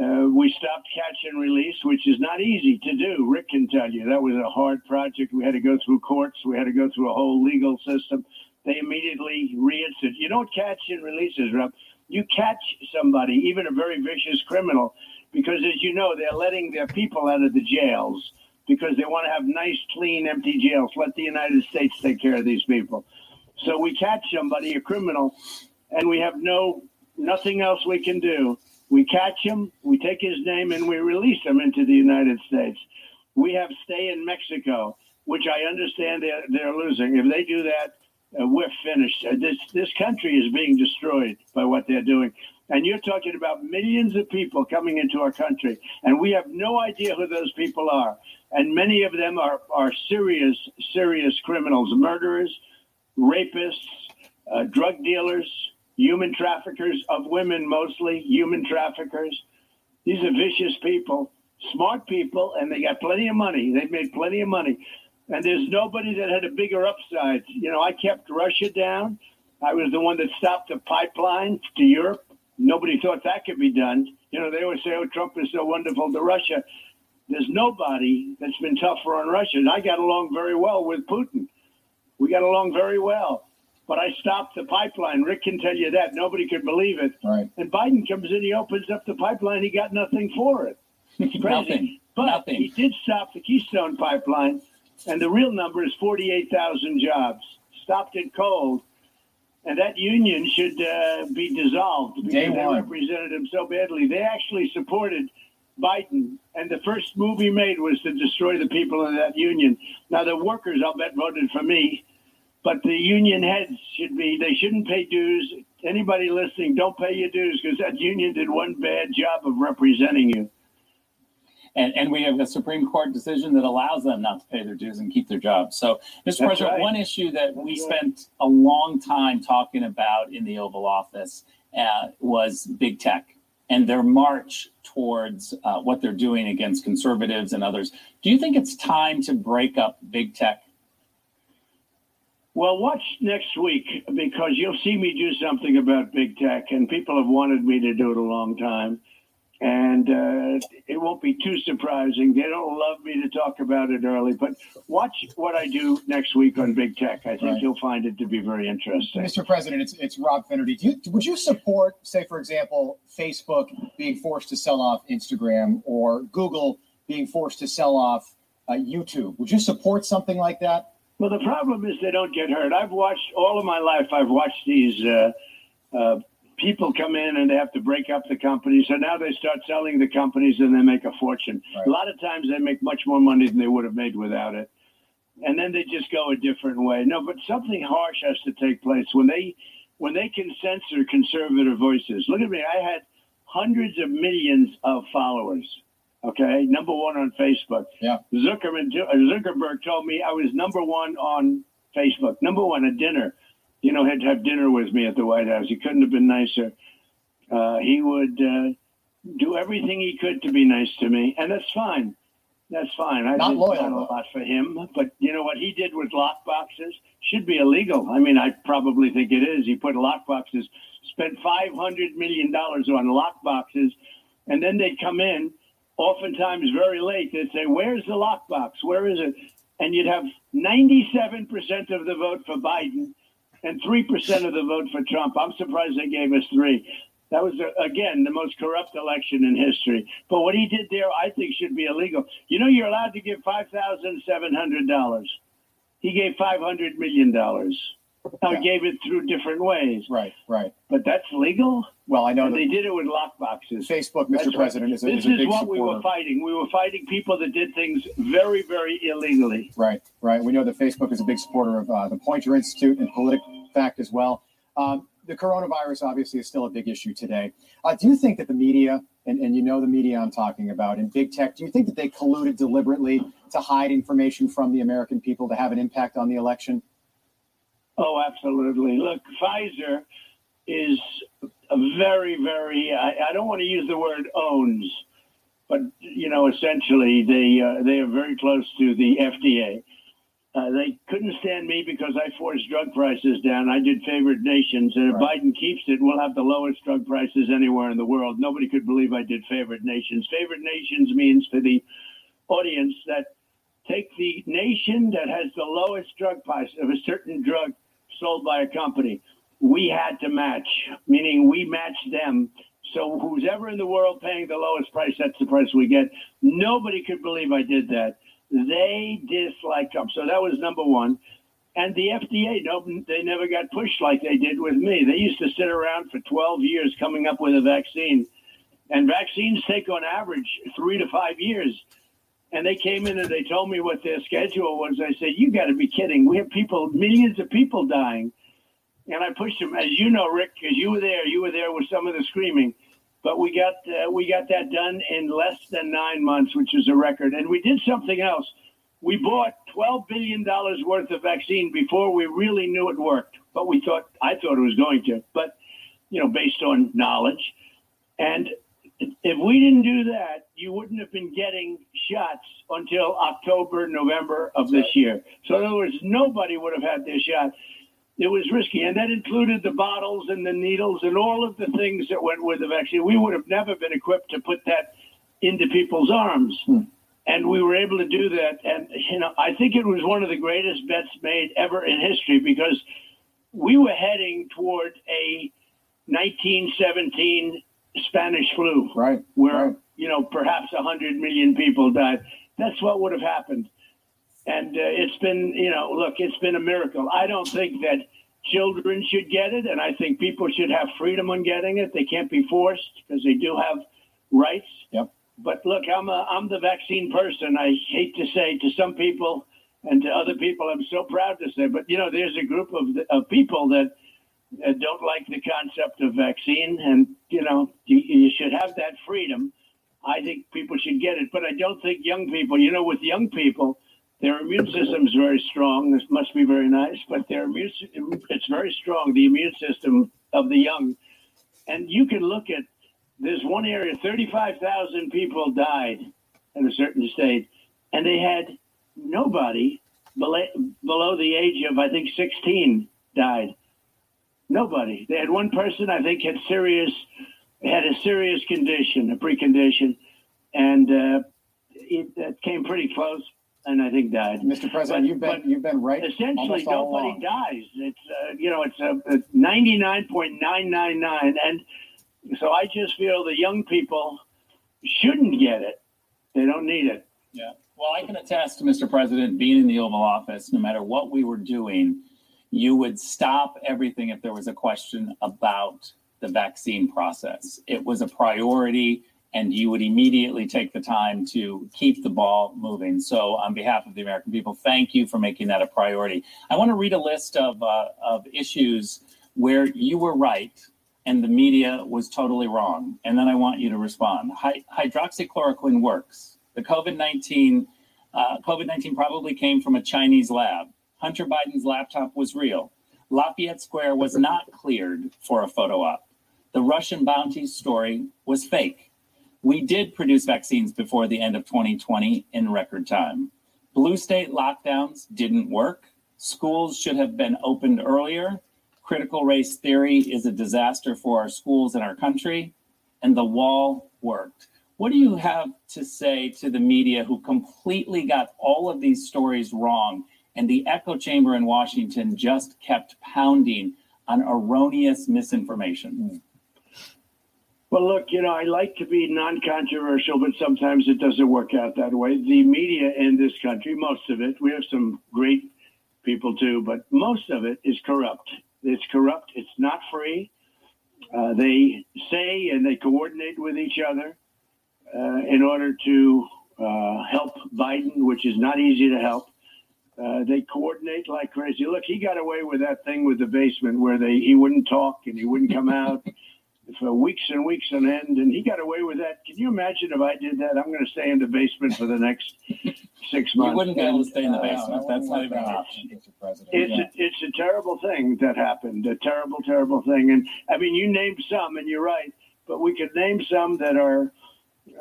Uh, we stopped catch and release, which is not easy to do. Rick can tell you that was a hard project. We had to go through courts. We had to go through a whole legal system. They immediately reinstated. You don't catch and release, Rob. You catch somebody, even a very vicious criminal, because as you know, they're letting their people out of the jails because they want to have nice, clean, empty jails. Let the United States take care of these people. So we catch somebody, a criminal, and we have no nothing else we can do. We catch him, we take his name, and we release him into the United States. We have stay in Mexico, which I understand they're, they're losing. If they do that, uh, we're finished. Uh, this this country is being destroyed by what they're doing. And you're talking about millions of people coming into our country, and we have no idea who those people are. And many of them are, are serious, serious criminals, murderers, rapists, uh, drug dealers, human traffickers of women, mostly human traffickers. These are vicious people, smart people, and they got plenty of money. They've made plenty of money. And there's nobody that had a bigger upside. You know, I kept Russia down. I was the one that stopped the pipeline to Europe. Nobody thought that could be done. You know, they always say, oh, Trump is so wonderful to Russia. There's nobody that's been tougher on Russia. And I got along very well with Putin. We got along very well. But I stopped the pipeline. Rick can tell you that. Nobody could believe it. Right. And Biden comes in, he opens up the pipeline, he got nothing for it. It's crazy. Nothing. But Nothing. he did stop the Keystone pipeline, and the real number is 48,000 jobs. Stopped it cold. And that union should uh, be dissolved because Day they one. represented him so badly. They actually supported Biden, and the first move he made was to destroy the people in that union. Now, the workers, I'll bet, voted for me, but the union heads should be, they shouldn't pay dues. Anybody listening, don't pay your dues because that union did one bad job of representing you. And, and we have a Supreme Court decision that allows them not to pay their dues and keep their jobs. So, Mr. That's President, right. one issue that we right. spent a long time talking about in the Oval Office uh, was big tech and their march towards uh, what they're doing against conservatives and others. Do you think it's time to break up big tech? Well, watch next week because you'll see me do something about big tech, and people have wanted me to do it a long time. and uh, it won't be too surprising. They don't love me to talk about it early, but watch what I do next week on Big Tech. I think Right. you'll find it to be very interesting. Mr. President, it's it's Rob Finnerty. Do you, would you support, say, for example, Facebook being forced to sell off Instagram or Google being forced to sell off uh, YouTube? Would you support something like that? Well, the problem is they don't get hurt. I've watched all of my life. I've watched these uh, uh, people come in and they have to break up the companies. So now they start selling the companies and they make a fortune. Right. A lot of times they make much more money than they would have made without it. And then they just go a different way. No, but something harsh has to take place when they when they can censor conservative voices. Look at me. I had hundreds of millions of followers. Okay, number one on Facebook. Yeah. Zuckerman, Zuckerberg told me I was number one on Facebook. Number one at dinner. You know, had to have dinner with me at the White House. He couldn't have been nicer. Uh, he would uh, do everything he could to be nice to me, and that's fine. That's fine. I Not did loyal, not a lot for him, but you know what he did with lock boxes should be illegal. I mean, I probably think it is. He put lock boxes, spent five hundred million dollars on lock boxes, and then they'd come in, oftentimes very late. They'd say, "Where's the lockbox? Where is it?" And you'd have ninety-seven percent of the vote for Biden and three percent of the vote for Trump. I'm surprised they gave us three. That was again the most corrupt election in history. But what he did there, I think, should be illegal. You know, you're allowed to give five thousand seven hundred dollars. He gave five hundred million dollars. Now Yeah. gave it through different ways, Right, right. but that's legal. Well, I know that they did it with lock boxes. Facebook, Mr. That's right. President, is a, This is a is big what we were fighting. We were fighting people that did things very, very illegally. Right, right. We know that Facebook is a big supporter of uh, the Poynter Institute and PolitiFact as well. Um, the coronavirus obviously is still a big issue today. Uh, do you think that the media, and, and you know the media I'm talking about, and big tech, do you think that they colluded deliberately to hide information from the American people to have an impact on the election? Oh, absolutely. Look, Pfizer is a very, very, I, I don't want to use the word owns, but, you know, essentially they, uh, they are very close to the FDA. Uh, they couldn't stand me because I forced drug prices down. I did favored nations, and if Right. Biden keeps it, we'll have the lowest drug prices anywhere in the world. Nobody could believe I did favored nations. Favored nations means for the audience that take the nation that has the lowest drug price of a certain drug sold by a company. We had to match, meaning we matched them. So who's ever in the world paying the lowest price, that's the price we get. Nobody could believe I did that. They dislike Trump. So that was number one. And the FDA, no, they never got pushed like they did with me. They used to sit around for 12 years coming up with a vaccine. And vaccines take on average three to five years. And they came in and they told me what their schedule was. I said, You got to be kidding. We have people, millions of people dying. And I pushed them, as you know, Rick, because you were there. You were there with some of the screaming. But we got uh, we got that done in less than nine months, which is a record. And we did something else. We bought twelve billion dollars worth of vaccine before we really knew it worked. But we thought I thought it was going to. But you know, based on knowledge, and if we didn't do that, you wouldn't have been getting shots until October, November of this year. So in other words, nobody would have had their shot. It was risky, and that included the bottles and the needles and all of the things that went with the vaccine. We would have never been equipped to put that into people's arms. Hmm. And we were able to do that. And, you know, I think it was one of the greatest bets made ever in history because we were heading toward a 1917 Spanish flu Right, where right. you know perhaps a hundred million people died. That's what would have happened, and uh, it's been you know look, it's been a miracle. I don't think that children should get it, and I think people should have freedom on getting it. They can't be forced because they do have rights. Yep. But look, I'm a I'm the vaccine person. I hate to say to some people and to other people, I'm so proud to say, but you know, there's a group of of people that Uh, don't like the concept of vaccine, and you know, you, you should have that freedom. I think people should get it, but I don't think young people. You know, with young people, their immune system is very strong. This must be very nice, but their immune it's very strong. The immune system of the young, and you can look at. There's one area, 35,000 people died in a certain state, and they had nobody below, below the age of, I think, 16 died. Nobody. They had one person, I think, had serious had a serious condition, a precondition, and uh, it, it came pretty close, and I think died. Mr. President, But- you've been you've been right. Essentially, all nobody along. dies. It's uh, you know, it's a ninety nine point nine nine nine, and so I just feel the young people shouldn't get it. They don't need it. Yeah. Well, I can attest Mr. President being in the Oval Office, no matter what we were doing, you would stop everything if there was a question about the vaccine process. It was a priority, and you would immediately take the time to keep the ball moving. So, on behalf of the American people, thank you for making that a priority. I want to read a list of, uh, of issues where you were right and the media was totally wrong. And then I want you to respond. Hy- hydroxychloroquine works. The COVID 19 uh, COVID 19 probably came from a Chinese lab. Hunter Biden's laptop was real. Lafayette Square was not cleared for a photo op. The Russian bounty story was fake. We did produce vaccines before the end of 2020 in record time. Blue state lockdowns didn't work. Schools should have been opened earlier. Critical race theory is a disaster for our schools and our country. And the wall worked. What do you have to say to the media who completely got all of these stories wrong and the echo chamber in Washington just kept pounding on erroneous misinformation? Well, look, you know, I like to be non controversial, but sometimes it doesn't work out that way. The media in this country, most of it, we have some great people too, but most of it is corrupt. It's corrupt, it's not free. Uh, they say and they coordinate with each other uh, in order to uh, help Biden, which is not easy to help. Uh, they coordinate like crazy. Look, he got away with that thing with the basement where they he wouldn't talk and he wouldn't come out for weeks and weeks on end, and he got away with that. Can you imagine if I did that? I'm going to stay in the basement for the next six months. You wouldn't be able to stay in the Uh, basement. that That's wouldn't even an option. Mr. President. It's Yeah. a, it's a terrible thing that happened. A terrible, terrible thing. And I mean, you named some, and you're right. But we could name some that are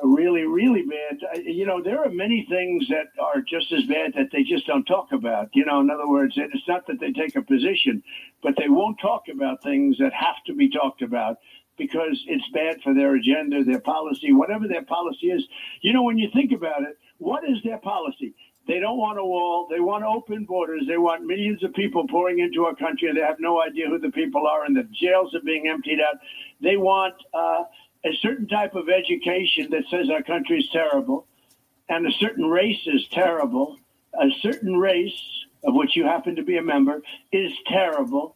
really, really bad. I- You know, there are many things that are just as bad that they just don't talk about. You know, in other words, it's not that they take a position, but they won't talk about things that have to be talked about because it's bad for their agenda, their policy, whatever their policy is. You know, when you think about it, what is their policy? They don't want a wall. They want open borders. They want millions of people pouring into our country. They have no idea who the people are, and the jails are being emptied out. They want uh, a certain type of education that says our country is terrible, and a certain race is terrible. A certain race, of which you happen to be a member, is terrible.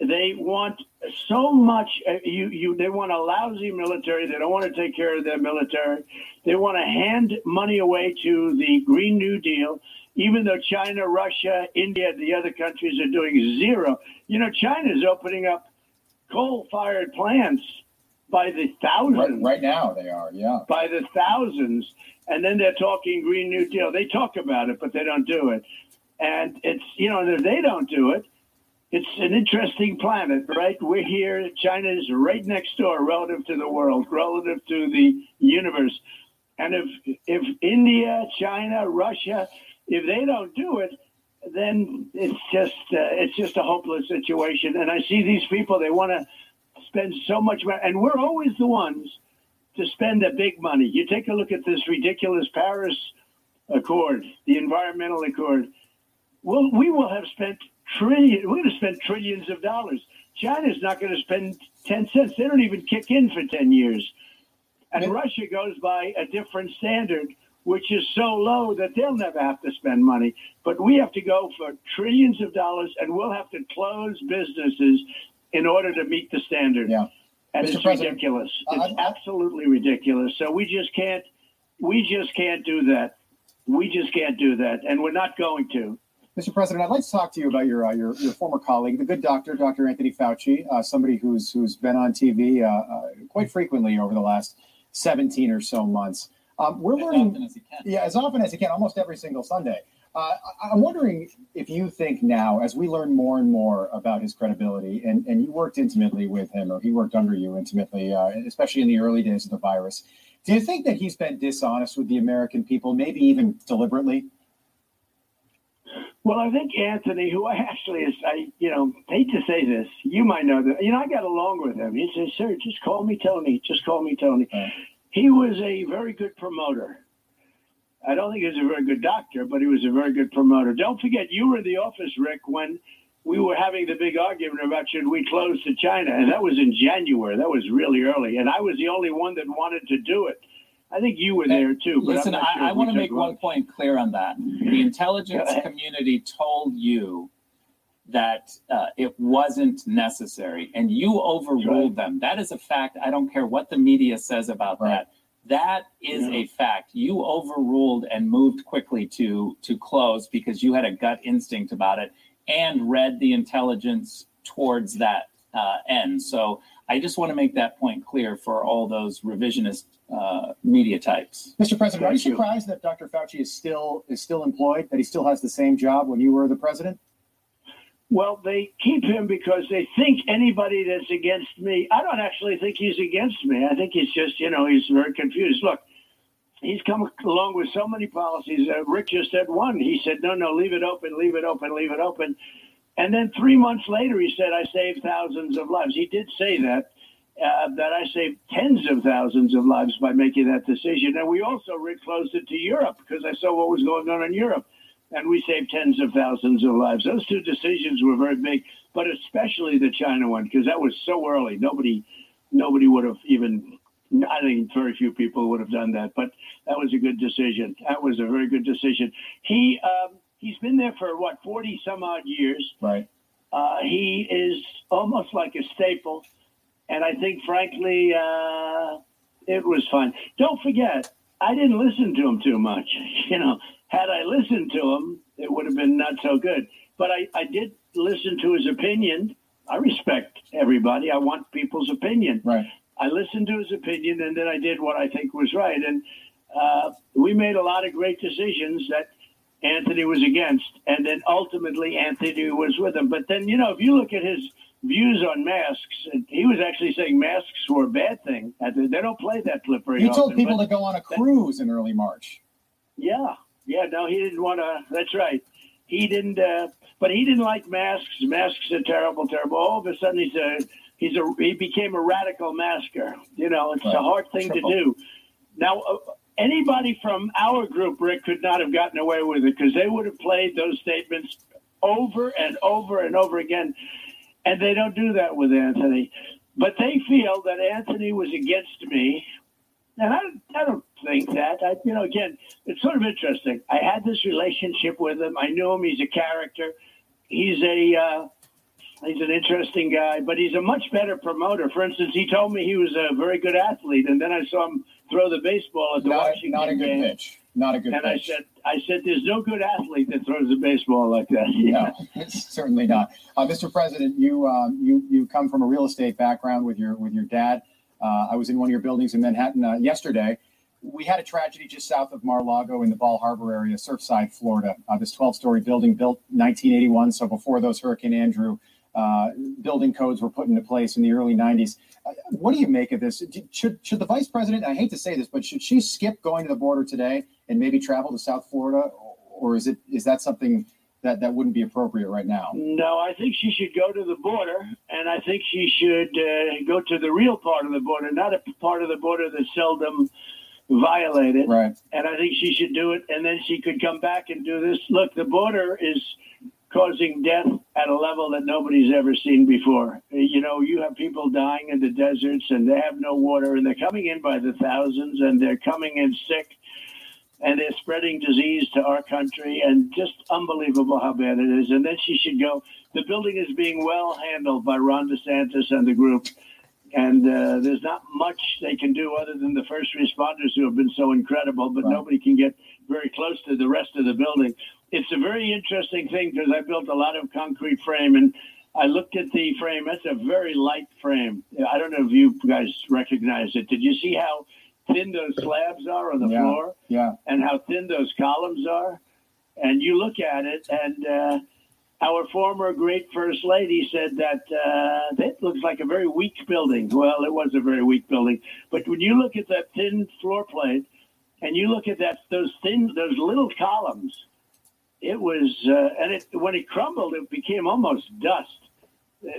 They want so much. Uh, you, you. They want a lousy military. They don't want to take care of their military. They want to hand money away to the Green New Deal, even though China, Russia, India, the other countries are doing zero. You know, China is opening up coal-fired plants by the thousands Right, right now they are, yeah. by the thousands, and then they're talking Green New Deal. They talk about it, but they don't do it. And it's you know if they don't do it, it's an interesting planet, right? We're here. China is right next door, relative to the world, relative to the universe. And if if India, China, Russia, if they don't do it, then it's just uh, it's just a hopeless situation. And I see these people; they want to spend so much money, and we're always the ones to spend the big money. You take a look at this ridiculous Paris Accord, the environmental accord. Well, we will have spent trillion. We're going to spend trillions of dollars. China's not going to spend ten cents. They don't even kick in for ten years. And. Russia goes by a different standard, which is so low that they'll never have to spend money. But we have to go for trillions of dollars, and we'll have to close businesses in order to meet the standard. Yeah. And Mr. it's President, ridiculous. It's I- absolutely ridiculous. So we just can't. We just can't do that. We just can't do that, and we're not going to. Mr. President, I'd like to talk to you about your uh, your, your former colleague, the good doctor, Dr. Anthony Fauci, uh, somebody who's who's been on TV uh, uh, quite frequently over the last 17 or so months. Um, we're As learning, often as you can. yeah, as often as he can, almost every single Sunday. Uh, I'm wondering if you think now, as we learn more and more about his credibility, and, and you worked intimately with him, or he worked under you intimately, uh, especially in the early days of the virus, do you think that he's been dishonest with the American people, maybe even deliberately? Well, I think Anthony, who I actually is, I you know hate to say this, you might know that. You know, I got along with him. He says, "Sir, just call me Tony. Just call me Tony." Right. He was a very good promoter. I don't think he was a very good doctor, but he was a very good promoter. Don't forget, you were in the office, Rick, when we were having the big argument about should we close to China, and that was in January. That was really early, and I was the only one that wanted to do it. I think you were there too. But Listen, sure I, I want to make one point clear on that. The intelligence community told you that uh, it wasn't necessary, and you overruled them. That is a fact. I don't care what the media says about Right. that. That is Yeah. a fact. You overruled and moved quickly to to close because you had a gut instinct about it and read the intelligence towards that uh, end. So I just want to make that point clear for all those revisionist uh, media types. Mr. President, are you you. surprised that Dr. Fauci is still is still employed? That he still has the same job when you were the president? Well, they keep him because they think anybody that's against me. I don't actually think he's against me. I think he's just, you know, he's very confused. Look, he's come along with so many policies. Uh, Rick just said one. He said, no, no, leave it open, leave it open, leave it open. And then three months later, he said, I saved thousands of lives. He did say that, uh, that I saved tens of thousands of lives by making that decision. And we also, Rick, closed it to Europe because I saw what was going on in Europe and we saved tens of thousands of lives. Those two decisions were very big, but especially the China one because that was so early. Nobody, nobody would have even. I think very few people would have done that, but that was a good decision. That was a very good decision. He um, he's been there for what forty some odd years. Right. Uh, he is almost like a staple, and I think, frankly, uh, it was fun. Don't forget, I didn't listen to him too much. You know, had I listened to him, it would have been not so good. But I, I did listen to his opinion. I respect everybody. I want people's opinion. Right. I listened to his opinion, and then I did what I think was right. And uh, we made a lot of great decisions that Anthony was against, and then ultimately Anthony was with him. But then, you know, if you look at his views on masks, he was actually saying masks were a bad thing. They don't play that clip very He often. told people to go on a cruise in early March. yeah, yeah. No, he didn't want to. That's right. He didn't. Uh, but he didn't like masks. Masks are terrible, terrible. All of a sudden, he's a he's a he became a radical masker. You know, it's Right. a hard thing Triple. to do. Now, uh, anybody from our group, Rick, could not have gotten away with it because they would have played those statements over and over and over again, and they don't do that with Anthony. But they feel that Anthony was against me, and I, I don't think that. I, you know, again, it's sort of interesting. I had this relationship with him. I knew him. He's a character. He's a uh, he's an interesting guy, but he's a much better promoter. For instance, he told me he was a very good athlete, and then I saw him throw the baseball at the Not, Washington not a good game. pitch. Not a good And I pitch. said, I said, there's no good athlete that throws a baseball like that. no, it's certainly not. Uh, Mr. President, you um, you you come from a real estate background with your with your dad. Uh, I was in one of your buildings in Manhattan uh, yesterday. We had a tragedy just south of Mar-a-Lago in the Bal Harbour area, Surfside, Florida. Uh, this 12-story building built 1981, so before those Hurricane Andrew uh, building codes were put into place in the early 90s. Uh, what do you make of this? D- Should should the vice president? I hate to say this, but should she skip going to the border today and maybe travel to South Florida, or is it is that something that that wouldn't be appropriate right now? No, I think she should go to the border, and I think she should uh, go to the real part of the border, not a part of the border that's seldom violated. Right. And I think she should do it, and then she could come back and do this. Look, the border is causing death at a level that nobody's ever seen before. You know, you have people dying in the deserts, and they have no water, and they're coming in by the thousands, and they're coming in sick. And they're spreading disease to our country, and just unbelievable how bad it is. And then she should go. The building is being well handled by Ron DeSantis and the group and uh, there's not much they can do other than the first responders who have been so incredible, but Right. nobody can get very close to the rest of the building. It's a very interesting thing because I built a lot of concrete frame and I looked at the frame. That's a very light frame. I don't know if you guys recognize it. Did you see how thin those slabs are on the Yeah. floor Yeah. and how thin those columns are? And you look at it, and uh, our former great first lady said that uh, that looks like a very weak building. Well, it was a very weak building, but when you look at that thin floor plate, and you look at that those thin those little columns, it was, uh, and it, when it crumbled, it became almost dust.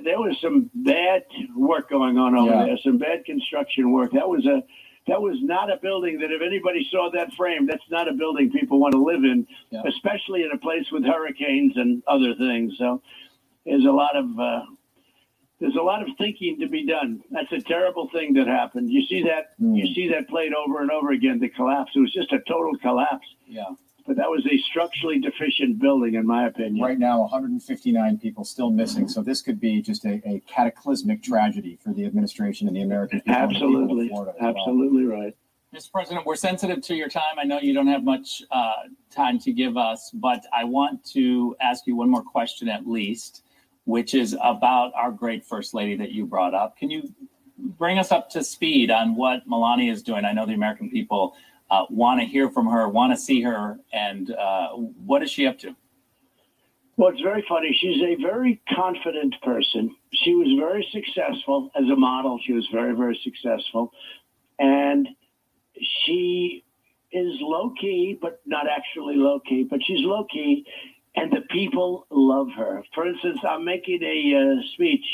There was some bad work going on over Yeah. there, some bad construction work. That was a, that was not a building that if anybody saw that frame, that's not a building people want to live in, Yeah. especially in a place with hurricanes and other things. So there's a lot of, uh, there's a lot of thinking to be done. That's a terrible thing that happened. You see that, you Mm. see that played over and over again. The collapse. It was just a total collapse. Yeah. But that was a structurally deficient building, in my opinion. Right now, 159 people still missing. So this could be just a, a cataclysmic tragedy for the administration and the American people. and the people of Absolutely, well. absolutely right. Mr. President, we're sensitive to your time. I know you don't have much uh, time to give us, but I want to ask you one more question at least, which is about our great First Lady that you brought up. Can you bring us up to speed on what Melania is doing? I know the American people uh, want to hear from her, want to see her, and uh, what is she up to? Well, it's very funny. She's a very confident person. She was very successful as a model. She was very, very successful. And she is low key, but not actually low key, but she's low key. And the people love her. For instance, I'm making a uh, speech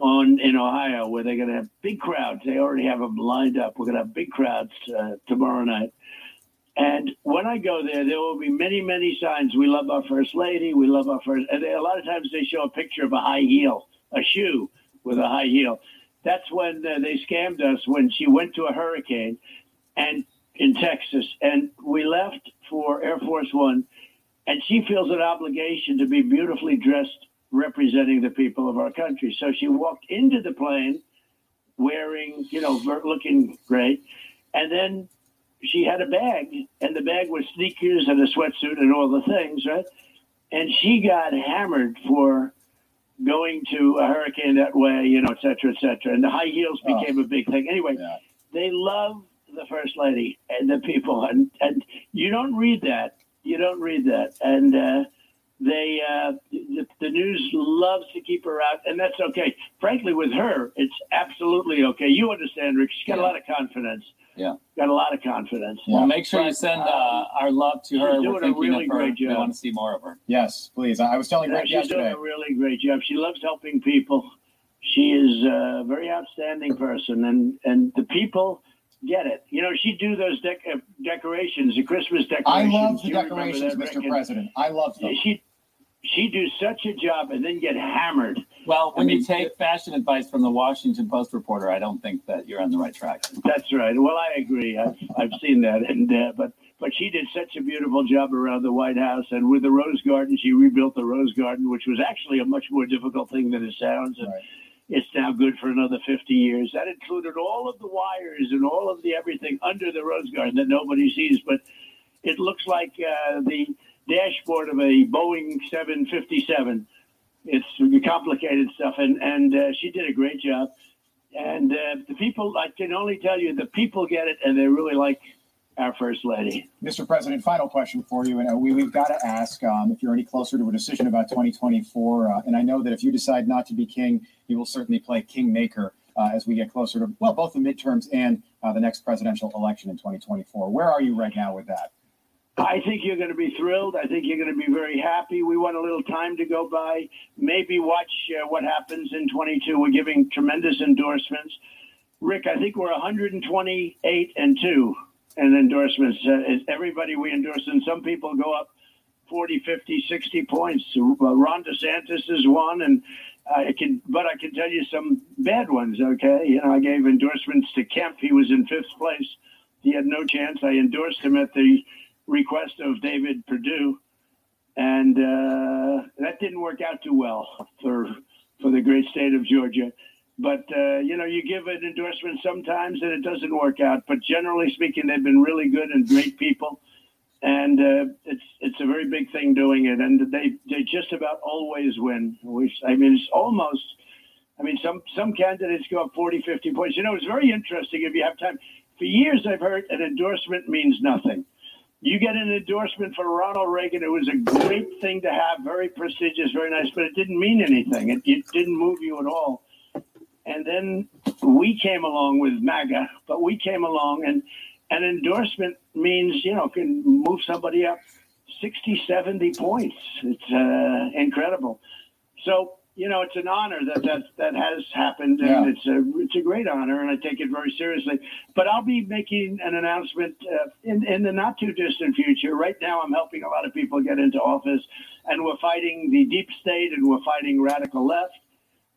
on in Ohio where they're going to have big crowds. They already have them lined up. We're going to have big crowds uh, tomorrow night. And when I go there, there will be many, many signs. We love our first lady. We love our first. And they, a lot of times they show a picture of a high heel, a shoe with a high heel. That's when uh, they scammed us when she went to a hurricane, and in Texas, and we left for Air Force One, and she feels an obligation to be beautifully dressed, representing the people of our country. So she walked into the plane, wearing, you know, looking great, and then she had a bag, and the bag was sneakers and a sweatsuit and all the things, right? And she got hammered for going to a hurricane that way, you know, et cetera, et cetera. And the high heels Oh. became a big thing. Anyway, Yeah. they love the first lady and the people, and and you don't read that. You don't read that, and uh, they uh, the, the news loves to keep her out, and that's okay. Frankly, with her, it's absolutely okay. You understand, Rick? She's got a lot of confidence. Yeah. got a lot of confidence. Yeah. Well, make sure you send um, uh, our love to she's her. doing We're a thinking really of her. great We job. want to see more of her. Yes, please. I I was telling Greg She's doing a really great job. She loves helping people. She is a very outstanding person, and and the people get it. You know, she do those dec- uh, decorations, the Christmas decorations. I love the You decorations, that, Rick? Mr. And President. I love them. She she do such a job, and then get hammered. Well, when I mean, you take fashion advice from the Washington Post reporter, I don't think that you're on the right track. That's right. Well, I agree. I've I've seen that, and uh, but but she did such a beautiful job around the White House, and with the Rose Garden, she rebuilt the Rose Garden, which was actually a much more difficult thing than it sounds. And Right. it's now good for another 50 years. That included all of the wires and all of the everything under the Rose Garden that nobody sees, but it looks like uh, the dashboard of a Boeing 757. It's complicated stuff, and and uh, she did a great job. And uh, the people, I can only tell you, the people get it, and they really like our first lady. Mr. President, final question for you. And uh, we, we've got to ask um, if you're any closer to a decision about 2024. Uh, and I know that if you decide not to be king, you will certainly play kingmaker uh, as we get closer to, well, both the midterms and uh, the next presidential election in 2024. Where are you right now with that? I think you're going to be thrilled. I think you're going to be very happy. We want a little time to go by. Maybe watch uh, what happens in 22. We're giving tremendous endorsements. Rick, I think we're 128 and 2 in endorsements. Uh, everybody we endorse, and some people go up 40, 50, 60 points. Uh, Ron DeSantis is one, and I can, but I can tell you some bad ones. Okay, you know, I gave endorsements to Kemp. He was in fifth place. He had no chance. I endorsed him at the request of David Perdue, and uh, that didn't work out too well for for the great state of Georgia. But uh, you know, you give an endorsement sometimes and it doesn't work out. But generally speaking, they've been really good and great people, and uh, it's it's a very big thing doing it. And they they just about always win. Which I mean, it's almost. I mean, some some candidates go up 40, 50 points. You know, it's very interesting if you have time. For years, I've heard an endorsement means nothing. You get an endorsement for Ronald Reagan. It was a great thing to have, very prestigious, very nice, but it didn't mean anything. It, it didn't move you at all. And then we came along with MAGA, but we came along and an endorsement means, you know, can move somebody up 60, 70 points. It's uh, incredible. So you know, it's an honor that that that has happened, and yeah. it's a it's a great honor, and I take it very seriously. But I'll be making an announcement uh, in in the not too distant future. Right now, I'm helping a lot of people get into office, and we're fighting the deep state, and we're fighting radical left.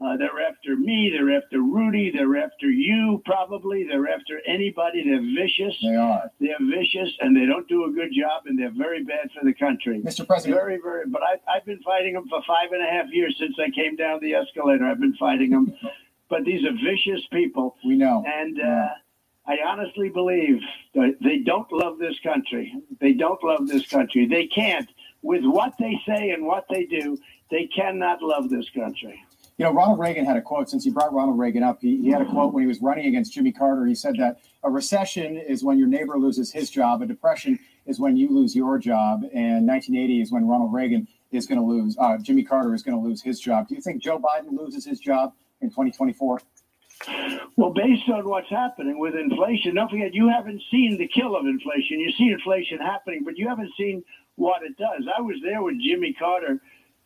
Uh, they're after me. They're after Rudy. They're after you, probably. They're after anybody. They're vicious. They are. They're vicious, and they don't do a good job, and they're very bad for the country. Mr. President. Very, very. But I, I've been fighting them for five and a half years since I came down the escalator. I've been fighting them. but these are vicious people. We know. And uh, I honestly believe that they don't love this country. They don't love this country. They can't. With what they say and what they do, they cannot love this country. You know, Ronald Reagan had a quote, since you brought Ronald Reagan up, he, he had a quote when he was running against Jimmy Carter. He said that a recession is when your neighbor loses his job, a depression is when you lose your job, and 1980 is when Ronald Reagan is going to lose, uh, Jimmy Carter is going to lose his job. Do you think Joe Biden loses his job in 2024? Well, based on what's happening with inflation, don't forget you haven't seen the kill of inflation. You see inflation happening, but you haven't seen what it does. I was there with Jimmy Carter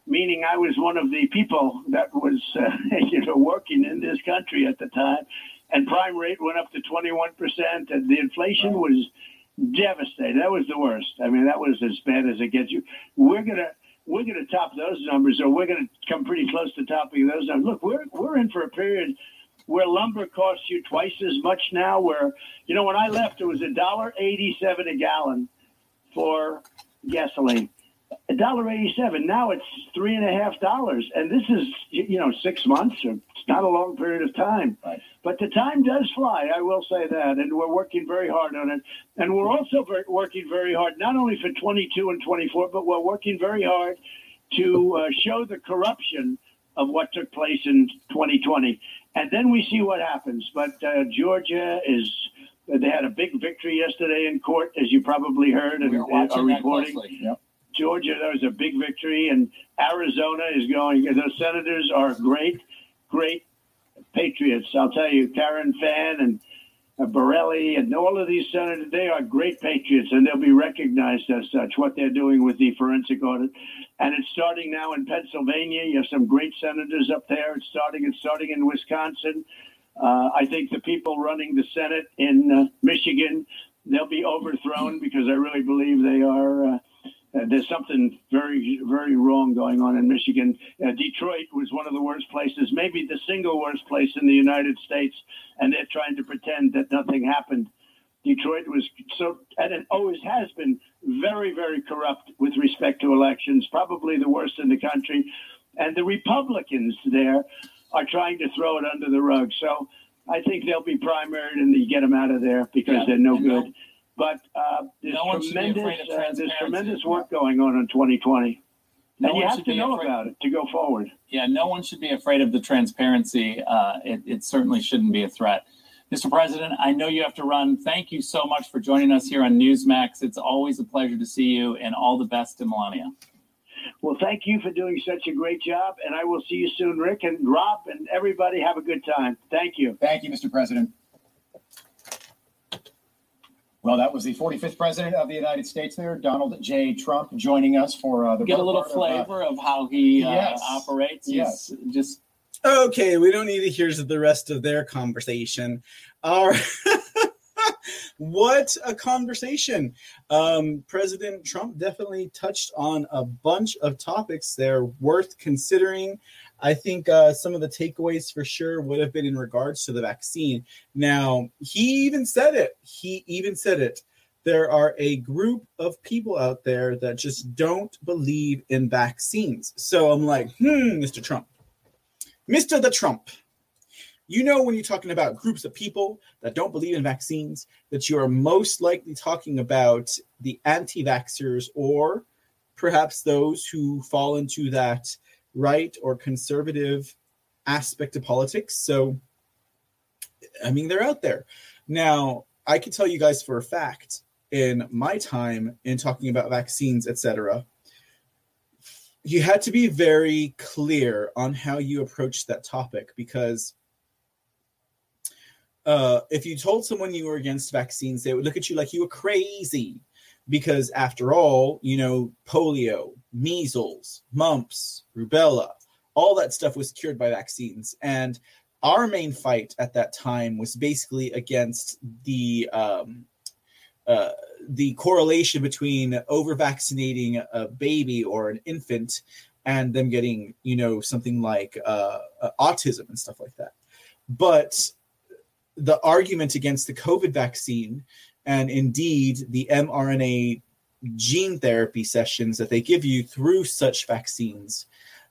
meaning I was one of the people that was, uh, you know, working in this country at the time. And prime rate went up to 21%, and the inflation was devastating. That was the worst. I mean, that was as bad as it gets you. We're gonna we're gonna top those numbers, or we're gonna come pretty close to topping those numbers. Look, we're we're in for a period where lumber costs you twice as much now. Where you know when I left, it was a dollar eighty-seven a gallon for gasoline a dollar eighty-seven. Now it's three and a half dollars, and this is you know six months. Or it's not a long period of time, right. but the time does fly. I will say that, and we're working very hard on it. And we're also very, working very hard not only for twenty-two and twenty-four, but we're working very hard to uh, show the corruption of what took place in 2020, and then we see what happens. But uh, Georgia is. They had a big victory yesterday in court, as you probably heard and are reporting. Yep. Georgia, that was a big victory, and Arizona is going. Those senators are great, great patriots. I'll tell you, Karen Fann and uh, Borrelli and all of these senators, they are great patriots, and they'll be recognized as such. What they're doing with the forensic audit, and it's starting now in Pennsylvania. You have some great senators up there. It's starting. It's starting in Wisconsin. Uh, I think the people running the Senate in uh, Michigan, they'll be overthrown because I really believe they are. Uh, there's something very, very wrong going on in Michigan. Uh, Detroit was one of the worst places, maybe the single worst place in the United States, and they're trying to pretend that nothing happened. Detroit was so, and it always has been very, very corrupt with respect to elections, probably the worst in the country. And the Republicans there are trying to throw it under the rug. So I think they'll be primaried and they get them out of there because yeah, they're no good. But uh, there's no tremendous uh, there's tremendous work going on in 2020. No and you have to know afraid. about it to go forward. Yeah, no one should be afraid of the transparency. Uh, it, it certainly shouldn't be a threat. Mr. President, I know you have to run. Thank you so much for joining us here on Newsmax. It's always a pleasure to see you, and all the best to Melania. Well, thank you for doing such a great job, and I will see you soon, Rick and Rob, and everybody. Have a good time. Thank you. Thank you, Mr. President. Well, that was the 45th president of the United States there, Donald J. Trump, joining us for uh, the get a little flavor of, uh, of, how he uh, yes. operates. Yes, just okay. We don't need to hear the rest of their conversation. All right. what a conversation. Um, President Trump definitely touched on a bunch of topics there worth considering. I think uh, some of the takeaways for sure would have been in regards to the vaccine. Now, he even said it. He even said it. There are a group of people out there that just don't believe in vaccines. So I'm like, hmm, Mr. Trump. Mr. the Trump. You know, when you're talking about groups of people that don't believe in vaccines, that you are most likely talking about the anti vaxxers or perhaps those who fall into that right or conservative aspect of politics. So, I mean, they're out there. Now, I can tell you guys for a fact in my time in talking about vaccines, etc., you had to be very clear on how you approach that topic because uh, if you told someone you were against vaccines, they would look at you like you were crazy. because after all, you know, polio, measles, mumps, rubella, all that stuff was cured by vaccines. And our main fight at that time was basically against the um, uh, the correlation between over vaccinating a baby or an infant and them getting you know something like uh, uh, autism and stuff like that but the argument against the covid vaccine and indeed the mrna gene therapy sessions that they give you through such vaccines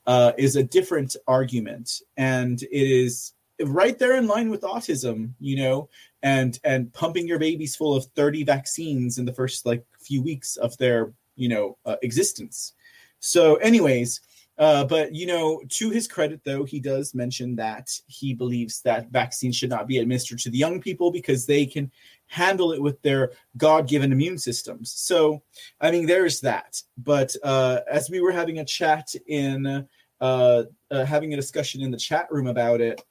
uh, is a different argument. And it is right there in line with autism you know and and pumping your babies full of 30 vaccines in the first like few weeks of their you know uh, existence. So anyways uh, but you know to his credit though he does mention that he believes that vaccines should not be administered to the young people because they can handle it with their god-given immune systems. So i mean there's that. But uh, as we were having a chat in uh, uh, having a discussion in the chat room about it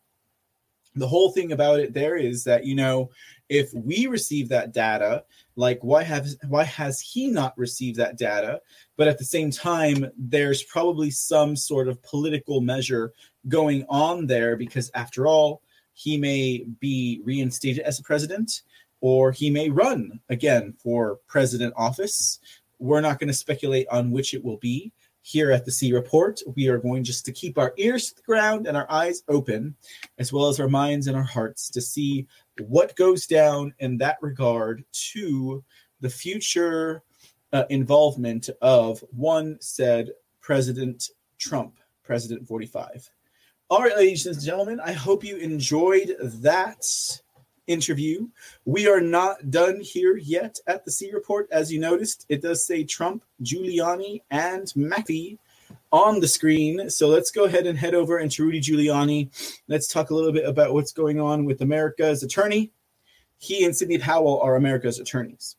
the whole thing about it there is that you know if we receive that data like why have why has he not received that data? But at the same time there's probably some sort of political measure going on there because after all he may be reinstated as a president or he may run again for president office we're not going to speculate on which it will be here at the C Report. We are going just to keep our ears to the ground and our eyes open, as well as our minds and our hearts to see what goes down in that regard to the future uh, involvement of one said President Trump, President 45. All right, ladies and gentlemen, I hope you enjoyed that interview. We are not done here yet at the C Report. As you noticed, it does say Trump, Giuliani, and McAfee on the screen. So let's go ahead and head over into Rudy Giuliani. Let's talk a little bit about what's going on with America's attorney. He and Sidney Powell are America's attorneys.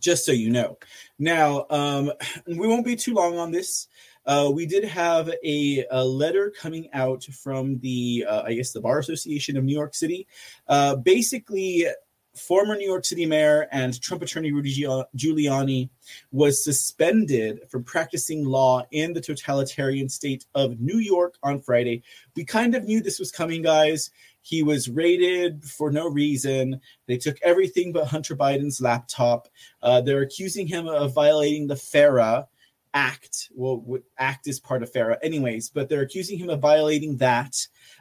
Just so you know. Now, um, we won't be too long on this. Uh, we did have a, a, letter coming out from the, uh, I guess, the Bar Association of New York City. Uh, basically, former New York City mayor and Trump attorney Rudy Giuliani was suspended from practicing law in the totalitarian state of New York on Friday. We kind of knew this was coming, guys. He was raided for no reason. They took everything but Hunter Biden's laptop. Uh, they're accusing him of violating the FARA, act. Well, act is part of FARA, anyways, but they're accusing him of violating that.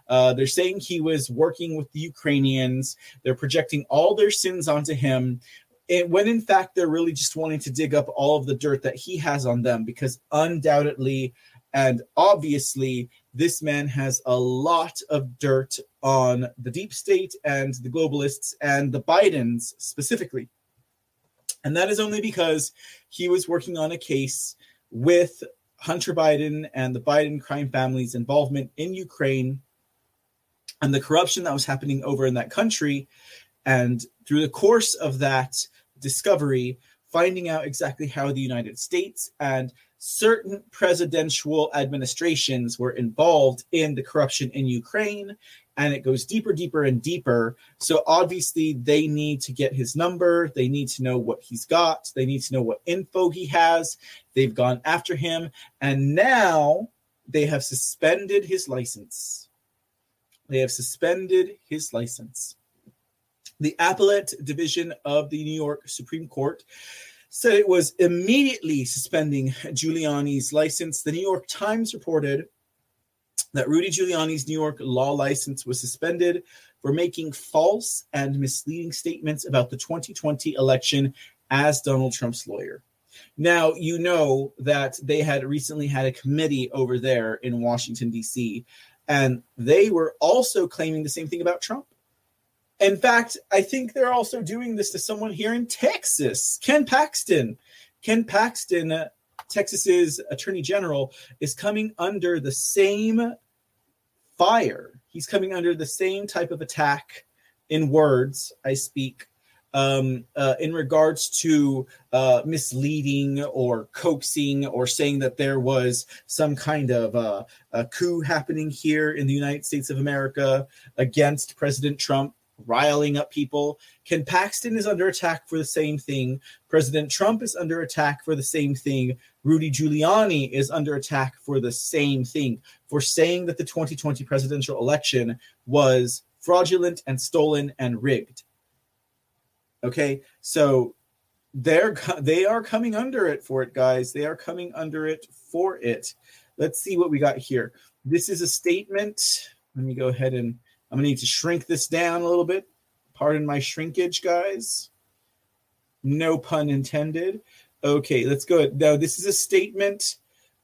Uh, they're saying he was working with the Ukrainians. They're projecting all their sins onto him. It, when in fact they're really just wanting to dig up all of the dirt that he has on them because undoubtedly and obviously this man has a lot of dirt on the deep state and the globalists and the bidens specifically and that is only because he was working on a case with Hunter Biden and the Biden crime family's involvement in Ukraine and the corruption that was happening over in that country. And through the course of that discovery, finding out exactly how the United States and certain presidential administrations were involved in the corruption in Ukraine and it goes deeper, deeper, and deeper. So obviously, they need to get his number. They need to know what he's got. They need to know what info he has. They've gone after him, and now they have suspended his license. They have suspended his license. The appellate division of the New York Supreme Court said it was immediately suspending Giuliani's license. The New York Times reported that Rudy Giuliani's New York law license was suspended for making false and misleading statements about the 2020 election as Donald Trump's lawyer. Now, you know that they had recently had a committee over there in Washington, D.C., and they were also claiming the same thing about Trump. In fact, I think they're also doing this to someone here in Texas, Ken Paxton. Ken Paxton, Texas's attorney general, is coming under the same fire. He's coming under the same type of attack in words I speak um, uh, in regards to uh, misleading or coaxing or saying that there was some kind of uh, a coup happening here in the United States of America against President Trump. Riling up people. Ken Paxton is under attack for the same thing. President Trump is under attack for the same thing. Rudy Giuliani is under attack for the same thing, for saying that the 2020 presidential election was fraudulent and stolen and rigged. Okay, so they're they are coming under it for it, guys. They are coming under it for it. Let's see what we got here. This is a statement. Let me go ahead and I'm gonna need to shrink this down a little bit. Pardon my shrinkage, guys. No pun intended. Okay, let's go. Now, this is a statement.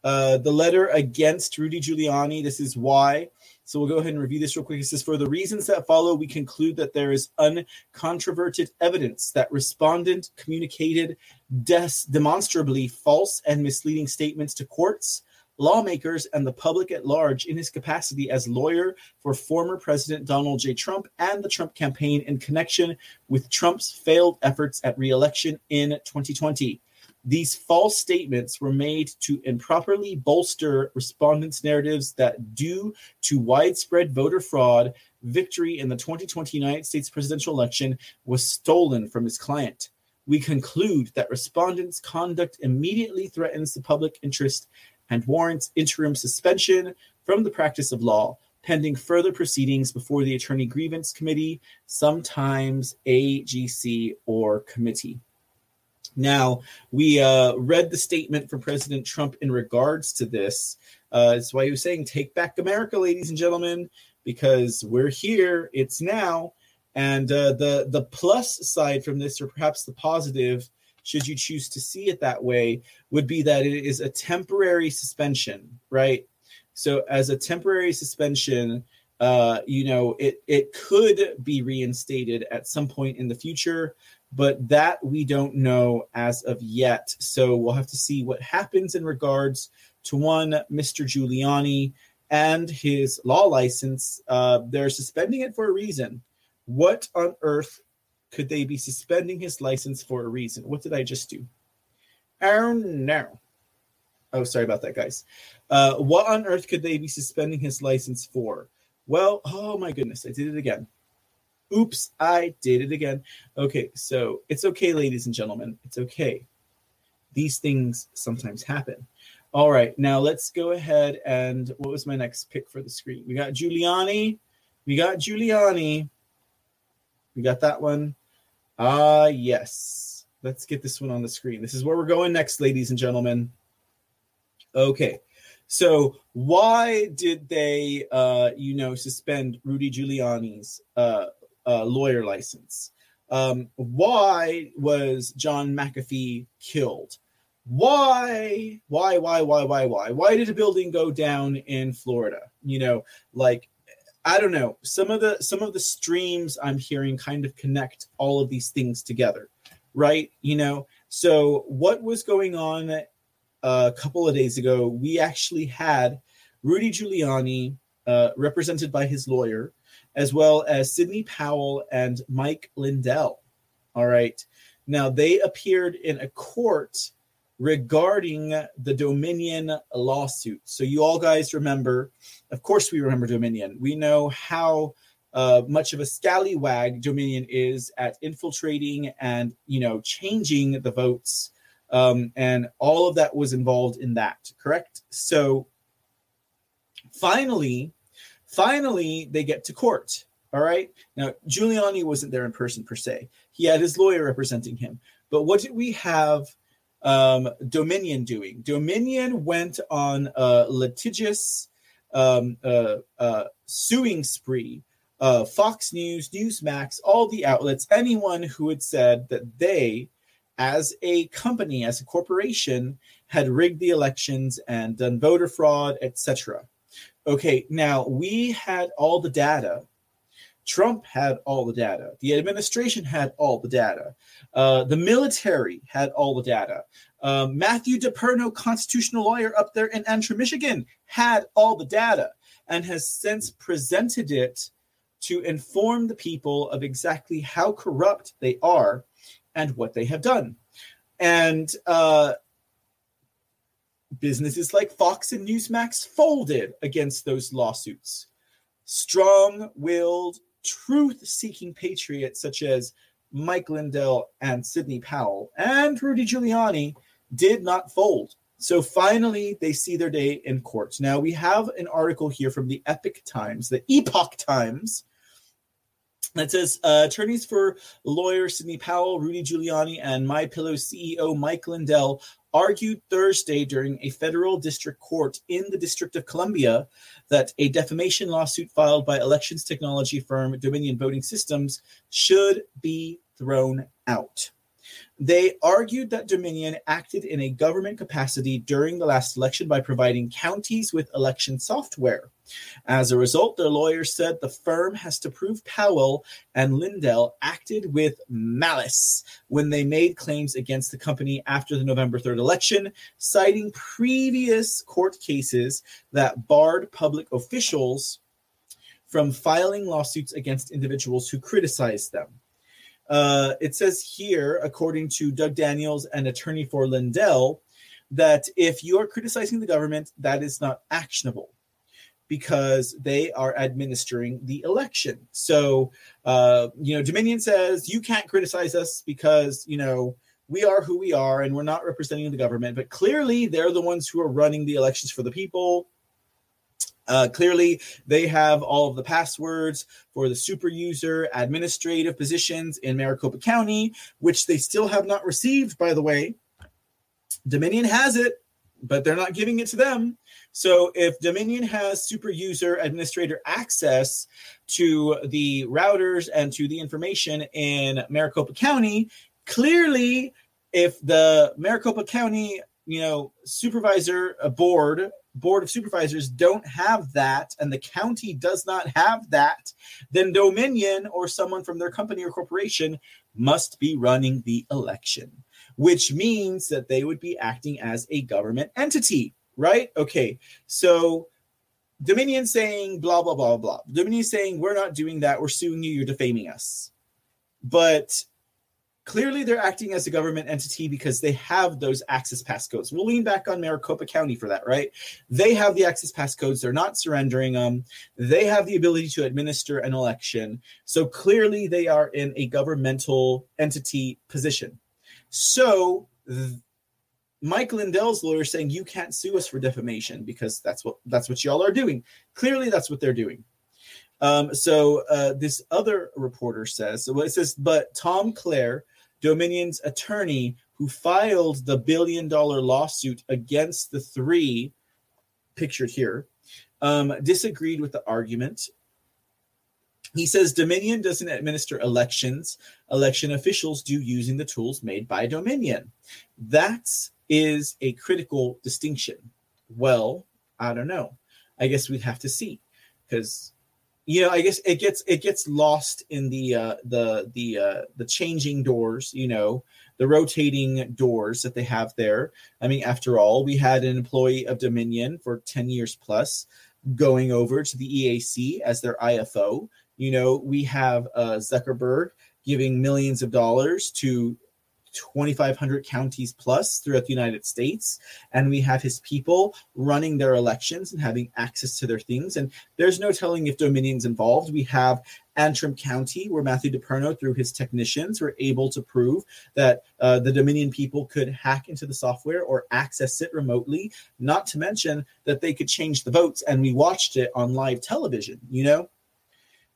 Uh, the letter against Rudy Giuliani. This is why. So we'll go ahead and review this real quick. It says, For the reasons that follow, we conclude that there is uncontroverted evidence that respondent communicated des- demonstrably false and misleading statements to courts, lawmakers, and the public at large in his capacity as lawyer for former President Donald J. Trump and the Trump campaign in connection with Trump's failed efforts at reelection in 2020. These false statements were made to improperly bolster respondents' narratives that, due to widespread voter fraud, victory in the 2020 United States presidential election was stolen from his client. We conclude that respondents' conduct immediately threatens the public interest and warrants interim suspension from the practice of law pending further proceedings before the Attorney Grievance Committee, sometimes AGC or committee. Now, we uh, read the statement from President Trump in regards to this. Uh, that's why he was saying, Take back America, ladies and gentlemen, because we're here, it's now. And uh, the, the plus side from this, or perhaps the positive, should you choose to see it that way, would be that it is a temporary suspension, right? So, as a temporary suspension, uh, you know, it it could be reinstated at some point in the future, but that we don't know as of yet. So we'll have to see what happens in regards to one Mr. Giuliani and his law license. Uh, they're suspending it for a reason. What on earth could they be suspending his license for a reason? What did I just do? Oh no. Oh, sorry about that, guys. Uh, what on earth could they be suspending his license for? Well, oh my goodness, I did it again. Oops, I did it again. Okay, so it's okay, ladies and gentlemen. It's okay. These things sometimes happen. All right, now let's go ahead and what was my next pick for the screen? We got Giuliani. We got Giuliani. We got that one. Ah, uh, yes. Let's get this one on the screen. This is where we're going next, ladies and gentlemen. Okay. So why did they, uh, you know, suspend Rudy Giuliani's uh, uh, lawyer license. Um, why was John McAfee killed? Why, why, why, why, why, why? Why did a building go down in Florida? You know, like I don't know. Some of the some of the streams I'm hearing kind of connect all of these things together, right? You know, so what was going on uh, a couple of days ago? We actually had Rudy Giuliani, uh, represented by his lawyer, as well as Sidney Powell and Mike Lindell. All right. Now, they appeared in a court regarding the Dominion lawsuit. So, you all guys remember, of course, we remember Dominion. We know how uh, much of a scallywag Dominion is at infiltrating and, you know, changing the votes. Um, and all of that was involved in that, correct? So, finally, Finally, they get to court. All right. Now, Giuliani wasn't there in person per se. He had his lawyer representing him. But what did we have um, Dominion doing? Dominion went on a litigious um, uh, uh, suing spree. Uh, Fox News, Newsmax, all the outlets, anyone who had said that they, as a company, as a corporation, had rigged the elections and done voter fraud, etc. Okay, now we had all the data. Trump had all the data. The administration had all the data. Uh, the military had all the data. Um, Matthew DePerno, constitutional lawyer up there in Antrim, Michigan, had all the data and has since presented it to inform the people of exactly how corrupt they are and what they have done. And uh, businesses like Fox and Newsmax folded against those lawsuits. Strong willed truth seeking patriots such as Mike Lindell and Sidney Powell and Rudy Giuliani did not fold. So finally, they see their day in court. Now, we have an article here from the Epic Times, the Epoch Times, that says uh, attorneys for lawyer Sidney Powell, Rudy Giuliani, and My Pillow CEO Mike Lindell argued Thursday during a federal district court in the District of Columbia that a defamation lawsuit filed by elections technology firm Dominion Voting Systems should be thrown out. They argued that Dominion acted in a government capacity during the last election by providing counties with election software. As a result, their lawyers said the firm has to prove Powell and Lindell acted with malice when they made claims against the company after the November 3rd election, citing previous court cases that barred public officials from filing lawsuits against individuals who criticized them. Uh, it says here, according to Doug Daniels, an attorney for Lindell, that if you are criticizing the government, that is not actionable because they are administering the election. So, uh, you know, Dominion says you can't criticize us because, you know, we are who we are and we're not representing the government. But clearly, they're the ones who are running the elections for the people. Uh, clearly, they have all of the passwords for the super user administrative positions in Maricopa County, which they still have not received, by the way. Dominion has it, but they're not giving it to them. So if Dominion has super user administrator access to the routers and to the information in Maricopa County, clearly, if the Maricopa County you know supervisor board board of supervisors don't have that and the county does not have that then dominion or someone from their company or corporation must be running the election which means that they would be acting as a government entity right? Okay so dominion saying blah blah blah blah. Dominion saying we're not doing that. We're suing you. You're defaming us. But Clearly, they're acting as a government entity because they have those access pass codes. We'll lean back on Maricopa County for that, right? They have the access pass codes. They're not surrendering them. They have the ability to administer an election. So clearly, they are in a governmental entity position. So, th- Mike Lindell's lawyer saying you can't sue us for defamation because that's what that's what y'all are doing. Clearly, that's what they're doing. Um, so uh, this other reporter says, so it says, but Tom Clare Dominion's attorney who filed the billion dollar lawsuit against the three pictured here um, disagreed with the argument. He says Dominion doesn't administer elections, election officials do using the tools made by Dominion. That is a critical distinction. Well, I don't know. I guess we'd have to see because you know i guess it gets it gets lost in the uh the the uh the changing doors you know the rotating doors that they have there. I mean after all we had an employee of dominion for 10 years plus going over to the eac as their ifo you know we have uh zuckerberg giving millions of dollars to 2,500 counties plus throughout the United States. And we have his people running their elections and having access to their things. And there's no telling if Dominion's involved. We have Antrim County, where Matthew DePerno, through his technicians, were able to prove that uh, the Dominion people could hack into the software or access it remotely, not to mention that they could change the votes. And we watched it on live television, you know?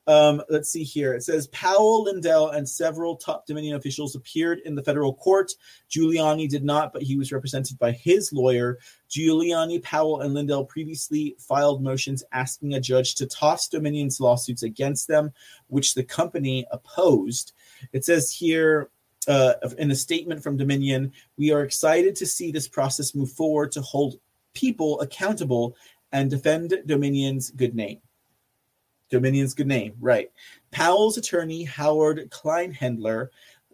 Um, let's see here. It says Powell, Lindell, and several top Dominion officials appeared in the federal court. Giuliani did not, but he was represented by his lawyer. Giuliani, Powell, and Lindell previously filed motions asking a judge to toss Dominion's lawsuits against them, which the company opposed. It says here uh, in a statement from Dominion, we are excited to see this process move forward to hold people accountable and defend Dominion's good name. Dominion's good name, right. Powell's attorney, Howard Kleinhendler,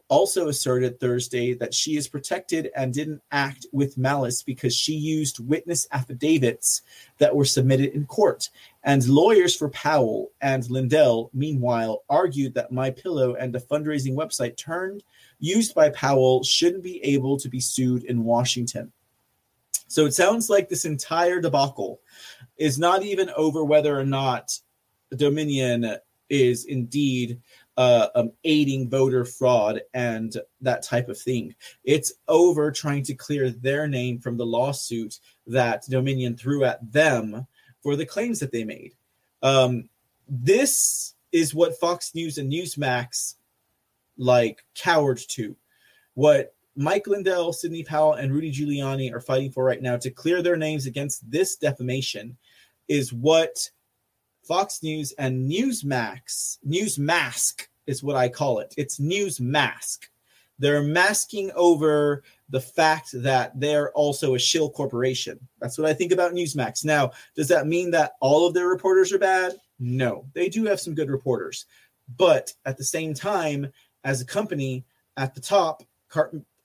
also asserted Thursday that she is protected and didn't act with malice because she used witness affidavits that were submitted in court. And lawyers for Powell and Lindell, meanwhile, argued that My Pillow and a fundraising website turned used by Powell shouldn't be able to be sued in Washington. So it sounds like this entire debacle is not even over whether or not Dominion is indeed uh, um, aiding voter fraud and that type of thing. It's over trying to clear their name from the lawsuit that Dominion threw at them for the claims that they made. Um, this is what Fox News and Newsmax like cowered to. What Mike Lindell, Sidney Powell, and Rudy Giuliani are fighting for right now to clear their names against this defamation is what Fox News and Newsmax, Newsmask is what I call it. It's Newsmask. They're masking over the fact that they're also a shill corporation. That's what I think about Newsmax. Now, does that mean that all of their reporters are bad? No, they do have some good reporters. But at the same time, as a company at the top,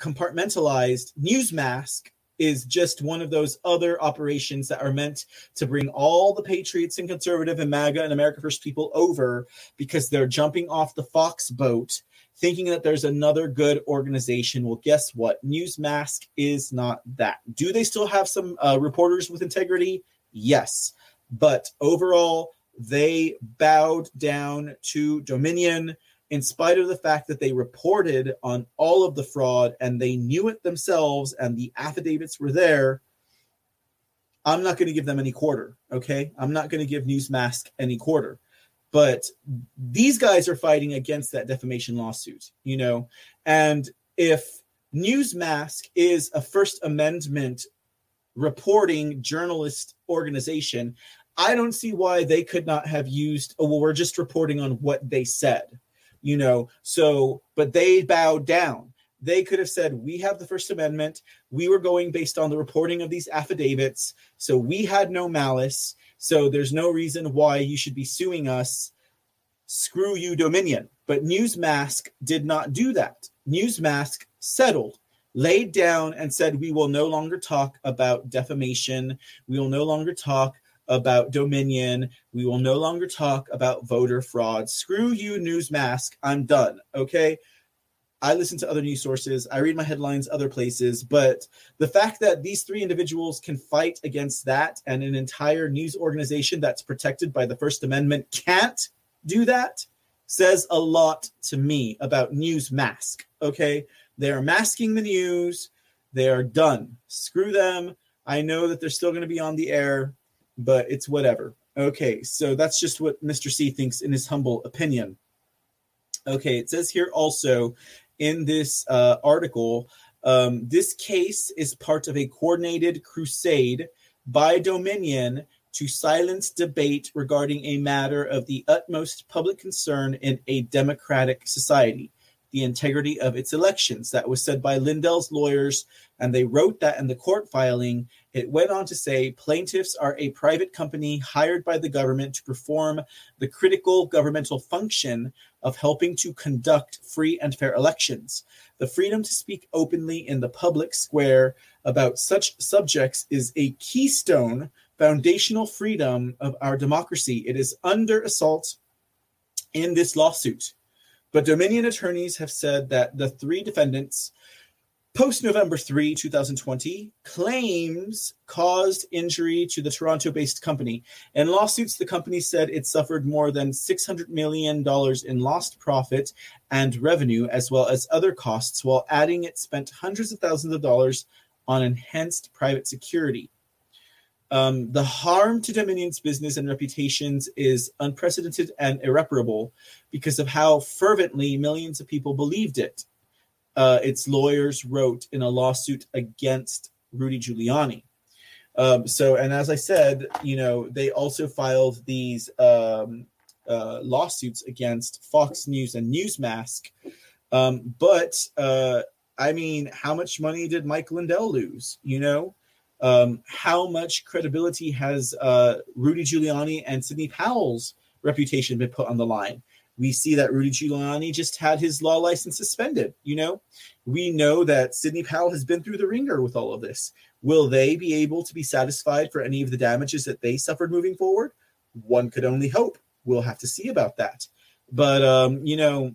compartmentalized Newsmask is just one of those other operations that are meant to bring all the patriots and conservative and MAGA and America First people over because they're jumping off the Fox boat thinking that there's another good organization. Well, guess what? Newsmask is not that. Do they still have some uh, reporters with integrity? Yes. But overall, they bowed down to Dominion in spite of the fact that they reported on all of the fraud and they knew it themselves and the affidavits were there. I'm not going to give them any quarter. Okay. I'm not going to give Newsmask any quarter. But these guys are fighting against that defamation lawsuit, you know. And if Newsmask is a First Amendment reporting journalist organization, I don't see why they could not have used, oh, well, we're just reporting on what they said, you know. So, but they bowed down. They could have said, we have the First Amendment. We were going based on the reporting of these affidavits. So we had no malice. So there's no reason why you should be suing us. Screw you, Dominion. But Newsmask did not do that. Newsmask settled, laid down, and said, We will no longer talk about defamation. We will no longer talk about Dominion. We will no longer talk about voter fraud. Screw you, Newsmask. I'm done. Okay. I listen to other news sources. I read my headlines other places. But the fact that these three individuals can fight against that and an entire news organization that's protected by the First Amendment can't do that says a lot to me about news mask. Okay. They are masking the news. They are done. Screw them. I know that they're still going to be on the air, but it's whatever. Okay. So that's just what Mr. C thinks in his humble opinion. Okay. It says here also in this uh, article. Um, this case is part of a coordinated crusade by Dominion to silence debate regarding a matter of the utmost public concern in a democratic society the integrity of its elections. That was said by Lindell's lawyers, and they wrote that in the court filing. It went on to say plaintiffs are a private company hired by the government to perform the critical governmental function of helping to conduct free and fair elections. The freedom to speak openly in the public square about such subjects is a keystone, foundational freedom of our democracy. It is under assault in this lawsuit. But Dominion attorneys have said that the three defendants, post November 3, 2020, claims caused injury to the Toronto based company. In lawsuits, the company said it suffered more than $600 million in lost profit and revenue, as well as other costs, while adding it spent hundreds of thousands of dollars on enhanced private security. Um, the harm to Dominion's business and reputations is unprecedented and irreparable because of how fervently millions of people believed it. Uh, its lawyers wrote in a lawsuit against Rudy Giuliani. Um, so, and as I said, you know, they also filed these um, uh, lawsuits against Fox News and Newsmask. Um, but uh, I mean, how much money did Mike Lindell lose? You know, um, how much credibility has uh, Rudy Giuliani and Sidney Powell's reputation been put on the line? We see that Rudy Giuliani just had his law license suspended. You know, we know that Sidney Powell has been through the ringer with all of this. Will they be able to be satisfied for any of the damages that they suffered moving forward? One could only hope. We'll have to see about that. But um, you know,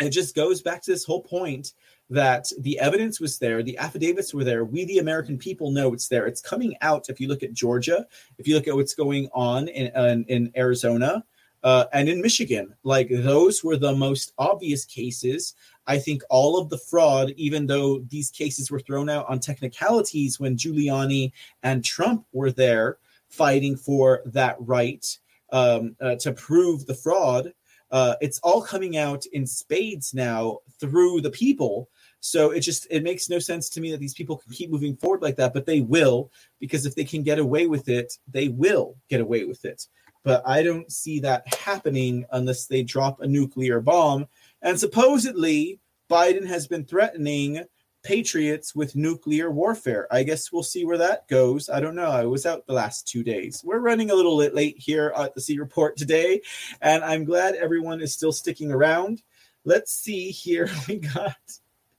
it just goes back to this whole point that the evidence was there, the affidavits were there. We, the American people, know it's there. It's coming out. If you look at Georgia, if you look at what's going on in in, in Arizona, uh, and in Michigan. Like those were the most obvious cases. I think all of the fraud, even though these cases were thrown out on technicalities when Giuliani and Trump were there fighting for that right um, uh, to prove the fraud, uh, it's all coming out in spades now through the people. So it just it makes no sense to me that these people can keep moving forward like that, but they will because if they can get away with it, they will get away with it. But I don't see that happening unless they drop a nuclear bomb. And supposedly Biden has been threatening patriots with nuclear warfare. I guess we'll see where that goes. I don't know. I was out the last two days. We're running a little late here at the C Report today, and I'm glad everyone is still sticking around. Let's see here. We got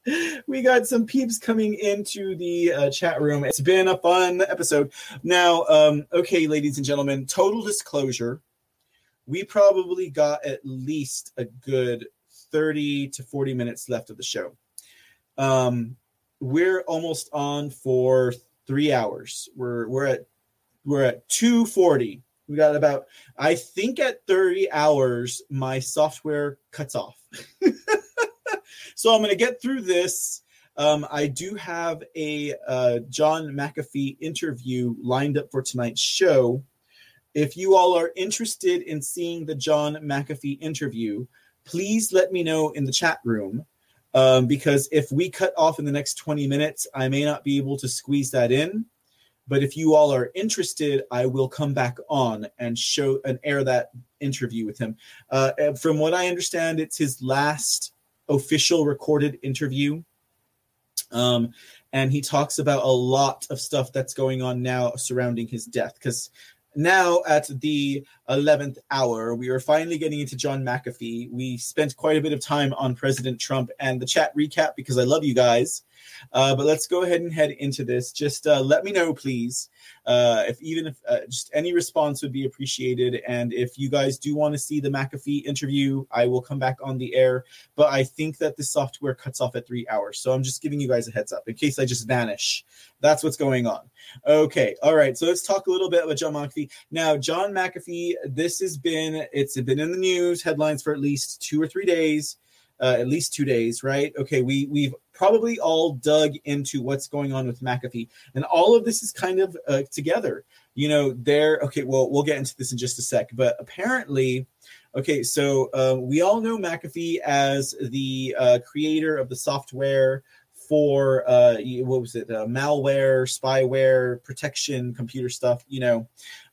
we got some peeps coming into the uh, chat room. It's been a fun episode. Now, um, okay, ladies and gentlemen, total disclosure. We probably got at least a good 30 to 40 minutes left of the show. Um, we're almost on for three hours. We're we're at we're at 240. We got about I think at 30 hours my software cuts off. so I'm going to get through this. Um, I do have a uh, John McAfee interview lined up for tonight's show. If you all are interested in seeing the John McAfee interview, please let me know in the chat room. Um, because if we cut off in the next 20 minutes, I may not be able to squeeze that in. But if you all are interested, I will come back on and show and air that interview with him. Uh, from what I understand, it's his last official recorded interview. Um, and he talks about a lot of stuff that's going on now surrounding his death because now at the 11th hour we are finally getting into john mcafee we spent quite a bit of time on president trump and the chat recap because i love you guys uh, but let's go ahead and head into this. Just uh, let me know please uh, if even if uh, just any response would be appreciated. And if you guys do want to see the mcafee interview i will come back on the air. But i think that the software cuts off at three hours. So i'm just giving you guys a heads up in case i just vanish. That's what's going on. Okay. All right. So let's talk a little bit about john mcafee. Now john mcafee this has been it's been in the news headlines for at least two or three days uh, at least two days, right? Okay, we we've probably all dug into what's going on with McAfee, and all of this is kind of uh, together. You know, there. Okay, well, we'll get into this in just a sec, but apparently, okay, so uh, we all know McAfee as the uh, creator of the software for uh, what was it, uh, malware, spyware, protection, computer stuff. You know,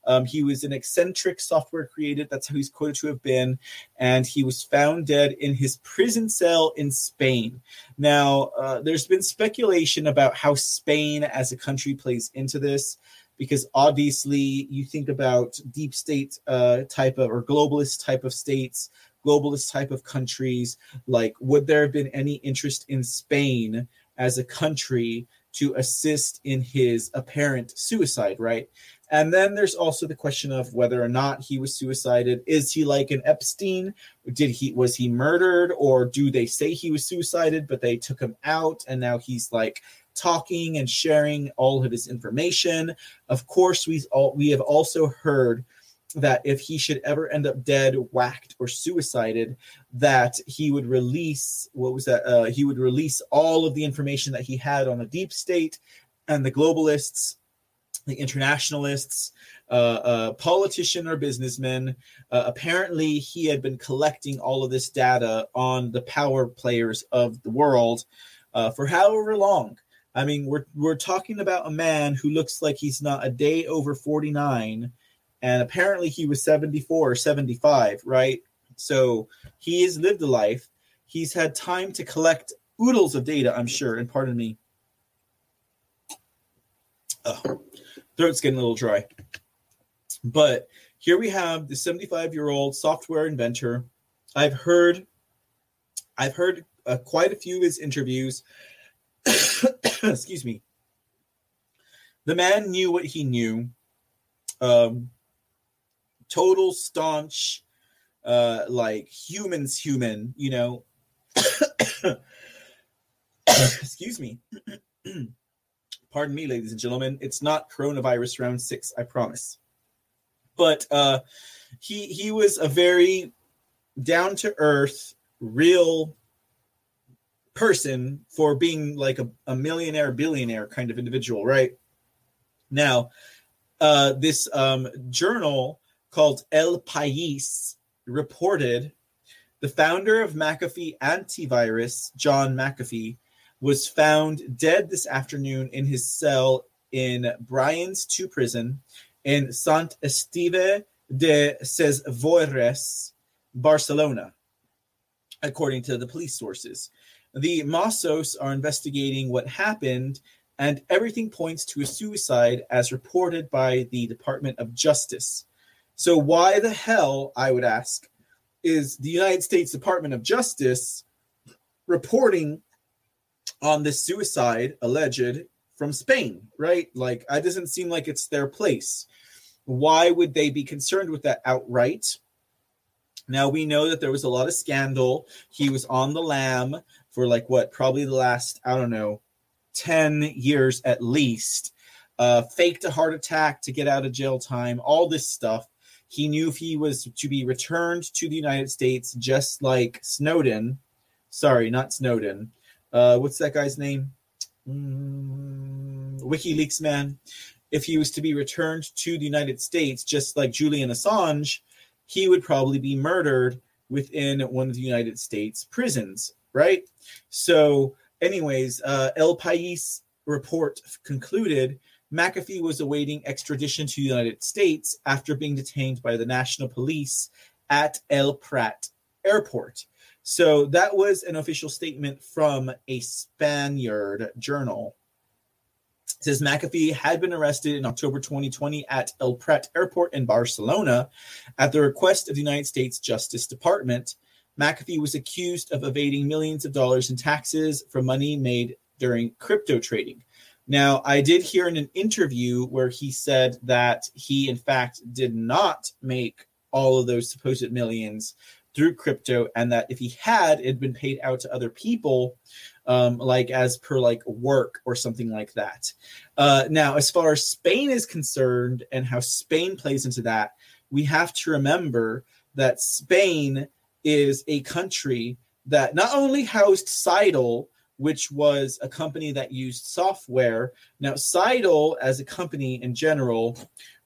um, he was an eccentric software creator. That's how he's quoted to have been. And he was found dead in his prison cell in Spain. Now, uh, there's been speculation about how Spain as a country plays into this. Because obviously, you think about deep state uh, type of or globalist type of states, globalist type of countries. Like, would there have been any interest in Spain as a country to assist in his apparent suicide, right? And then there's also the question of whether or not he was suicided. Is he like an Epstein? Did he was he murdered or do they say he was suicided but they took him out and now he's like talking and sharing all of his information? Of course, we all we have also heard that if he should ever end up dead, whacked, or suicided, that he would release what was that? Uh, he would release all of the information that he had on the deep state and the globalists the internationalists, uh, uh, politician or businessman. Uh, apparently, he had been collecting all of this data on the power players of the world uh, for however long. I mean, we're we're talking about a man who looks like he's not a day over forty nine, and apparently he was seventy four or seventy five, right? So he has lived a life. He's had time to collect oodles of data, I'm sure. And pardon me. Oh, throat's getting a little dry. But here we have the 75 year old software inventor. I've heard, I've heard uh, quite a few of his interviews. Excuse me. The man knew what he knew. Um, total staunch, uh, like humans, human. You know. Excuse me. Pardon me, ladies and gentlemen. It's not coronavirus round six, I promise. but uh, he he was a very down to earth, real person for being like a, a millionaire, billionaire kind of individual, right? Now, uh, this um, journal called El País reported the founder of McAfee Antivirus, John McAfee, was found dead this afternoon in his cell in Brians 2 prison in Sant Esteve de Sesrovires, Barcelona, according to the police sources. The Mossos are investigating what happened, and everything points to a suicide as reported by the Department of Justice. So, why the hell, I would ask, is the United States Department of Justice reporting on this suicide alleged from Spain, right? Like, it doesn't seem like it's their place. Why would they be concerned with that outright? Now we know that there was a lot of scandal. He was on the lam for like what, probably the last, I don't know, 10 years at least. Uh, faked a heart attack to get out of jail time, all this stuff. He knew if he was to be returned to the United States, just like Snowden, sorry, not Snowden. Uh, what's that guy's name? Mm, WikiLeaks man. If he was to be returned to the United States, just like Julian Assange, he would probably be murdered within one of the United States prisons, right? So, anyways, uh, El País report concluded McAfee was awaiting extradition to the United States after being detained by the National Police at El Prat Airport. So that was an official statement from a Spaniard journal. It says McAfee had been arrested in October 2020 at El Prat Airport in Barcelona at the request of the United States Justice Department. McAfee was accused of evading millions of dollars in taxes from money made during crypto trading. Now, I did hear in an interview where he said that he, in fact, did not make all of those supposed millions through crypto, and that if he had, it had been paid out to other people, um, like as per like work or something like that. Uh, now, as far as Spain is concerned and how Spain plays into that, we have to remember that Spain is a country that not only housed Scytl, which was a company that used software. Now, Scytl, as a company in general,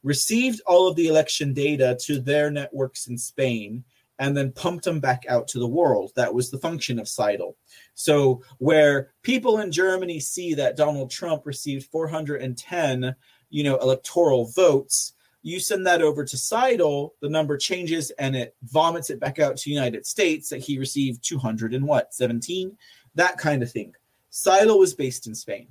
received all of the election data to their networks in Spain and then pumped them back out to the world. That was the function of Scytl. So, where people in Germany see that Donald Trump received 410, you know, electoral votes, you send that over to Scytl, the number changes and it vomits it back out to United States that he received 200 and what, 17? that kind of thing. Scytl was based in Spain.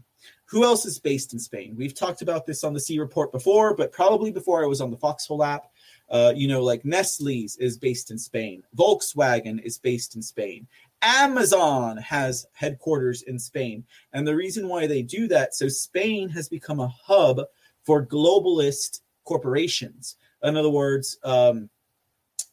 Who else is based in Spain? We've talked about this on the C Report before, but probably before I was on the Foxhole app. Uh, you know, like Nestle's is based in Spain. Volkswagen is based in Spain. Amazon has headquarters in Spain. And the reason why they do that, so Spain has become a hub for globalist corporations. In other words, um,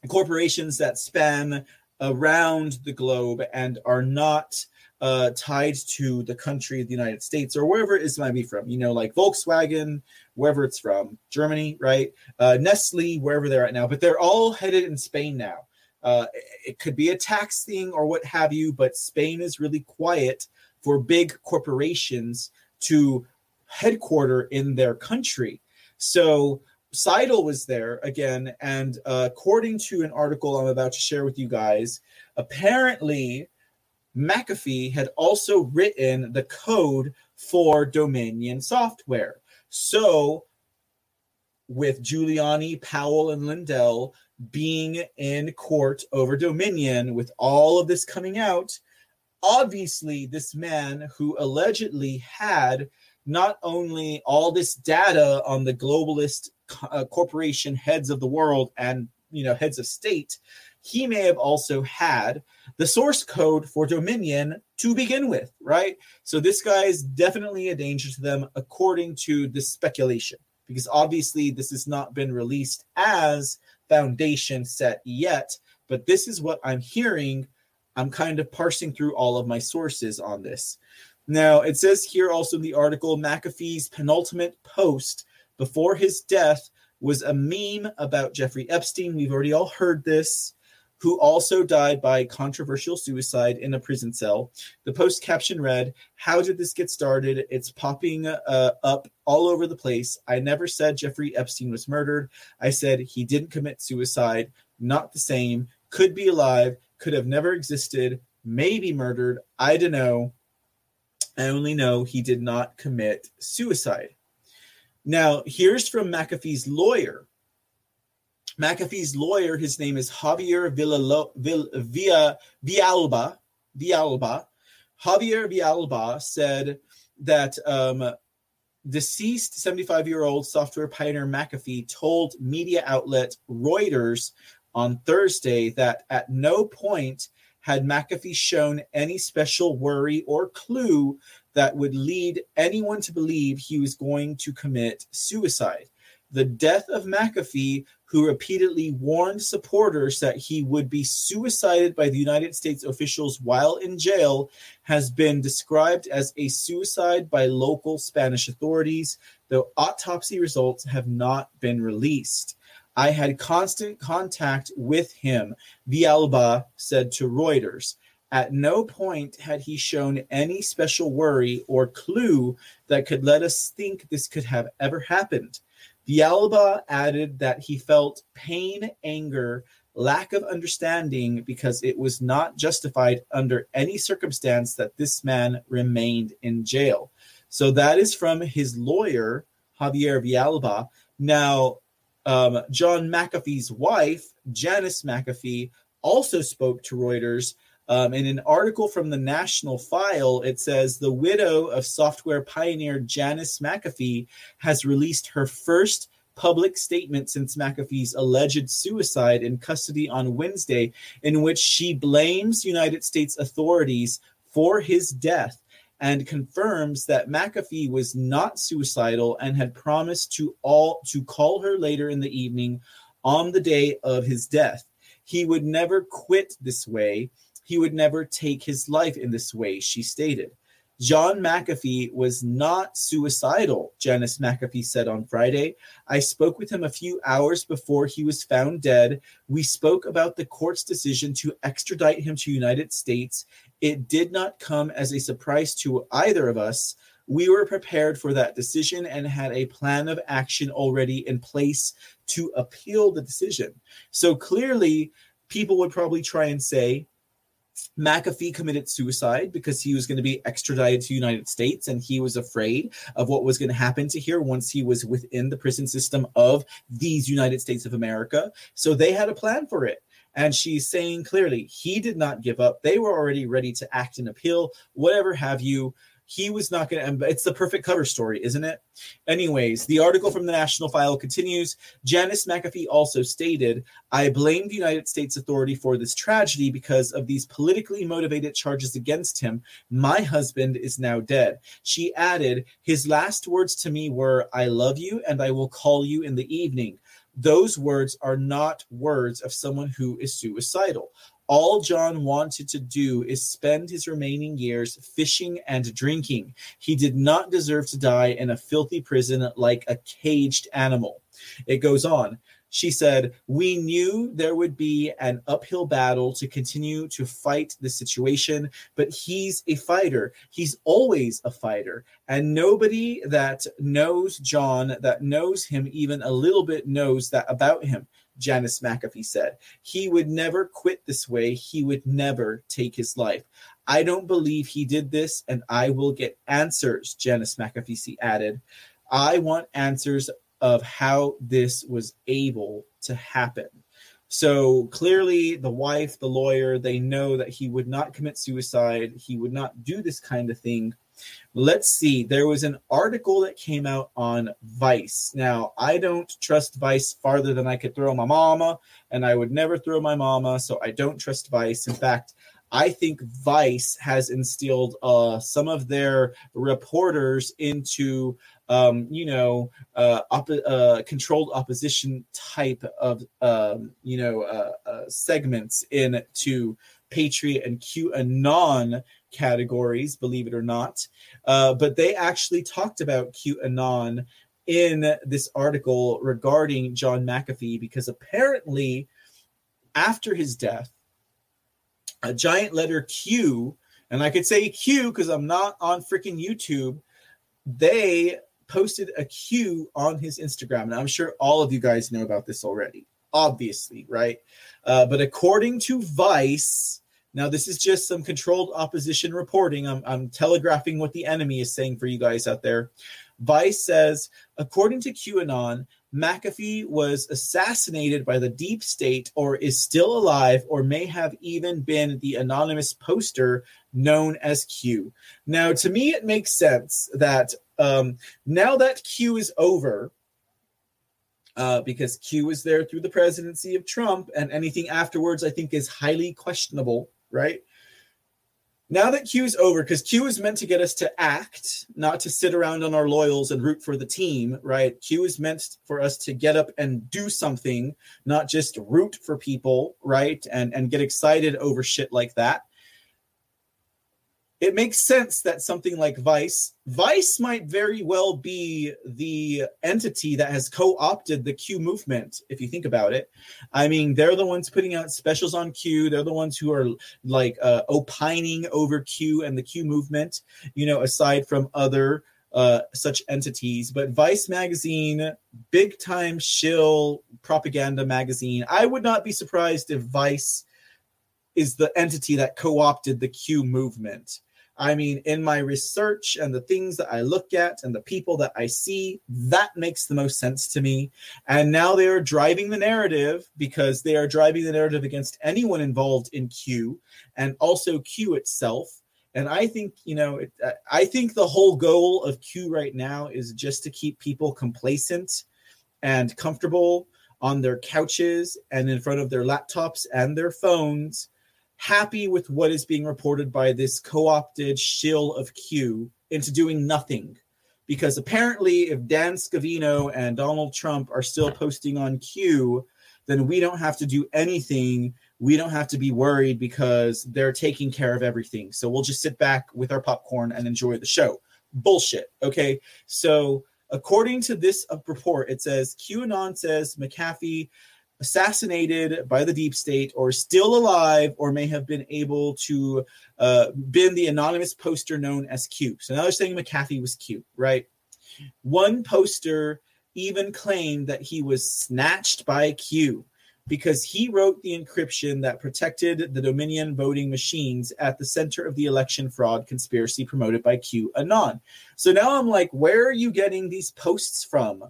corporations that span around the globe and are not uh, tied to the country of the United States or wherever it is might be from. You know, like Volkswagen, wherever it's from, Germany, right? Uh, Nestle, wherever they're at now, but they're all headed in Spain now. Uh, it could be a tax thing or what have you, but Spain is really quiet for big corporations to headquarter in their country. So Scytl was there again, and uh, according to an article I'm about to share with you guys, apparently McAfee had also written the code for Dominion software. So, with Giuliani, Powell, and Lindell being in court over Dominion, with all of this coming out, obviously, this man who allegedly had not only all this data on the globalist uh, corporation heads of the world and you know heads of state he may have also had the source code for Dominion to begin with, right? So this guy is definitely a danger to them, according to the speculation, because obviously this has not been released as foundation set yet. But this is what I'm hearing. I'm kind of parsing through all of my sources on this. Now, it says here also in the article McAfee's penultimate post before his death was a meme about Jeffrey Epstein. We've already all heard this who also died by controversial suicide in a prison cell. The post caption read, How did this get started? It's popping uh, up all over the place. I never said Jeffrey Epstein was murdered. I said he didn't commit suicide. Not the same. Could be alive. Could have never existed. Maybe murdered. I don't know. I only know he did not commit suicide. Now, here's from McAfee's lawyer McAfee's lawyer, his name is Javier Villalo, Vill, Villa, Villalba. Villalba. Javier Villalba said that um, deceased 75 year old software pioneer McAfee told media outlet Reuters on Thursday that at no point had McAfee shown any special worry or clue that would lead anyone to believe he was going to commit suicide. The death of McAfee who repeatedly warned supporters that he would be suicided by the United States officials while in jail, has been described as a suicide by local Spanish authorities, though autopsy results have not been released. I had constant contact with him, Villalba said to Reuters. At no point had he shown any special worry or clue that could let us think this could have ever happened. Villalba added that he felt pain, anger, lack of understanding because it was not justified under any circumstance that this man remained in jail. So that is from his lawyer, Javier Vialba. Now, um, John McAfee's wife, Janice McAfee, also spoke to Reuters um, in an article from the National File, it says the widow of software pioneer Janice McAfee has released her first public statement since McAfee's alleged suicide in custody on Wednesday, in which she blames United States authorities for his death and confirms that McAfee was not suicidal and had promised to all to call her later in the evening on the day of his death. He would never quit this way he would never take his life in this way, she stated. John McAfee was not suicidal, Janice McAfee said on Friday. I spoke with him a few hours before he was found dead. We spoke about the court's decision to extradite him to United States. It did not come as a surprise to either of us. We were prepared for that decision and had a plan of action already in place to appeal the decision. So clearly, people would probably try and say, McAfee committed suicide because he was going to be extradited to the United States and he was afraid of what was going to happen to here once he was within the prison system of these United States of America. So they had a plan for it. And she's saying clearly he did not give up. They were already ready to act and appeal, whatever have you he was not going to it's the perfect cover story isn't it? Anyways the article from the national file continues. Janice mcafee also stated i blame the united states authority for this tragedy because of these politically motivated charges against him. My husband is now dead. She added his last words to me were i love you and i will call you in the evening those words are not words of someone who is suicidal. All John wanted to do is spend his remaining years fishing and drinking. He did not deserve to die in a filthy prison like a caged animal. It goes on. She said, We knew there would be an uphill battle to continue to fight the situation, but he's a fighter. He's always a fighter. And nobody that knows John, that knows him even a little bit, knows that about him. Janice McAfee said. He would never quit this way. He would never take his life. I don't believe he did this, and I will get answers, Janice McAfee added. I want answers of how this was able to happen. So clearly, the wife, the lawyer, they know that he would not commit suicide. He would not do this kind of thing Let's see. There was an article that came out on Vice. Now, I don't trust Vice farther than I could throw my mama, and I would never throw my mama, so I don't trust Vice. In fact, I think Vice has instilled uh, some of their reporters into, um, you know, uh, op- uh, controlled opposition type of, um, you know, uh, uh, segments into Patriot and QAnon categories, believe it or not. Uh, but they actually talked about QAnon in this article regarding John McAfee because apparently, after his death, a giant letter Q, and I could say Q because I'm not on freaking YouTube, they posted a Q on his Instagram. And I'm sure all of you guys know about this already, obviously, right? Uh, but according to Vice, now this is just some controlled opposition reporting. I'm, I'm telegraphing what the enemy is saying for you guys out there. Vice says, according to QAnon, McAfee was assassinated by the deep state or is still alive or may have even been the anonymous poster known as Q. Now, to me, it makes sense that um, now that Q is over, uh, because Q was there through the presidency of Trump, and anything afterwards I think is highly questionable, right? Now that Q is over, because Q is meant to get us to act, not to sit around on our loyals and root for the team, right? Q is meant for us to get up and do something, not just root for people, right? And and get excited over shit like that it makes sense that something like Vice, Vice might very well be the entity that has co opted the Q movement, if you think about it. I mean, they're the ones putting out specials on Q. They're the ones who are like uh, opining over Q and the Q movement, you know, aside from other uh, such entities. But Vice magazine, big time shill propaganda magazine. I would not be surprised if Vice is the entity that co opted the Q movement. I mean, in my research and the things that I look at and the people that I see, that makes the most sense to me. And now they are driving the narrative because they are driving the narrative against anyone involved in Q and also Q itself. And I think, you know, it, uh, I think the whole goal of Q right now is just to keep people complacent and comfortable on their couches and in front of their laptops and their phones happy with what is being reported by this co-opted shill of Q into doing nothing. Because apparently, if Dan Scavino and Donald Trump are still posting on Q, then we don't have to do anything. We don't have to be worried because they're taking care of everything. So we'll just sit back with our popcorn and enjoy the show. Bullshit. Okay. So according to this uh, report, it says QAnon says McAfee assassinated by the deep state or still alive or may have been able to uh, been the anonymous poster known as q so now they're saying mcafee was q right one poster even claimed that he was snatched by q because he wrote the encryption that protected the Dominion voting machines at the center of the election fraud conspiracy promoted by QAnon. So now I'm like, where are you getting these posts from?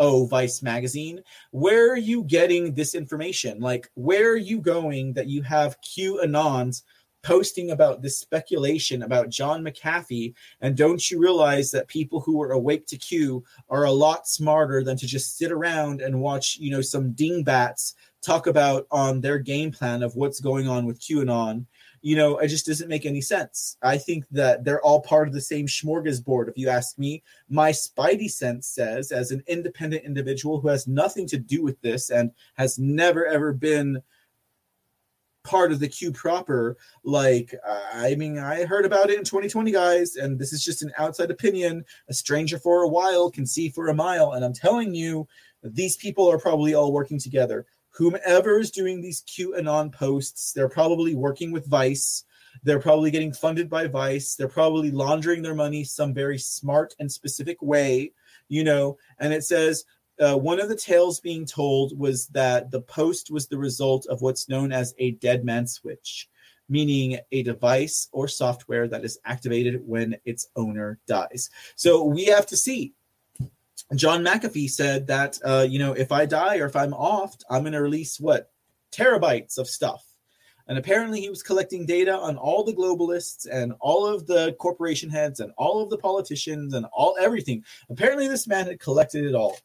Oh vice magazine where are you getting this information? Like where are you going that you have qanons posting about this speculation about john mcafee? And don't you realize that people who are awake to q are a lot smarter than to just sit around and watch you know some dingbats talk about on their game plan of what's going on with qanon you know, it just doesn't make any sense. I think that they're all part of the same smorgasbord. If you ask me, my spidey sense says, as an independent individual who has nothing to do with this and has never ever been part of the Q proper, like, I mean, I heard about it in 2020, guys, and this is just an outside opinion. A stranger for a while can see for a mile. And I'm telling you, these people are probably all working together whomever is doing these QAnon posts, they're probably working with Vice. They're probably getting funded by Vice. They're probably laundering their money some very smart and specific way, you know. And it says uh, one of the tales being told was that the post was the result of what's known as a dead man switch, meaning a device or software that is activated when its owner dies. So we have to see John McAfee said that uh, you know if I die or if I'm off, I'm going to release what terabytes of stuff. And apparently, he was collecting data on all the globalists and all of the corporation heads and all of the politicians and all everything. Apparently, this man had collected it all.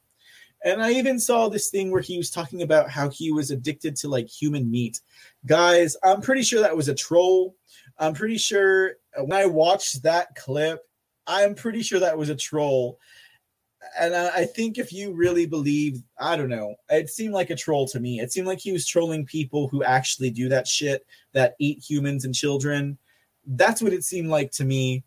And I even saw this thing where he was talking about how he was addicted to like human meat. Guys, I'm pretty sure that was a troll. I'm pretty sure when I watched that clip, I'm pretty sure that was a troll and I think if you really believe, I don't know, it seemed like a troll to me. It seemed like he was trolling people who actually do that shit, that eat humans and children. That's what it seemed like to me.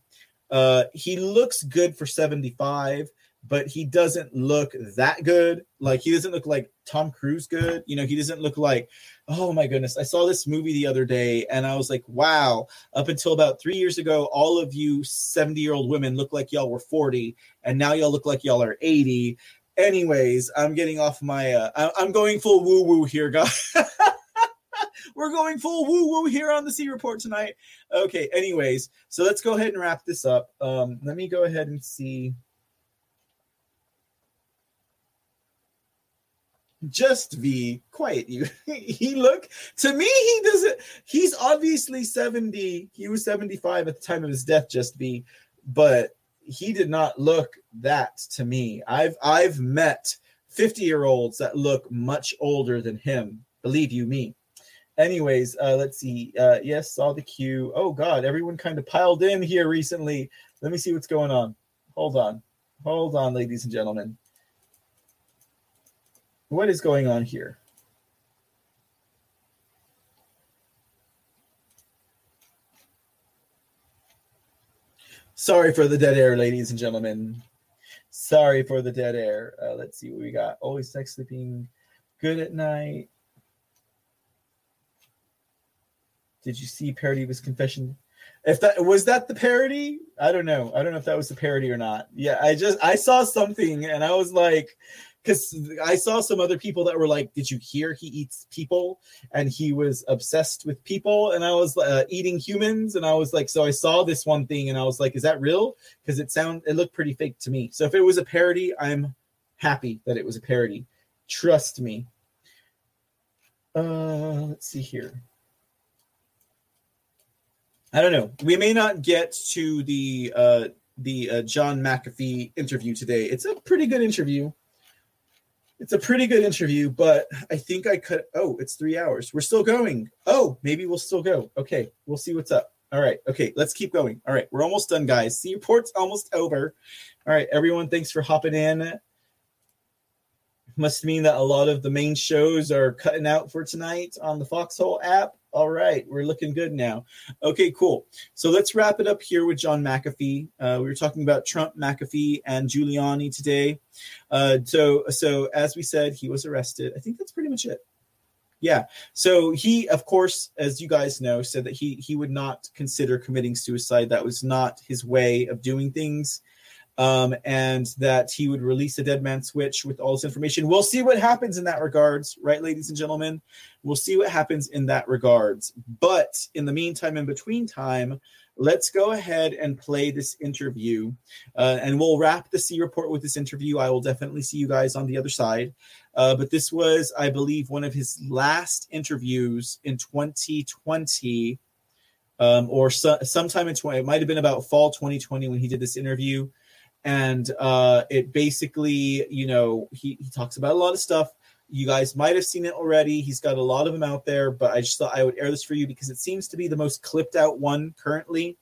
Uh, he looks good for 75, but he doesn't look that good. Like he doesn't look like Tom Cruise good. You know, he doesn't look like, oh my goodness. I saw this movie the other day and I was like, wow, up until about three years ago, all of you 70 year old women look like y'all were 40, and now y'all look like y'all are 80. Anyways, I'm getting off my, uh, I'm going full woo woo here, guys. We're going full woo woo here on the C report tonight. Okay, anyways, so let's go ahead and wrap this up. Um, let me go ahead and see. Just be quiet you. he look to me, he doesn't, he's obviously 70. He was 75 at the time of his death, just be but he did not look that to me. I've I've met 50 year olds that look much older than him, believe you me. Anyways, uh, let's see. Uh, yes, saw the queue. Oh God, everyone kind of piled in here recently. Let me see what's going on. Hold on, hold on, ladies and gentlemen. What is going on here? Sorry for the dead air, ladies and gentlemen. Sorry for the dead air. Uh, let's see what we got. Always sex sleeping good at night. Did you see parody his confession? If that was that the parody, I don't know. I don't know if that was the parody or not. Yeah, I just I saw something and I was like, because I saw some other people that were like, "Did you hear he eats people?" And he was obsessed with people, and I was uh, eating humans, and I was like, so I saw this one thing, and I was like, "Is that real?" Because it sound it looked pretty fake to me. So if it was a parody, I'm happy that it was a parody. Trust me. Uh, let's see here. I don't know. We may not get to the uh, the uh, John McAfee interview today. It's a pretty good interview it's a pretty good interview, but I think I could. Oh, it's three hours. We're still going. Oh, maybe we'll still go. Okay, we'll see what's up. All right. Okay, let's keep going. All right, we're almost done, guys. C report's almost over. All right, everyone, thanks for hopping in. Must mean that a lot of the main shows are cutting out for tonight on the Foxhole app. All right, we're looking good now. Okay, cool. So let's wrap it up here with John McAfee. Uh, we were talking about Trump, McAfee, and Giuliani today. Uh, so, so as we said, he was arrested. I think that's pretty much it. Yeah. So he, of course, as you guys know, said that he he would not consider committing suicide. That was not his way of doing things um, and that he would release a dead man switch with all this information. We'll see what happens in that regards, right, ladies and gentlemen? We'll see what happens in that regards. But in the meantime, in between time, let's go ahead and play this interview, uh, and we'll wrap the C report with this interview. I will definitely see you guys on the other side. Uh, but this was, I believe, one of his last interviews in 2020. Um, or so, sometime in 20 it might have been about fall 2020 when he did this interview and uh, it basically, you know, he, he talks about a lot of stuff. You guys might have seen it already. He's got a lot of them out there, but I just thought I would air this for you because it seems to be the most clipped out one currently.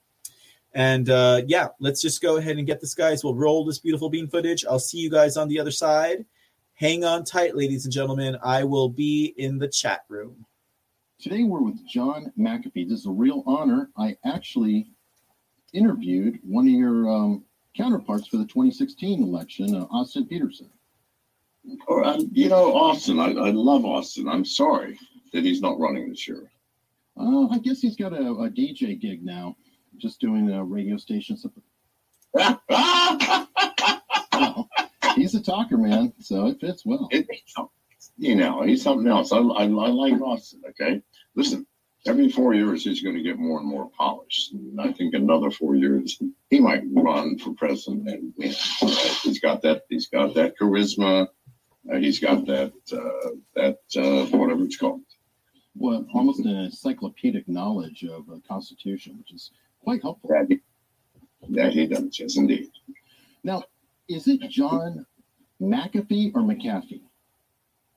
And uh, yeah, let's just go ahead and get this, guys. We'll roll this beautiful bean footage. I'll see you guys on the other side. Hang on tight, ladies and gentlemen. I will be in the chat room. Today we're with John McAfee. This is a real honor. I actually interviewed one of your um, counterparts for the 2016 election, uh, Austin Petersen. Or, um, you know, Austin, I, I love Austin. I'm sorry that he's not running this year. Oh, I guess he's got a, a DJ gig now, just doing a radio station. well, he's a talker, man, so it fits well. It, you know, he's something else. I, I, I like Austin, okay? Listen, every four years he's going to get more and more polished. And I think another four years he might run for president and win. Right? He's got that. He's got that charisma. Uh, he's got that uh, that uh, whatever it's called. Well, almost an encyclopedic knowledge of the Constitution, which is quite helpful. That he, that he does, yes, indeed. Now, is it John McAfee or McAfee?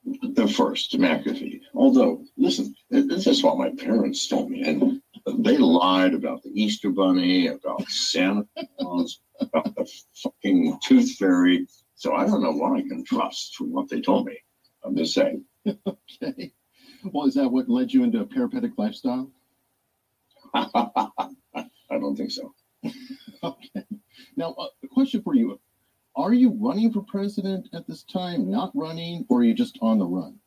The first McAfee. Although, listen, this is what my parents told me, and they lied about the Easter Bunny, about Santa Claus, about the fucking Tooth Fairy. So I don't know what I can trust from what they told me. I'm just saying. okay. Well, is that what led you into a paraplegic lifestyle? I don't think so. okay. Now, uh, a question for you. Are you running for president at this time? Not running, or are you just on the run?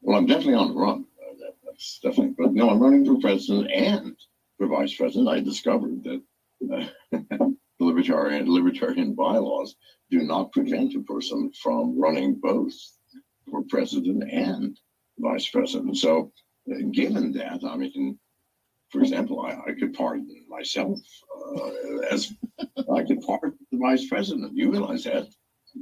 Well, I'm definitely on the run. Uh, that, that's definitely, but no, I'm running for president and for vice president. I discovered that uh, the libertarian libertarian bylaws do not prevent a person from running both for president and vice president. So, uh, given that, I mean, for example, I, I could pardon myself uh, as I could pardon the vice president. You realize that?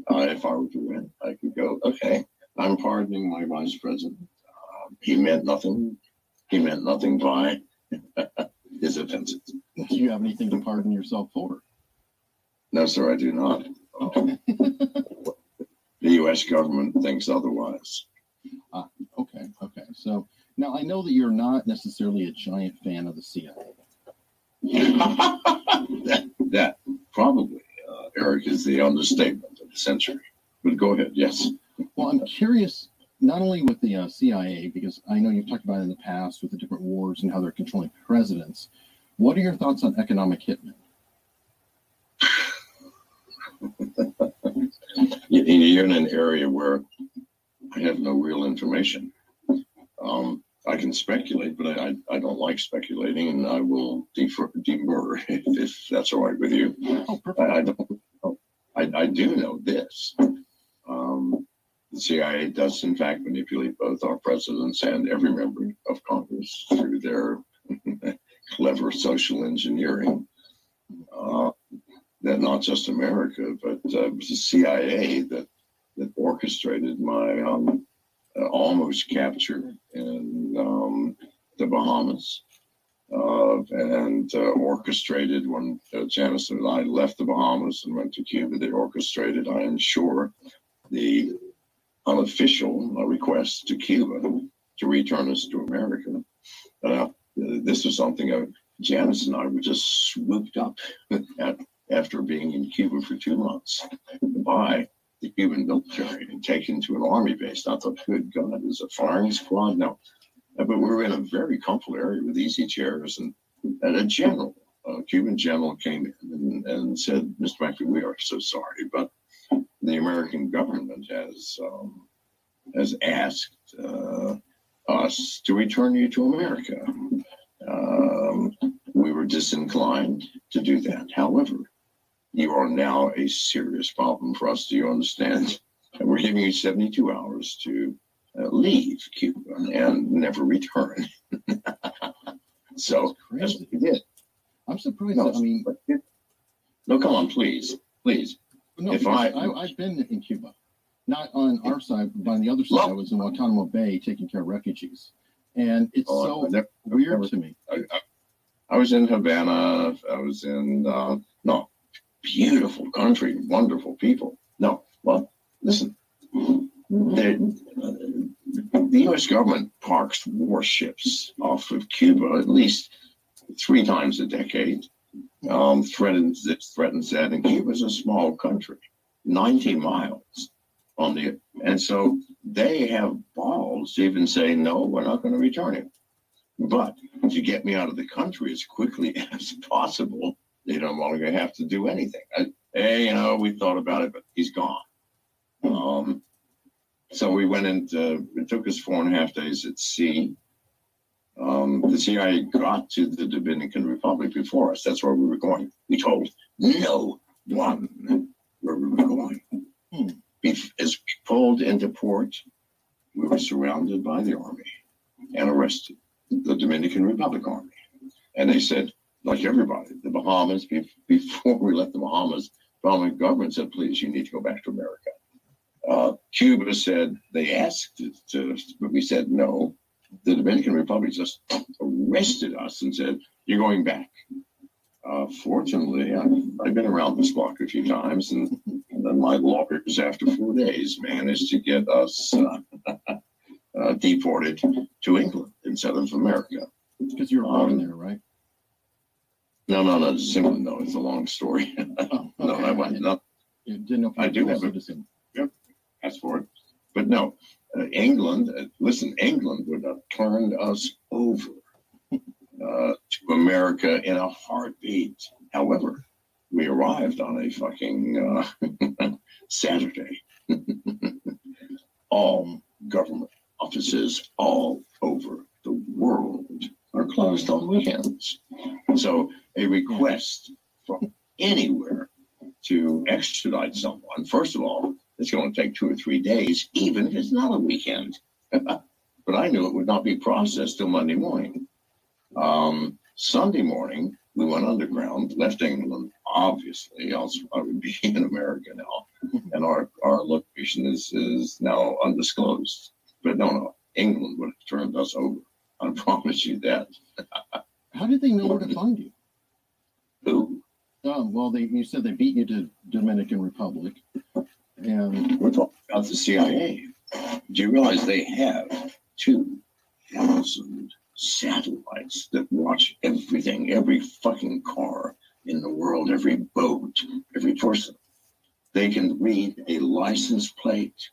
Uh, if I were to win, I could go, okay, I'm pardoning my vice president. Uh, he meant nothing. He meant nothing by his offenses. Do you have anything to pardon yourself for? No, sir, I do not. Okay. the U.S. government thinks otherwise. Okay. Okay. So now I know that you're not necessarily a giant fan of the CIA. that, that probably, uh, Eric, is the understatement of the century. But go ahead. Yes. Well, I'm curious, not only with the uh, CIA, because I know you've talked about it in the past with the different wars and how they're controlling presidents. What are your thoughts on economic hitmen? You- You're in an area where I have no real information. Um, I can speculate, but I, I I don't like speculating, and I will defer, demur if, if that's all right with you. Oh, perfect. I, I don't. know. I, I do know this. Um, the CIA does, in fact, manipulate both our presidents and every member of Congress through their clever social engineering. Uh, that not just America, but uh, it was the CIA that that orchestrated my um, almost capture in um, the Bahamas. Uh, and uh, orchestrated when uh, Janice and I left the Bahamas and went to Cuba. They orchestrated, I am sure, the unofficial uh, request to Cuba to return us to America. Uh, this was something uh, Janice and I were just swooped up at, after being in Cuba for two months by the Cuban military and taken to an army base. I thought, good God, is a firing squad? No. Uh, But we were in a very comfortable area with easy chairs, and, and a general, a Cuban general, came in and, and said, Mr. McAfee, we are so sorry, but the American government has um, has asked uh, us to return you to America. Um, we were disinclined to do that. However, you are now a serious problem for us. Do you understand? And we're giving you 72 hours to uh, leave Cuba and never return. so that's what we did. I'm surprised. No, that, I mean, no, come on, please, please. no, if I- I, I've been in Cuba, not on our side, but on the other side. I was in Guantanamo Bay taking care of refugees, and it's Oh, so never- weird never- to me. I, I, I was in Havana. I was in uh, no beautiful country, wonderful people. No, well, listen, the, U.S. government parks warships off of Cuba at least three times a decade. Um, threatens this, threatens that, and Cuba's a small country, 90 miles on the, and so they have balls to even say no, we're not going to return it. But to get me out of the country as quickly as possible, they don't longer have to do anything. I, hey, you know, we thought about it, but he's gone. Um, so we went into, it took us four and a half days at sea. Um, the CIA got to the Dominican Republic before us. That's where we were going. We told no one where we were going. Hmm. As we pulled into port, we were surrounded by the army and arrested the Dominican Republic Army. And they said, like everybody, the Bahamas, before we left the Bahamas, the Bahamas government said, please, you need to go back to America. Uh, Cuba said they asked to, but we said no. The Dominican Republic just arrested us and said, you're going back. Uh, fortunately, I, I've been around this block a few times, and, and then my lawyers, after four days, managed to get us uh, uh, deported to England instead of America. Because you were born Um, there, right? No, no, no, simply no. It's a long story. No. I went not You didn't know if you I were do have a- citizen. ask for it, but no. Uh, England, uh, listen, England would have turned us over uh, to America in a heartbeat. However, we arrived on a fucking uh, Saturday. all government offices all over the world are closed on weekends. So a request from anywhere to extradite someone, first of all, it's going to take two or three days, even if it's not a weekend. but I knew it would not be processed till Monday morning. Um, Sunday morning, we went underground, left England, obviously, else I would be in America now. And our, our location is, is now undisclosed. But no, no, England would have turned us over. I promise you that. How did they know where to find you? Who? Oh, well, they, you said they beat you to Dominican Republic. And We're talking about the CIA. Do you realize they have 2,000 satellites that watch everything, every fucking car in the world, every boat, every person? They can read a license plate,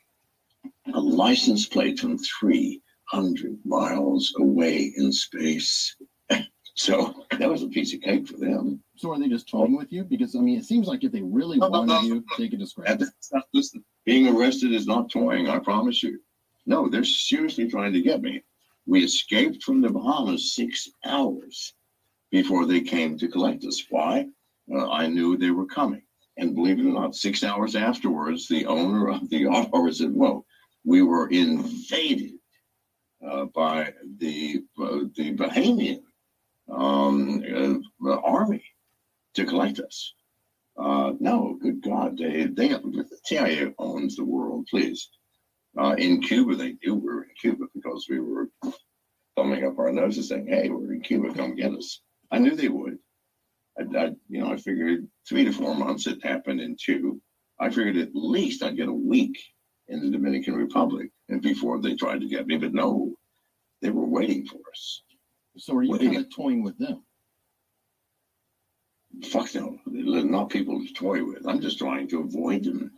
a license plate from 300 miles away in space. So that was a piece of cake for them. so are they just toying with you? Because, I mean, it seems like if they really No, no, wanted no. you, they could that's not, listen, being arrested is not toying, I promise you. No, they're seriously trying to get me. We escaped from the Bahamas six hours before they came to collect us. Why? Uh, I knew they were coming. And believe it or not, six hours afterwards, the owner of the auto said, Whoa, we were invaded uh, by the, uh, the Bahamian um, uh, army to collect us. Uh, no, good God, they they the CIA owns the world. Please, uh, in Cuba they knew we were in Cuba because we were thumbing up our noses saying, "Hey, we're in Cuba, come get us." I knew they would. I, I you know, I figured three to four months. It happened in two. I figured at least I'd get a week in the Dominican Republic, and before they tried to get me, but no, they were waiting for us. So are you kind of toying with them? Fuck no, they're not people to toy with. I'm just trying to avoid them.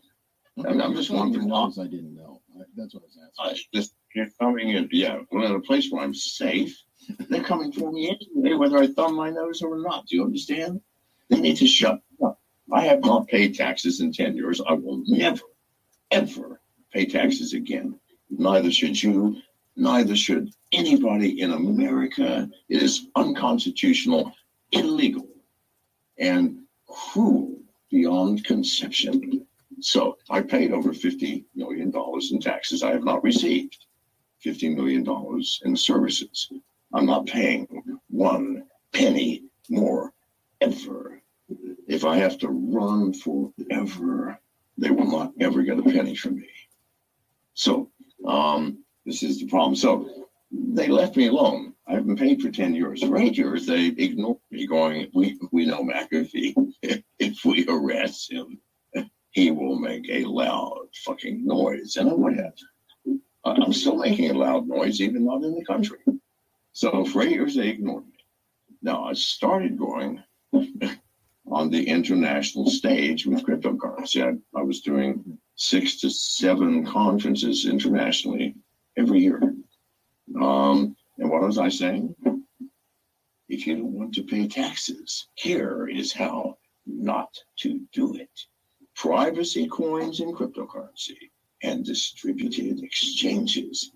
I'm- I'm just wondering- knows I didn't know. I- That's what I was I asking. just you're coming in, yeah, well, in a place where I'm safe, they're coming for me anyway, whether I thumb my nose or not. Do you understand? They need to shut up. I have not paid taxes in 10 years. I will never, ever pay taxes again. Neither should you, neither should anybody in America. It is unconstitutional, illegal, and cruel beyond conception. So I paid over $50 million in taxes I have not received. $50 million in services. I'm not paying one penny more ever. If I have to run forever, they will not ever get a penny from me. So, um, this is the problem. So, they left me alone. I haven't paid for 10 years. Eight years, they ignored me, going, We, we know McAfee. if we arrest him, he will make a loud fucking noise. And I would have. I'm still making a loud noise, even not in the country. So for eight years, they ignored me. Now I started going on the international stage with cryptocurrency. I, I was doing six to seven conferences internationally every year. Um, and what was I saying? If you don't want to pay taxes, here is how not to do it. Privacy coins and cryptocurrency and distributed exchanges.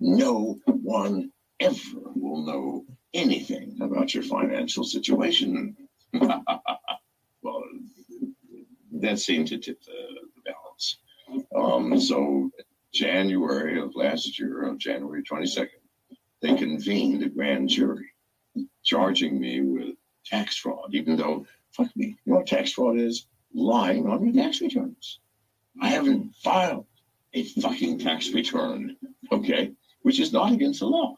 No one ever will know anything about your financial situation. well, that seemed to tip the, balance. Um, so, January of last year, January 22nd, they convened a grand jury charging me with tax fraud, even though, fuck me, you know what tax fraud is? Lying on your tax returns. I haven't filed a fucking tax return, okay, which is not against the law.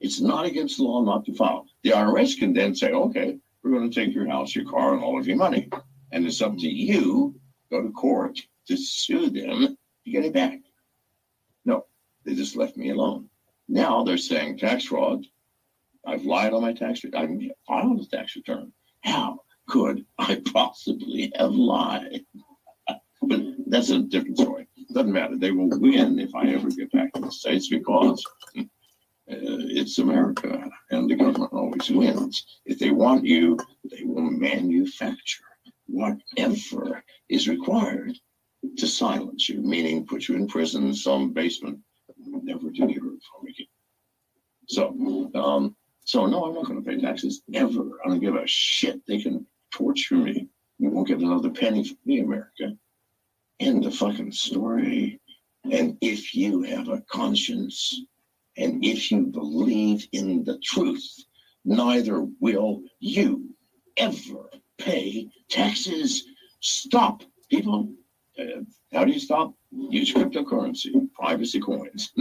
It's not against the law not to file. The IRS can then say, okay, we're going to take your house, your car, and all of your money. And it's up to you, go to court to sue them to get it back. No, they just left me alone. Now they're saying tax fraud. I've lied on my tax return. I filed a tax return. How could I possibly have lied? but that's a different story. Doesn't matter. They will win if I ever get back to the States because uh, it's America and the government always wins. If they want you, they will manufacture whatever is required to silence you, meaning put you in prison, some basement, never to be heard from again. So, um, so no, I'm not going to pay taxes ever. I don't give a shit. They can torture me. You won't get another penny from me, America. End the fucking story. And if you have a conscience, and if you believe in the truth, neither will you ever pay taxes. Stop, people. Uh, how do you stop? Use cryptocurrency, privacy coins,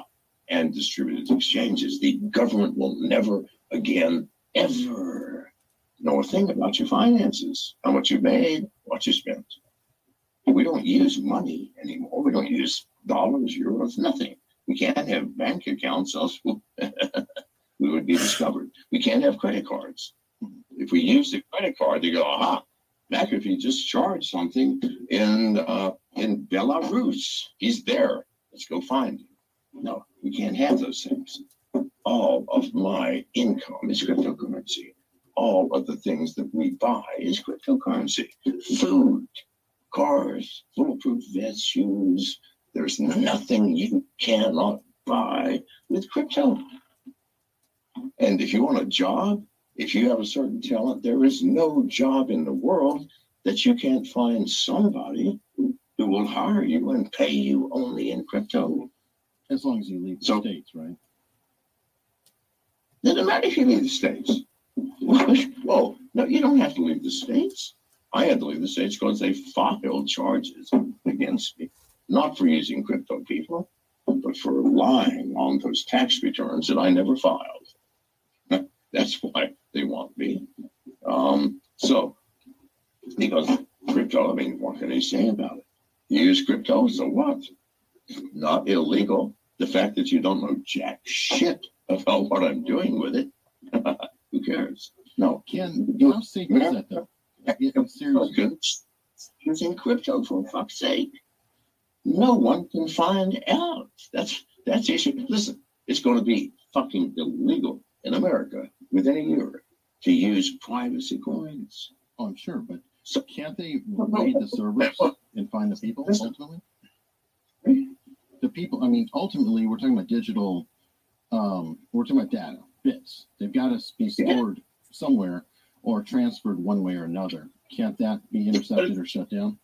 and distributed exchanges. The government will never again, ever know a thing about your finances, how much you made, what you spent. We don't use money anymore. We don't use dollars, euros, nothing. We can't have bank accounts, else we would be discovered. We can't have credit cards. If we use the credit card, they go, aha, McAfee just charged something in uh, in Belarus. He's there. Let's go find him. No, we can't have those things. All of my income is cryptocurrency. All of the things that we buy is cryptocurrency. Food, cars, bulletproof vests, shoes. There's nothing you cannot buy with crypto. And if you want a job, if you have a certain talent, there is no job in the world that you can't find somebody who will hire you and pay you only in crypto. As long as you leave the So- states, right? Doesn't matter if you leave the states. Well, no, you don't have to leave the states. I had to leave the states because they filed charges against me, not for using crypto people, but for lying on those tax returns that I never filed. That's why they want me. Um, so, goes, crypto, I mean, what can they say about it? You use crypto, so what? Not illegal. The fact that you don't know jack shit about what I'm doing with it, who cares? No. Ken, how safe is that though? Seriously, Good. Using crypto for fuck's sake. No one can find out. That's that's the issue. Listen, it's going to be fucking illegal in America within a year to use privacy coins. oh, I'm sure, but So can't they raid the servers and find the people ultimately? The people, I mean, ultimately, we're talking about digital, um, we're talking about data, bits. They've got to be stored somewhere or transferred one way or another. Can't that be intercepted or shut down?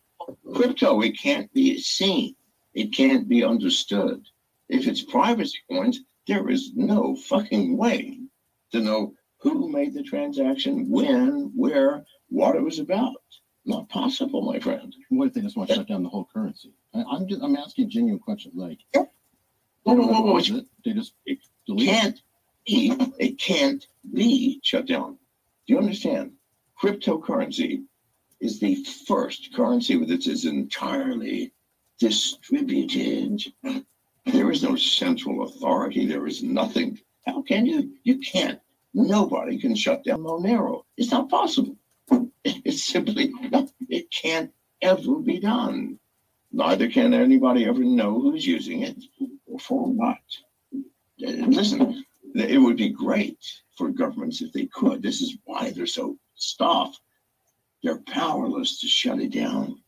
crypto, it can't be seen. It can't be understood. If it's privacy coins, there is no fucking way to know who made the transaction, when, where, what it was about. Not possible, my friend. What if they just want to shut down the whole currency? I, I'm just, I'm asking genuine questions like, Whoa, whoa, whoa, whoa, it? they just It it? can't be, it can't be shut down. Do you understand? Cryptocurrency is the first currency that is entirely distributed. There is no central authority. There is nothing. How can you? You can't. Nobody can shut down Monero. It's not possible. It's simply, it can't ever be done. Neither can anybody ever know who's using it or for what. Listen, it would be great for governments if they could. This is why they're so stuffed. They're powerless to shut it down.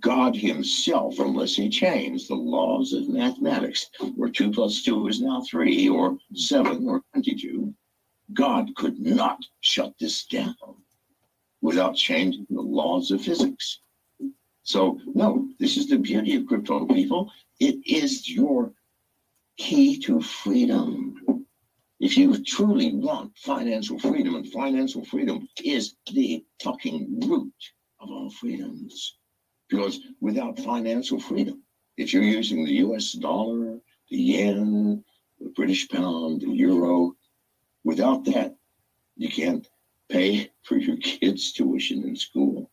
God Himself, unless He changed the laws of mathematics, where two plus two is now three, or seven, or 22, God could not shut this down without changing the laws of physics. So, no, this is the beauty of crypto, people. It is your key to freedom. If you truly want financial freedom, and financial freedom is the fucking root of all freedoms. Because without financial freedom, if you're using the US dollar, the yen, the British pound, the euro, without that, you can't pay for your kids' tuition in school,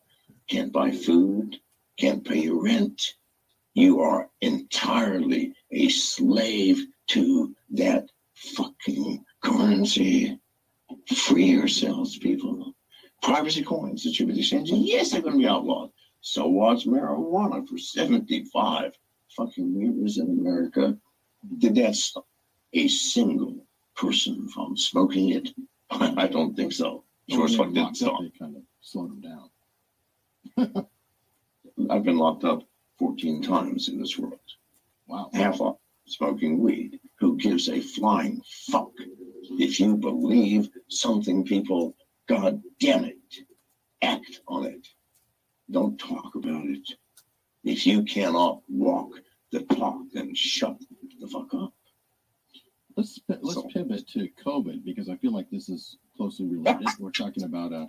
can't buy food, can't pay your rent. You are entirely a slave to that fucking currency. Free yourselves, people. Privacy coins that should be exchanging, yes, they're going to be outlawed. So was marijuana for 75 fucking years in America. Did that stop a single person from smoking it? I don't think so. Sure as When fuck didn't up, stop. They kind of slowed them down. I've been locked up 14 times in this world. Wow. Half of smoking weed. Who gives a flying fuck? If you believe something, people, God damn it, act on it. Don't talk about it. If you cannot walk the talk, then shut the fuck up. Let's let's So- pivot to COVID because I feel like this is closely related. We're talking about uh,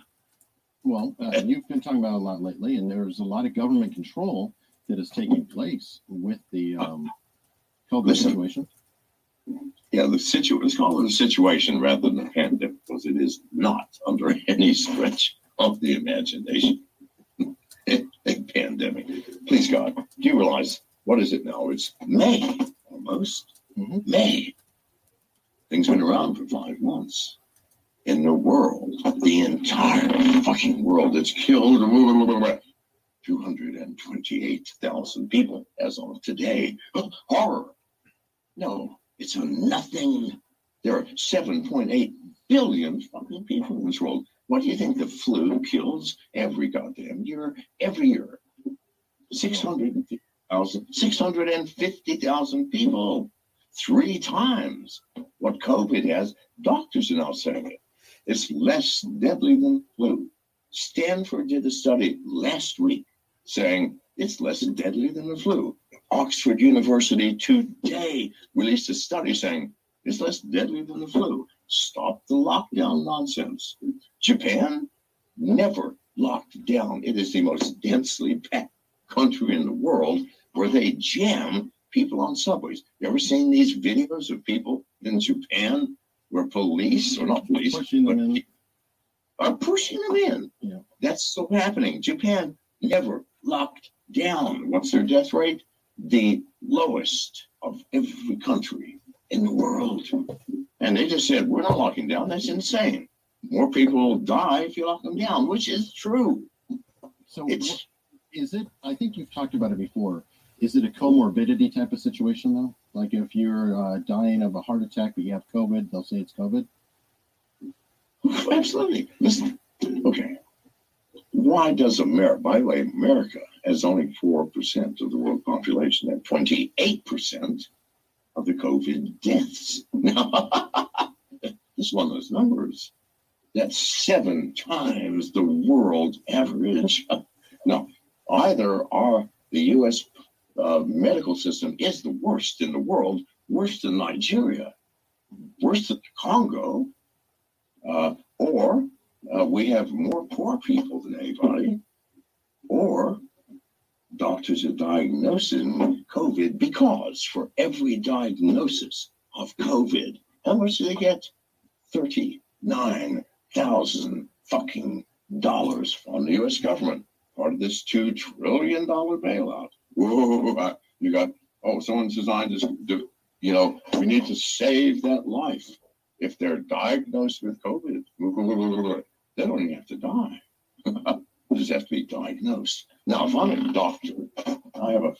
well, uh, you've been talking about a lot lately, and there's a lot of government control that is taking place with the um, COVID Listen. situation. Yeah, the situation. let's call it a situation rather than a pandemic, because it is not under any stretch of the imagination. a pandemic. Please God, do you realize what is it now? It's May almost. Mhm. May. Things been around for five months. In the world, the entire fucking world, it's killed 228,000 people as of today. Horror. No, it's a nothing. There are 7.8 billion fucking people in this world. What do you think the flu kills every goddamn year? Every year. 600,000, 650,000 people. Three times what COVID has. Doctors are now saying it. It's less deadly than flu. Stanford did a study last week saying it's less deadly than the flu. Oxford University today released a study saying it's less deadly than the flu. Stop the lockdown nonsense. Japan never locked down. It is the most densely packed country in the world where they jam people on subways. You ever seen these videos of people in Japan where police, or not police, Pushing them but in. are pushing them in. Yeah. That's still happening. Japan never locked down. What's their death rate? The lowest of every country in the world. And they just said, we're not locking down. That's insane. More people die if you lock them down, which is true. So It's is it? I think you've talked about it before. Is it a comorbidity type of situation though? Like if you're uh, dying of a heart attack but you have COVID, they'll say it's COVID. Absolutely. Listen, okay. Why does America, by the way, America has only 4% of the world population and 28% of the COVID deaths? this is one of those numbers. That's seven times the world average. No, either are the U.S. Uh, medical system is the worst in the world, worse than Nigeria, worse than the Congo, uh, or uh, we have more poor people than anybody, or doctors are diagnosing COVID because for every diagnosis of COVID, how much do they get? Thirty-nine thousand fucking dollars from the U.S. government, part of this two trillion dollar bailout. Whoa, you got oh, someone's designed this. do- You know, we need to save that life if they're diagnosed with COVID, they don't even have to die. they just have to be diagnosed. Now, if I'm a doctor, I have a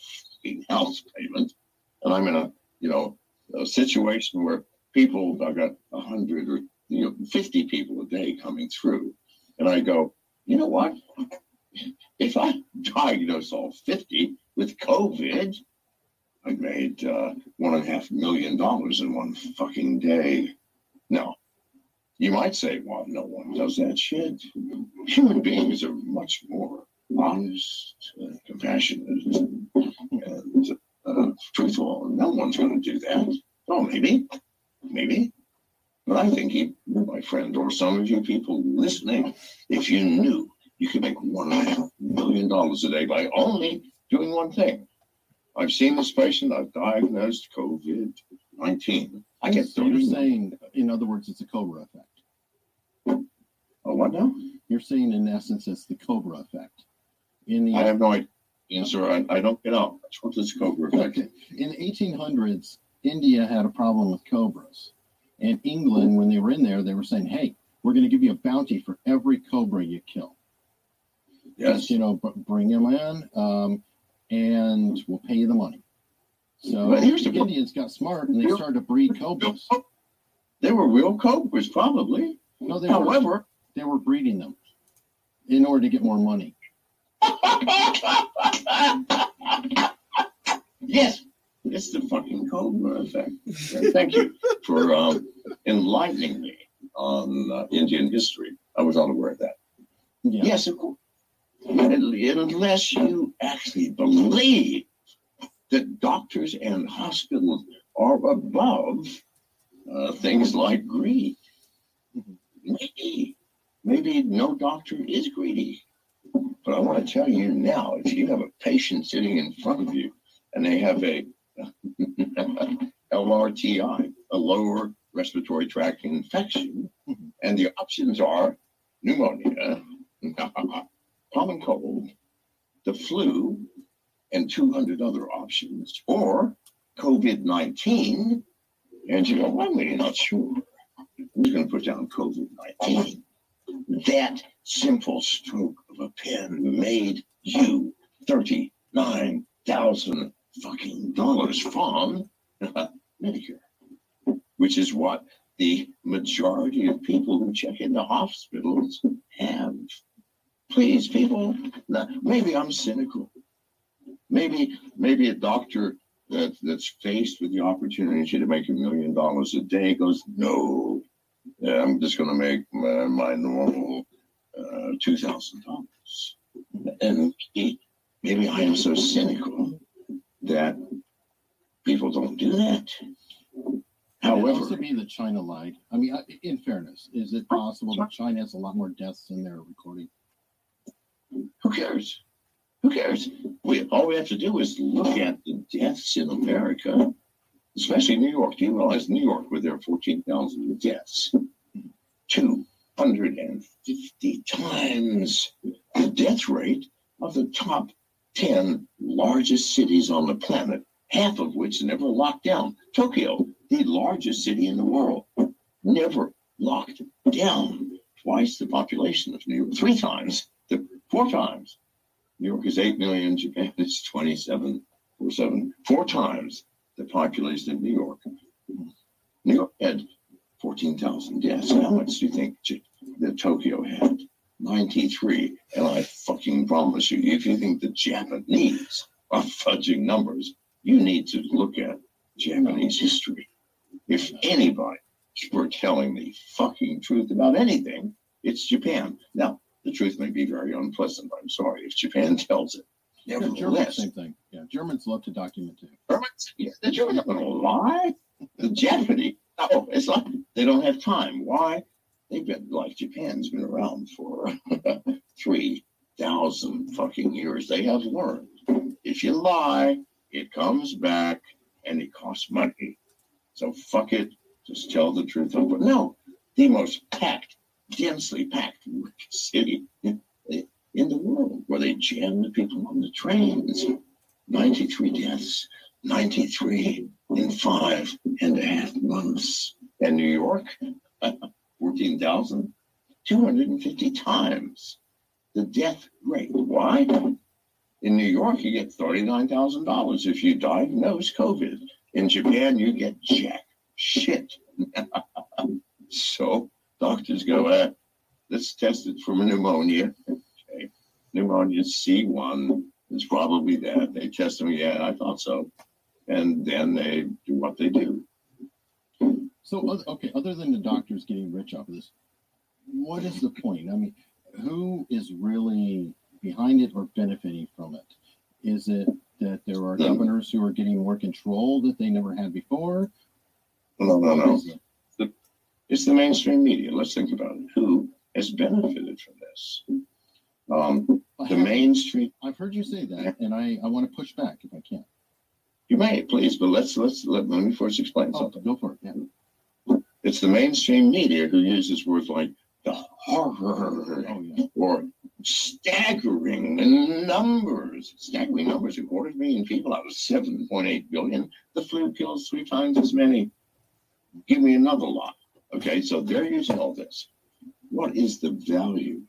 house payment, and I'm in a you know a situation where people I got a hundred or you know fifty people a day coming through, and I go, you know what? If I diagnose all fifty with COVID, I made uh, one and a half million dollars in one fucking day. No. You might say, well, no one does that shit. Human beings are much more honest, uh, compassionate, and uh, truthful. No one's going to do that. Oh, maybe, maybe. But I think my friend, or some of you people listening, if you knew you can make one and a half million dollars a day by only doing one thing. I've seen this patient, I've diagnosed COVID 19. I get so you're saying, in other words, it's a Cobra effect. Oh, what now? You're saying, in essence, it's the Cobra effect. In the I have no idea, sir. I, I don't get out. What is Cobra effect? Okay. In the 1800s, India had a problem with cobras. And England, when they were in there, they were saying, hey, we're going to give you a bounty for every cobra you kill. Yes. You know, br- bring them in um, and we'll pay you the money. So But here's the the Indians got smart and they started to breed cobras. They were real cobras, probably. No, they were, However, they were breeding them in order to get more money. yes, it's the fucking Cobra effect. Thank you for um, enlightening me on uh, Indian history. I was unaware of that. Yeah. Yes, of course. Unless you actually believe that doctors and hospitals are above uh, things like greed. Maybe, maybe no doctor is greedy. But I want to tell you now, if you have a patient sitting in front of you and they have a LRTI, a lower respiratory tract infection, and the options are pneumonia, common cold, the flu, and 200 other options, or COVID 19, and you go, well, I'm really not sure. Who's going to put down COVID 19? That simple stroke of a pen made you 39,000 fucking dollars from Medicare, which is what the majority of people who check into hospitals have. Please, people, maybe I'm cynical. Maybe, maybe a doctor that, that's faced with the opportunity to make a million dollars a day goes, no, yeah, I'm just going to make my, my normal uh, two thousand dollars. And maybe I am so cynical that people don't do that. Could it However, be that China lied? I mean, in fairness, is it possible that China has a lot more deaths than they're recording? Who cares? Who cares? We all we have to do is look at the deaths in America, especially New York. Do you realize New York, with their fourteen thousand deaths, two hundred and fifty times the death rate of the top ten largest cities on the planet, half of which never locked down. Tokyo, the largest city in the world, never locked down. Twice the population of New York, three times, four times. New York is 8 million, Japan is 27 or 7, four times the population of New York. New York had 14,000 deaths. How much do you think that Tokyo had? 93. And I fucking promise you, if you think the Japanese are fudging numbers, you need to look at Japanese history. If anybody were telling the fucking truth about anything, it's Japan. Now, the truth may be very unpleasant. I'm sorry if Japan tells it. Yeah, Germans, Nevertheless, same thing. Yeah, Germans love to document too. Germans, yeah, the Germans are going to lie. The Japanese, no, it's like they don't have time. Why? They've been like Japan's been around for three thousand fucking years. They have learned if you lie, it comes back and it costs money. So fuck it. Just tell the truth. But no, the most packed, densely packed city in, in the world where they jam the people on the trains. 93 deaths, 93 in five and a half months. And New York, 14,250 times the death rate. Why? In New York, you get $39,000 if you diagnose COVID. In Japan, you get jack shit. so doctors go, uh, let's test it for pneumonia. Okay. Pneumonia C1 is probably that. They test them, yeah, I thought so. And then they do what they do. So, okay, other than the doctors getting rich off of this, what is the point? I mean, who is really behind it or benefiting from it? Is it that there are governors who are getting more control that they never had before? No, no, no. Is? It's the mainstream media. Let's think about it. Who has benefited from this? Um, the mainstream. I've heard you say that, and I, I want to push back if I can. You may please, but let's let's let, let me first explain Oh, something. go for it. Yeah. It's the mainstream media who uses words like the horror Oh, yeah. or staggering numbers. Staggering numbers. A quarter of a million people out of 7.8 billion. The flu kills three times as many. Give me another lot. Okay, so they're using all this. What is the value?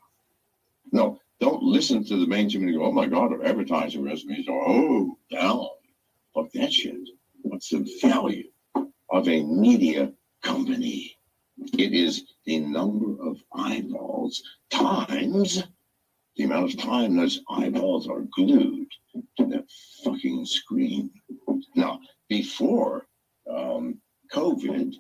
No, don't listen to the mainstream and go, oh my God, our advertising resumes are oh down. Fuck that shit. What's the value of a media company? It is the number of eyeballs times the amount of time those eyeballs are glued to that fucking screen. Now, before um, COVID,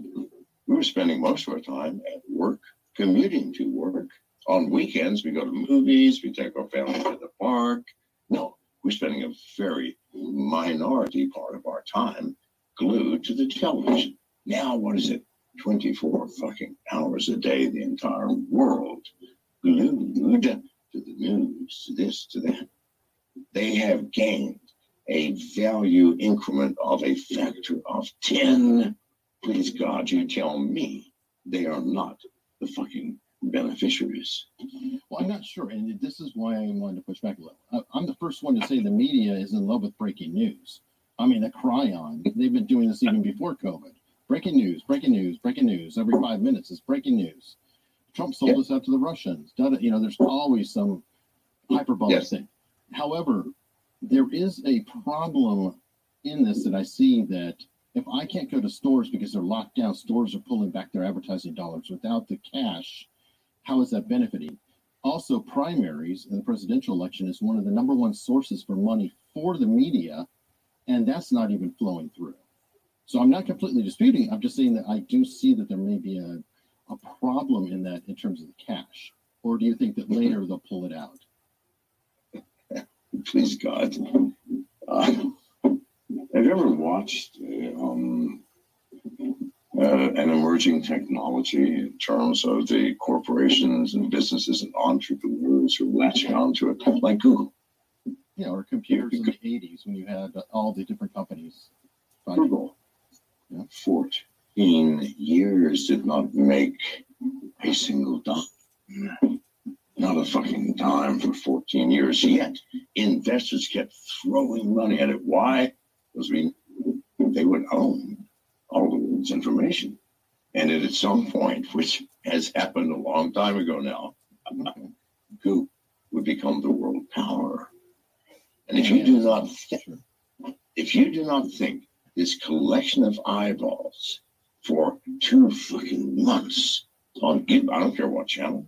we were spending most of our time at work, commuting to work. On weekends, we go to movies, we take our family to the park. No, we're spending a very minority part of our time glued to the television. Now, what is it? 24 fucking hours a day, the entire world glued to the news, to this, to that. They have gained a value increment of a factor of 10. Please, God, you tell me they are not the fucking beneficiaries. Well, I'm not sure, and this is why I wanted to push back a little. I- I'm the first one to say the media is in love with breaking news. I mean, the chyron, they've been doing this even before COVID. Breaking news, breaking news, breaking news. Every five minutes is breaking news. Trump sold Yep. us out to the Russians. You know, there's always some hyperbolic Yes. thing. However, there is a problem in this that I see that if I can't go to stores because they're locked down, stores are pulling back their advertising dollars without the cash. How is that benefiting? Also, primaries in the presidential election is one of the number one sources for money for the media, and that's not even flowing through. So I'm not completely disputing. I'm just saying that I do see that there may be a, a problem in that in terms of the cash. Or do you think that later they'll pull it out? Please, God. Uh, have you ever watched uh, um, uh, an emerging technology in terms of the corporations and businesses and entrepreneurs who are latching onto it, like Google? Know, or computers in the 80s when you had all the different companies. Google, Yeah. 14 years did not make a single dime. Not a fucking dime for 14 years. Yet investors kept throwing money at it. Why? Because we they would own all the world's information. And at some point, which has happened a long time ago now, Google would become the world power. And if you do not think if you do not think this collection of eyeballs for two fucking months on I don't care what channel,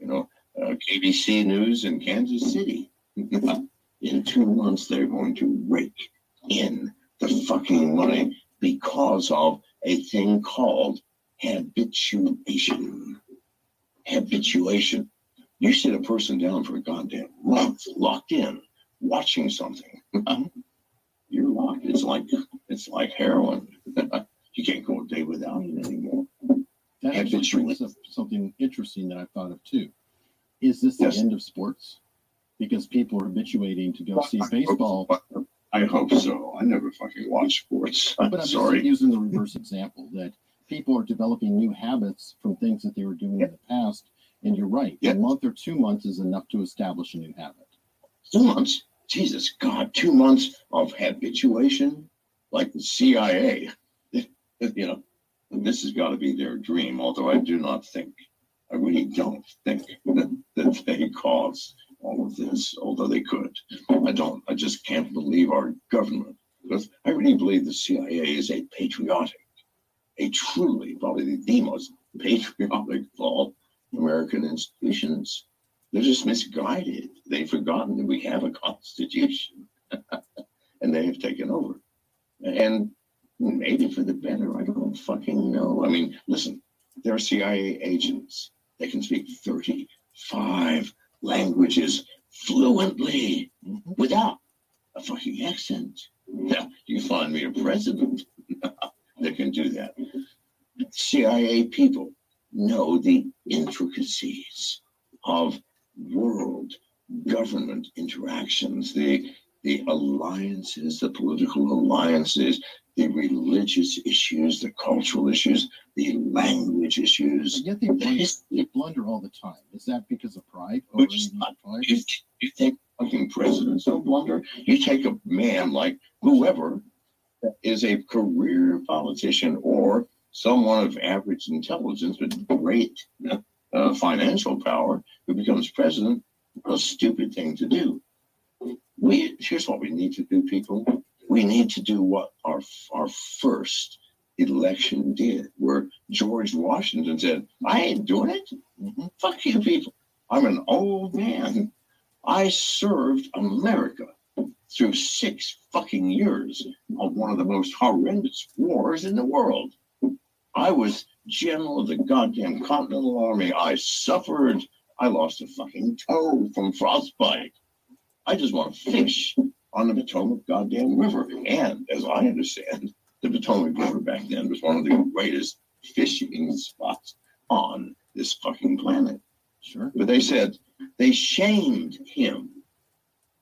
you know, uh, KBC News in Kansas City. in two months, they're going to rake in the fucking money because of a thing called habituation. Habituation. You sit a person down for a goddamn month, locked in, watching something. You're locked. It's like it's like heroin. you can't go a day without it anymore. That actually brings up something interesting that I thought of too. Is this the Yes. end of sports? Because people are habituating to go see baseball. I hope so. I never fucking watch sports. I'm But I'm sorry. using the reverse example that people are developing new habits from things that they were doing in the past. And you're right, Yeah. a month or two months is enough to establish a new habit. Two months. Jesus God, two months of habituation, like the CIA. You know, this has got to be their dream. Although I do not think, I really don't think that, that they caused all of this. Although they could, I don't. I just can't believe our government. Because I really believe the CIA is a patriotic, a truly probably the most patriotic of all American institutions. They're just misguided. They've forgotten that we have a constitution and they have taken over. And maybe for the better, I don't fucking know. I mean, listen, they're CIA agents. They can speak 35 languages fluently Mhm. without a fucking accent. Now, you find me a president that can do that. CIA people know the intricacies of world government interactions, the the alliances, the political alliances, the religious issues, the cultural issues, the language issues. yet they blunder, they blunder all the time. Is that because of pride? Or Which is not- pride? You, you think fucking presidents don't blunder? You take a man like whoever is a career politician or someone of average intelligence but great uh, financial power who becomes president. What a stupid thing to do. We here's what we need to do, people. We need to do what our our first election did, where George Washington said, "I ain't doing it." Fuck you, people. I'm an old man. I served America through six fucking years of one of the most horrendous wars in the world. I was general of the goddamn Continental Army. I suffered. I lost a fucking toe from frostbite. I just want to fish on the Potomac goddamn river. And as I understand, the Potomac River back then was one of the greatest fishing spots on this fucking planet. Sure. But they said they shamed him.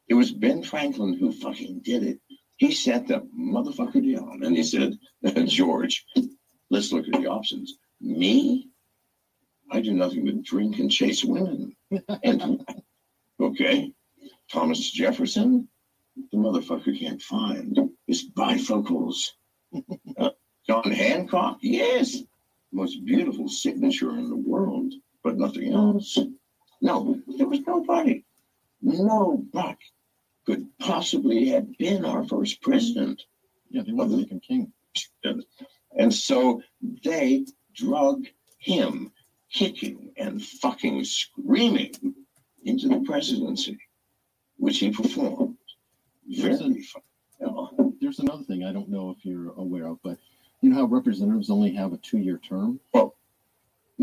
It was Ben Franklin who fucking did it. He sat the motherfucker down and he said, George, let's look at the options. Me? I do nothing but drink and chase women. and okay. Thomas Jefferson? The motherfucker can't find his bifocals. Uh, John Hancock? Yes. Most beautiful signature in the world, but nothing else. No, there was nobody. Nobody could possibly have been our first president. Yeah, they wanted to make him king. And so they drug him kicking and fucking screaming into the presidency, which he performed. There's, a, you know, there's another thing I don't know if you're aware of, but you know how representatives only have a two year term? Well,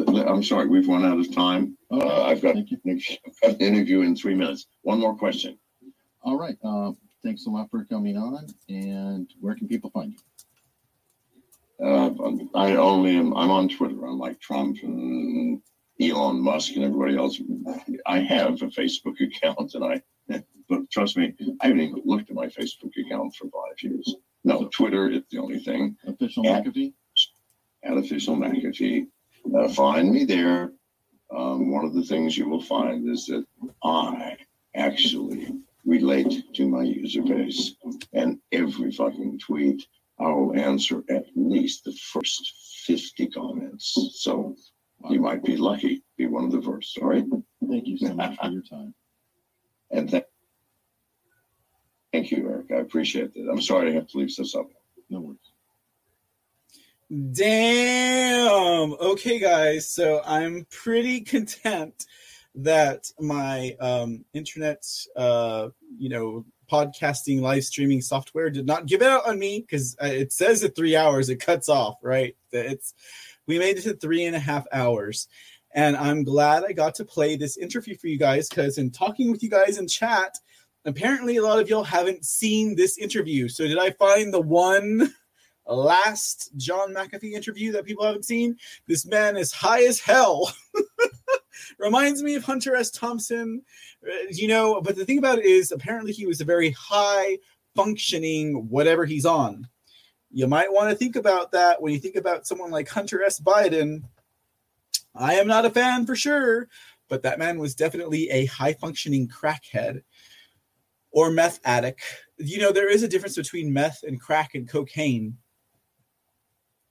I'm sorry, we've run out of time. Uh, I've got. I've got an interview in three minutes. One more question. All right. Uh, thanks a lot for coming on. And where can people find you? Uh, I only am, I'm on Twitter. I'm like Trump and Elon Musk and everybody else. I have a Facebook account and I, but trust me, I haven't even looked at my Facebook account for five years. No, Twitter is the only thing. Official Yeah. McAfee? At official McAfee. Uh, find me there. Um, one of the things you will find is that I actually relate to my user base and every fucking tweet I will answer at least the first 50 comments. So you might be lucky, be one of the first. All right. Thank you so much for your time. And th- thank you, Eric. I appreciate it. I'm sorry I have to leave this up. No worries. Damn. Okay, guys. So I'm pretty content that my um, internet, uh, you know, podcasting live streaming software did not give out on me because it says at three hours it cuts off. Right? It's we made it to three and a half hours, and I'm glad I got to play this interview for you guys because in talking with you guys in chat, apparently a lot of y'all haven't seen this interview. So did I find the one? last John McAfee interview that people haven't seen. This man is high as hell. Reminds me of Hunter S. Thompson, uh, you know. But the thing about it is, apparently, he was a very high functioning whatever he's on. You might want to think about that when you think about someone like Hunter S. Biden. I am not a fan for sure, but that man was definitely a high functioning crackhead or meth addict. You know, there is a difference between meth and crack and cocaine.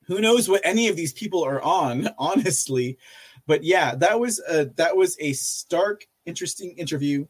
Who knows what any of these people are on honestly. But yeah that was a that was a stark interesting interview.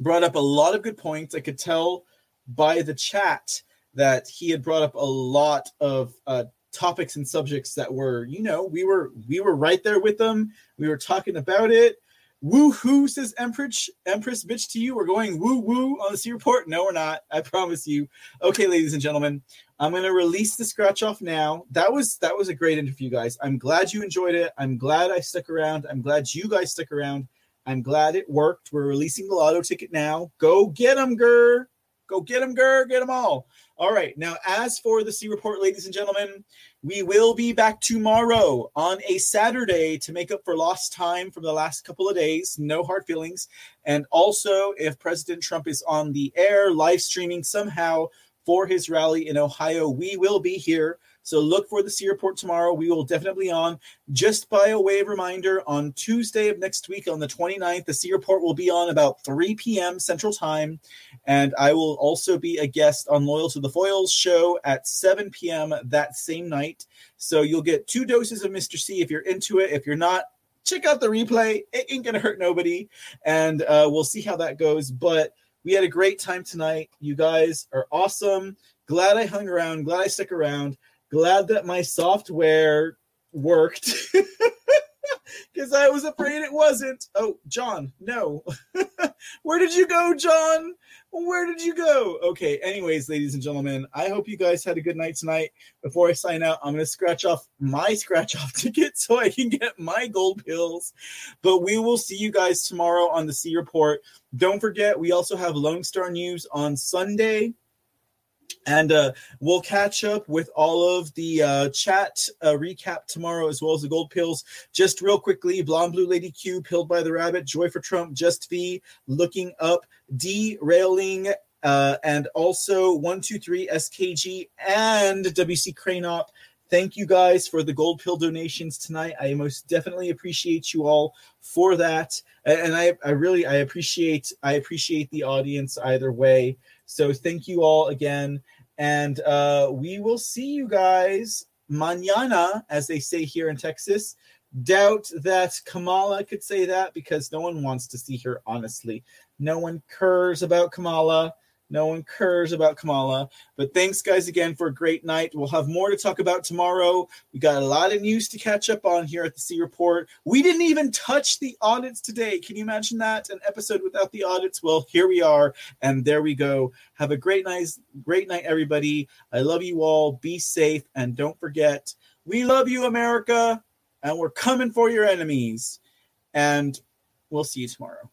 Brought up a lot of good points. I could tell by the chat that he had brought up a lot of uh, topics and subjects that were you know we were we were right there with them. We were talking about it woo hoo says empress empress bitch to you we're going woo woo on the C report no we're not i promise you okay ladies and gentlemen I'm to release the scratch off now. That was that was a great interview, guys. I'm glad you enjoyed it. I'm glad I stuck around. I'm glad you guys stuck around. I'm glad it worked. We're releasing the lotto ticket now. Go get them, Gur. Go get them, Gur. Get them all. All right. Now, as for the C report, ladies and gentlemen, we will be back tomorrow on a Saturday to make up for lost time from the last couple of days. No hard feelings. And also, if President Trump is on the air live streaming somehow for his rally in Ohio. We will be here. So look for the C report tomorrow. We will definitely on. Just by a way of reminder, on Tuesday of next week, on the 29th, the C report will be on about 3 p.m. Central Time. And I will also be a guest on Loyal to the Foils show at 7 p.m. that same night. So you'll get two doses of Mr. C if you're into it. If you're not, check out the replay. It ain't going to hurt nobody. And uh, we'll see how that goes. But we had a great time tonight. You guys are awesome. Glad I hung around. Glad I stuck around. Glad that my software worked. because I was afraid it wasn't. Oh, John, no. Where did you go, John? Where did you go? Okay, anyways, ladies and gentlemen, I hope you guys had a good night tonight. Before I sign out, I'm going to scratch off my scratch off ticket so I can get my gold pills. But we will see you guys tomorrow on the C Report. Don't forget, we also have Lone Star News on Sunday. And uh, we'll catch up with all of the uh, chat uh, recap tomorrow, as well as the gold pills. Just real quickly Blonde Blue Lady Q, Pilled by the Rabbit, Joy for Trump, Just V, Looking Up, Derailing, uh, and also 123 SKG and WC Cranop. Thank you guys for the gold pill donations tonight. I most definitely appreciate you all for that. And I, I really I appreciate I appreciate the audience either way. So thank you all again. And uh, we will see you guys mañana, as they say here in Texas. Doubt that Kamala could say that because no one wants to see her, honestly. No one cares about Kamala. No one cares about Kamala. But thanks, guys, again for a great night. We'll have more to talk about tomorrow. We got a lot of news to catch up on here at the C Report. We didn't even touch the audits today. Can you imagine that? An episode without the audits? Well, here we are, and there we go. Have a great night, great night, everybody. I love you all. Be safe, and don't forget, we love you, America, and we're coming for your enemies. And we'll see you tomorrow.